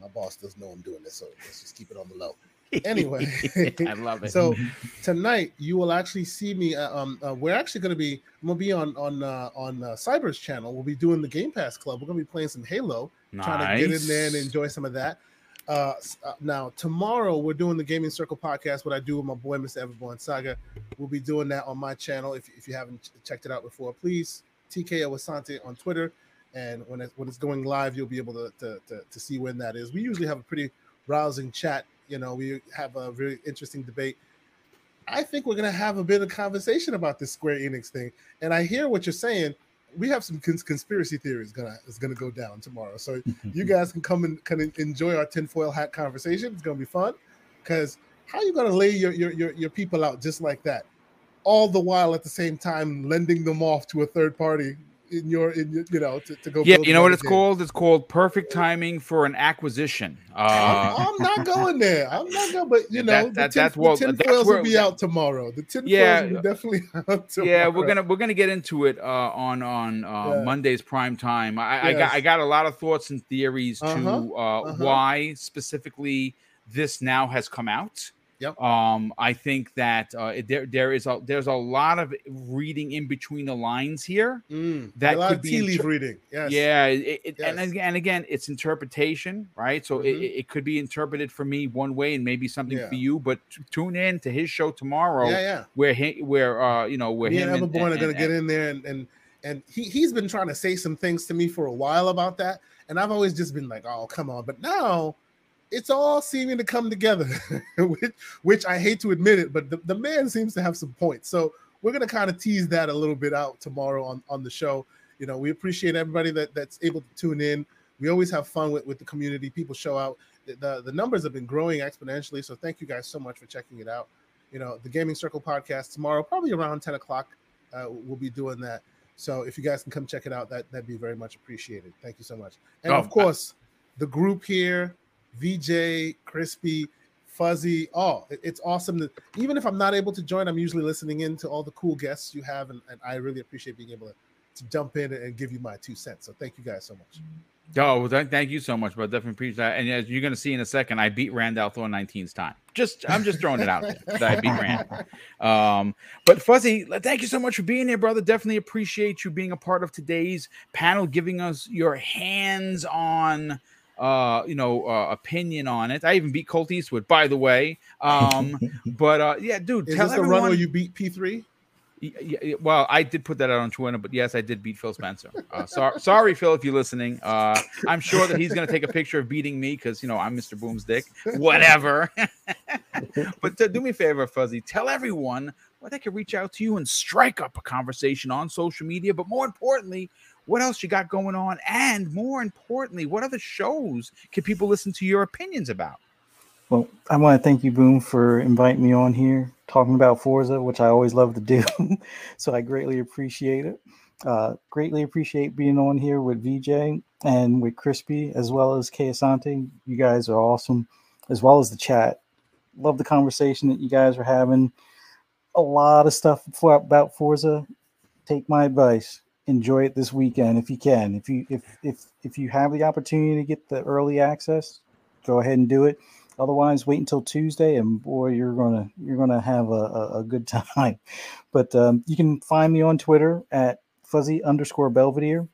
my boss doesn't know I'm doing this, so let's just keep it on the low. Anyway, *laughs* I love it. so tonight you will actually see me. Uh, um, uh, we're actually going to be. I'm going to be on on uh, on uh, Cyber's channel. We'll be doing the Game Pass Club. We're going to be playing some Halo, trying to get in there and enjoy some of that. Uh, uh, now tomorrow we're doing the Gaming Circle podcast. What I do with my boy Mr. Everborn Saga. We'll be doing that on my channel. If, if you haven't ch- checked it out before, please TK Awasante on Twitter. And when it, when it's going live, you'll be able to, to, to, to see when that is. We usually have a pretty rousing chat. You know, we have a very interesting debate. I think we're going to have a bit of conversation about this Square Enix thing. And I hear what you're saying. We have some cons- conspiracy theories gonna is gonna go down tomorrow. So *laughs* you guys can come and kind of enjoy our tinfoil hat conversation. It's gonna be fun. Because how are you gonna lay your, your your your people out just like that, all the while at the same time lending them off to a third party in your in your, you know to, to go. Yeah, you know what it's game? called? It's called perfect timing for an acquisition. I'm, Uh, I'm not going there. I'm not going, but you know, That- that- the tin, that's what- the that's where- will be out tomorrow. The tinfoils Yeah. will be definitely *laughs* out tomorrow. yeah, we're gonna we're gonna get into it uh, on on uh, Yeah. Monday's prime time. I, I got I got a lot of thoughts and theories to Uh-huh, uh, uh-huh. why specifically this now has come out. Yep. Um, I think that uh, there there is a there's a lot of reading in between the lines here. Mm, that a lot could of be tea leaf reading. Yes. Yeah, it, it, and again, and again, it's interpretation, right? So it, Mhm. it could be interpreted for me one way and maybe something Yeah. for you. But t- tune in to his show tomorrow, yeah, yeah. where he, where uh, you know, where Me him and Everborn are going to get in there, and and and he he's been trying to say some things to me for a while about that, and I've always just been like, oh come on, but now it's all seeming to come together, *laughs* which which I hate to admit it, but the, the man seems to have some points. So we're going to kind of tease that a little bit out tomorrow on on the show. You know, we appreciate everybody that that's able to tune in. We always have fun with with the community. People show out. The, the, the numbers have been growing exponentially. So thank you guys so much for checking it out. You know, the Gaming Circle podcast tomorrow, probably around 10 o'clock. Uh, we'll be doing that. So if you guys can come check it out, that that'd be very much appreciated. Thank you so much. And Oh, of course, the group here, VJ, Crispy, Fuzzy. Oh, it- it's awesome. Even if I'm not able to join, I'm usually listening in to all the cool guests you have, and, and I really appreciate being able to, to jump in and give you my two cents. So thank you guys so much. Oh, well, th- thank you so much, bro. Definitely appreciate that. And as you're going to see in a second, I beat Rand al Thor 19's time. Just, I'm just throwing it out there that I beat Rand. *laughs* Um, but Fuzzy, thank you so much for being here, brother. Definitely appreciate you being a part of today's panel, giving us your hands-on, uh, you know, uh, opinion on it. I even beat Colt Eastwood, by the way. Um, *laughs* but uh, yeah, dude, Is tell this the everyone. run where you beat P3? Y- y- Well, I did put that out on Twitter, but yes, I did beat Phil Spencer. Uh, so, sorry, Phil, if you're listening. Uh, I'm sure that he's going to take a picture of beating me because you know I'm Mr. Boom's dick. Whatever. *laughs* but uh, do me a favor, Fuzzy. Tell everyone where they can reach out to you and strike up a conversation on social media. But more importantly, what else you got going on? And more importantly, what other shows can people listen to your opinions about? Well, I want to thank you, Boom, for inviting me on here, talking about Forza, which I always love to do. *laughs* so I greatly appreciate it. Uh, greatly appreciate being on here with VJ and with Crispy, as well as Kay Asante. You guys are awesome, as well as the chat. Love the conversation that you guys are having. A lot of stuff for, about Forza. Take my advice. Enjoy it this weekend if you can. If you if if if you have the opportunity to get the early access, go ahead and do it. Otherwise, wait until Tuesday, and boy, you're gonna you're gonna have a, a, a good *laughs* time. But um, you can find me on Twitter at fuzzy underscore Belvedere.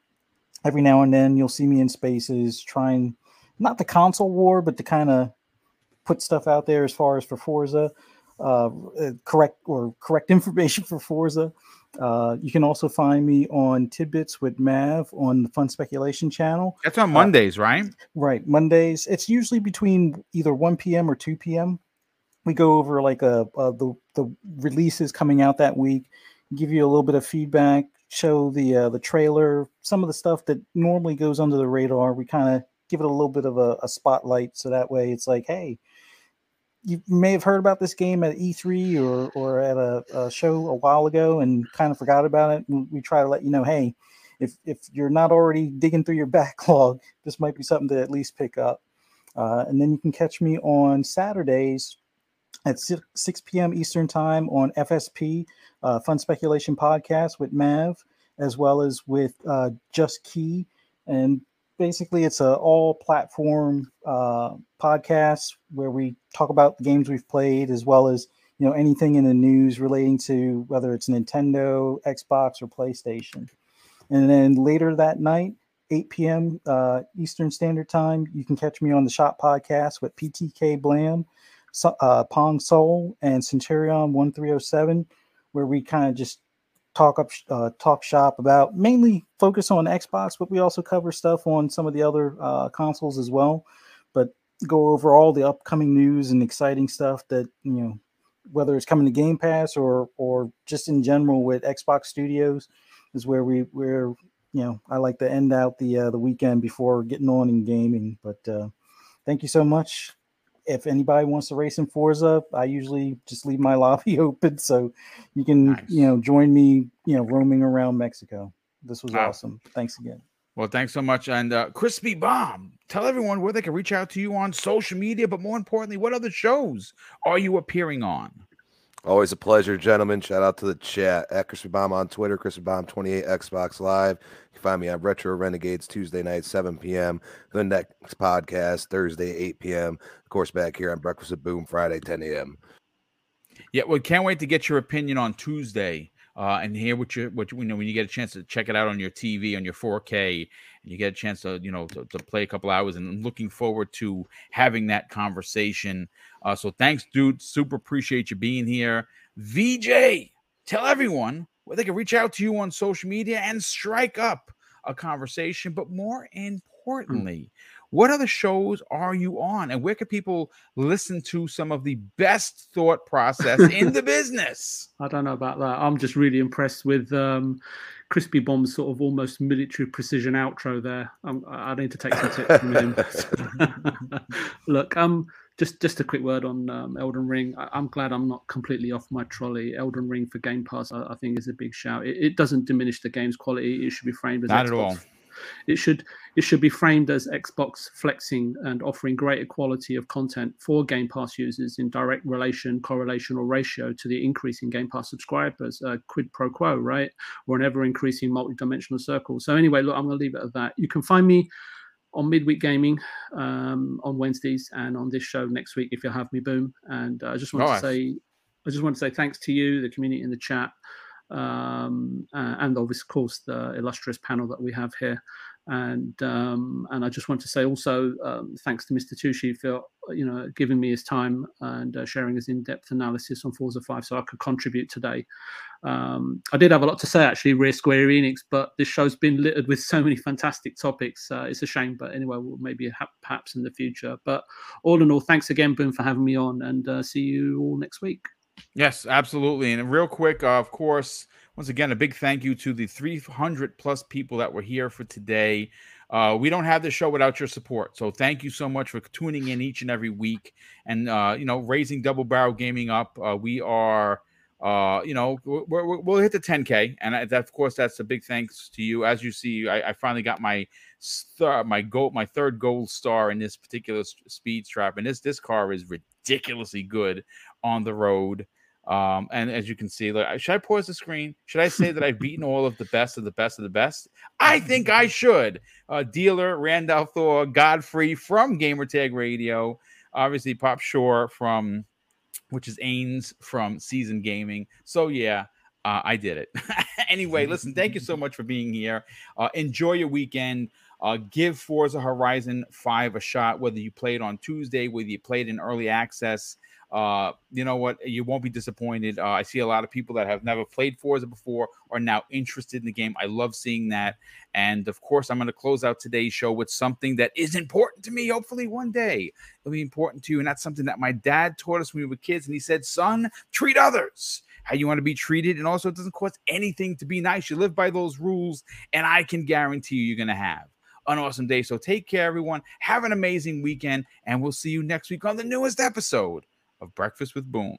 Every now and then, you'll see me in spaces trying not the console war, but to kind of put stuff out there as far as for Forza, uh, uh, correct or correct *laughs* information for Forza. Uh, you can also find me on Tidbits with Mav on the Fun Speculation channel. That's on Mondays, right? Right, Mondays. It's usually between either 1 p.m. or 2 p.m. We go over like a, uh the the releases coming out that week, give you a little bit of feedback, show the uh, the trailer, some of the stuff that normally goes under the radar. We kind of give it a little bit of a, a spotlight, so that way it's like, hey, you may have heard about this game at E3 or or at a, a show a while ago and kind of forgot about it. We, try to let you know, hey, if if you're not already digging through your *laughs* backlog, this might be something to at least pick up. Uh, and then you can catch me on Saturdays at 6, 6 p.m. Eastern Time on FSP, uh, Fun Speculation Podcast with Mav, as well as with uh, Just Key. And basically, it's a all platform uh, podcast where we talk about the games we've played, as well as you know anything in the news relating to whether it's Nintendo, Xbox, or PlayStation. And then later that night, 8 p.m. Uh, Eastern Standard Time, you can catch me on the Shop Podcast with PTK Blam, uh, Pong Soul, and Centurion 1307, where we kind of just talk up, uh, talk shop about mainly focus on Xbox, but we also cover stuff on some of the other uh, consoles as well. But go over all the upcoming news and exciting stuff that you know, whether it's coming to Game Pass or or just in general with Xbox Studios, is where we where you know I like to end out the uh, the weekend before getting on in gaming. But uh, thank you so much. If anybody wants to race in Forza, I usually just leave my *laughs* lobby open so you can Nice. you know join me you know roaming around Mexico. This was Wow. awesome. Thanks again. Well, thanks so much. And uh, Crispy Bomb, tell everyone where they can reach out to you on social media, but more importantly, what other shows are you appearing on? Always a pleasure, gentlemen. Shout out to the chat at Crispy Bomb on Twitter, Crispy Bomb 28 Xbox Live. You can find me on Retro Renegades Tuesday night, 7 p.m. The next podcast Thursday, 8 p.m. Of course, back here on Breakfast with Boom Friday, 10 a.m. Yeah, well, can't wait to get your opinion on Tuesday uh, and hear what you what you, you know when you get a chance to check it out on your TV on your 4K and you get a chance to you know to, to play a couple hours and I'm looking forward to having that conversation. Uh, so thanks, dude. Super appreciate you being here. VJ, tell everyone where they can reach out to you on social media and strike up a conversation. But more importantly, what other shows are you on, and where can people listen to some of the best thought process in *laughs* the business? I don't know about that. I'm just really impressed with um, Crispy Bomb's sort of almost military precision outro there. Um, I need to take some tips from him. *laughs* Look, um, just just a quick word on um, Elden Ring. I, I'm glad I'm not completely off my trolley. Elden Ring for Game Pass, I, I think, is a big shout. It, it doesn't diminish the game's quality. It should be framed as Not at Xbox all. It should it should be framed as Xbox flexing and offering greater quality of content for Game Pass users in direct relation, correlation, or ratio to the increase in Game Pass subscribers, uh, quid pro quo, right? Or an ever increasing multi-dimensional circle. So anyway, look, I'm going to leave it at that. You can find me on Midweek Gaming um, on Wednesdays and on this show next week if you'll have me, boom. And uh, I just want Nice. to say, I just want to say thanks to you, the community in the chat, um, and of course, the illustrious panel that we have here. and um, and I just want to say also um, thanks to Mr. Tucci for you know giving me his time and uh, sharing his in-depth analysis on Forza 5, so I could contribute today. Um, I did have a lot to say actually, Rear Square Enix, but this show's been littered with so many fantastic topics. Uh, it's a shame, but anyway, we'll maybe ha- perhaps in the future. But all in all, thanks again, Boom, for having me on, and uh, see you all next week. Yes, absolutely. And real quick, uh, of course, once again, a big thank you to the 300 plus people that were here for today. Uh, we don't have the show without your support. So thank you so much for tuning in each and every week and, uh, you know, raising Double Barrel Gaming up. Uh, we are, uh, you know, we will hit the 10K. And I, that, of course, that's a big thanks to you. As you see, I, I finally got my star, my gold, my third gold star in this particular speed strap. And this, this car is ridiculously good on the road. Um, and as you can see, like, should I pause the screen? Should I say that I've beaten all of the best of the best of the best? I think I *laughs* should. Uh, dealer Rand al Thor, Godfrey from Gamertag Radio, obviously Pop Shore from, which is Ains from Season Gaming. So yeah, uh, I did it. *laughs* anyway, listen, thank you so *laughs* much for being here. Uh, enjoy your weekend. Uh, give Forza Horizon 5 a shot, whether you played on Tuesday, whether you played in early access uh, you know what? You won't be disappointed. Uh, I see a lot of people that have never played Forza before are now interested in the game. I love seeing that. And of course, I'm going to close out today's show with something that is important to me. Hopefully, one day it'll be important to you. And that's something that my dad taught us when we were kids. And he said, Son, treat others how you want to be treated. And also, it doesn't cost anything to be nice. You live by those rules, and I can guarantee you, you're going to have an awesome day. So take care, everyone. Have an amazing weekend, and we'll see you next week on the newest episode of Breakfast with Boom.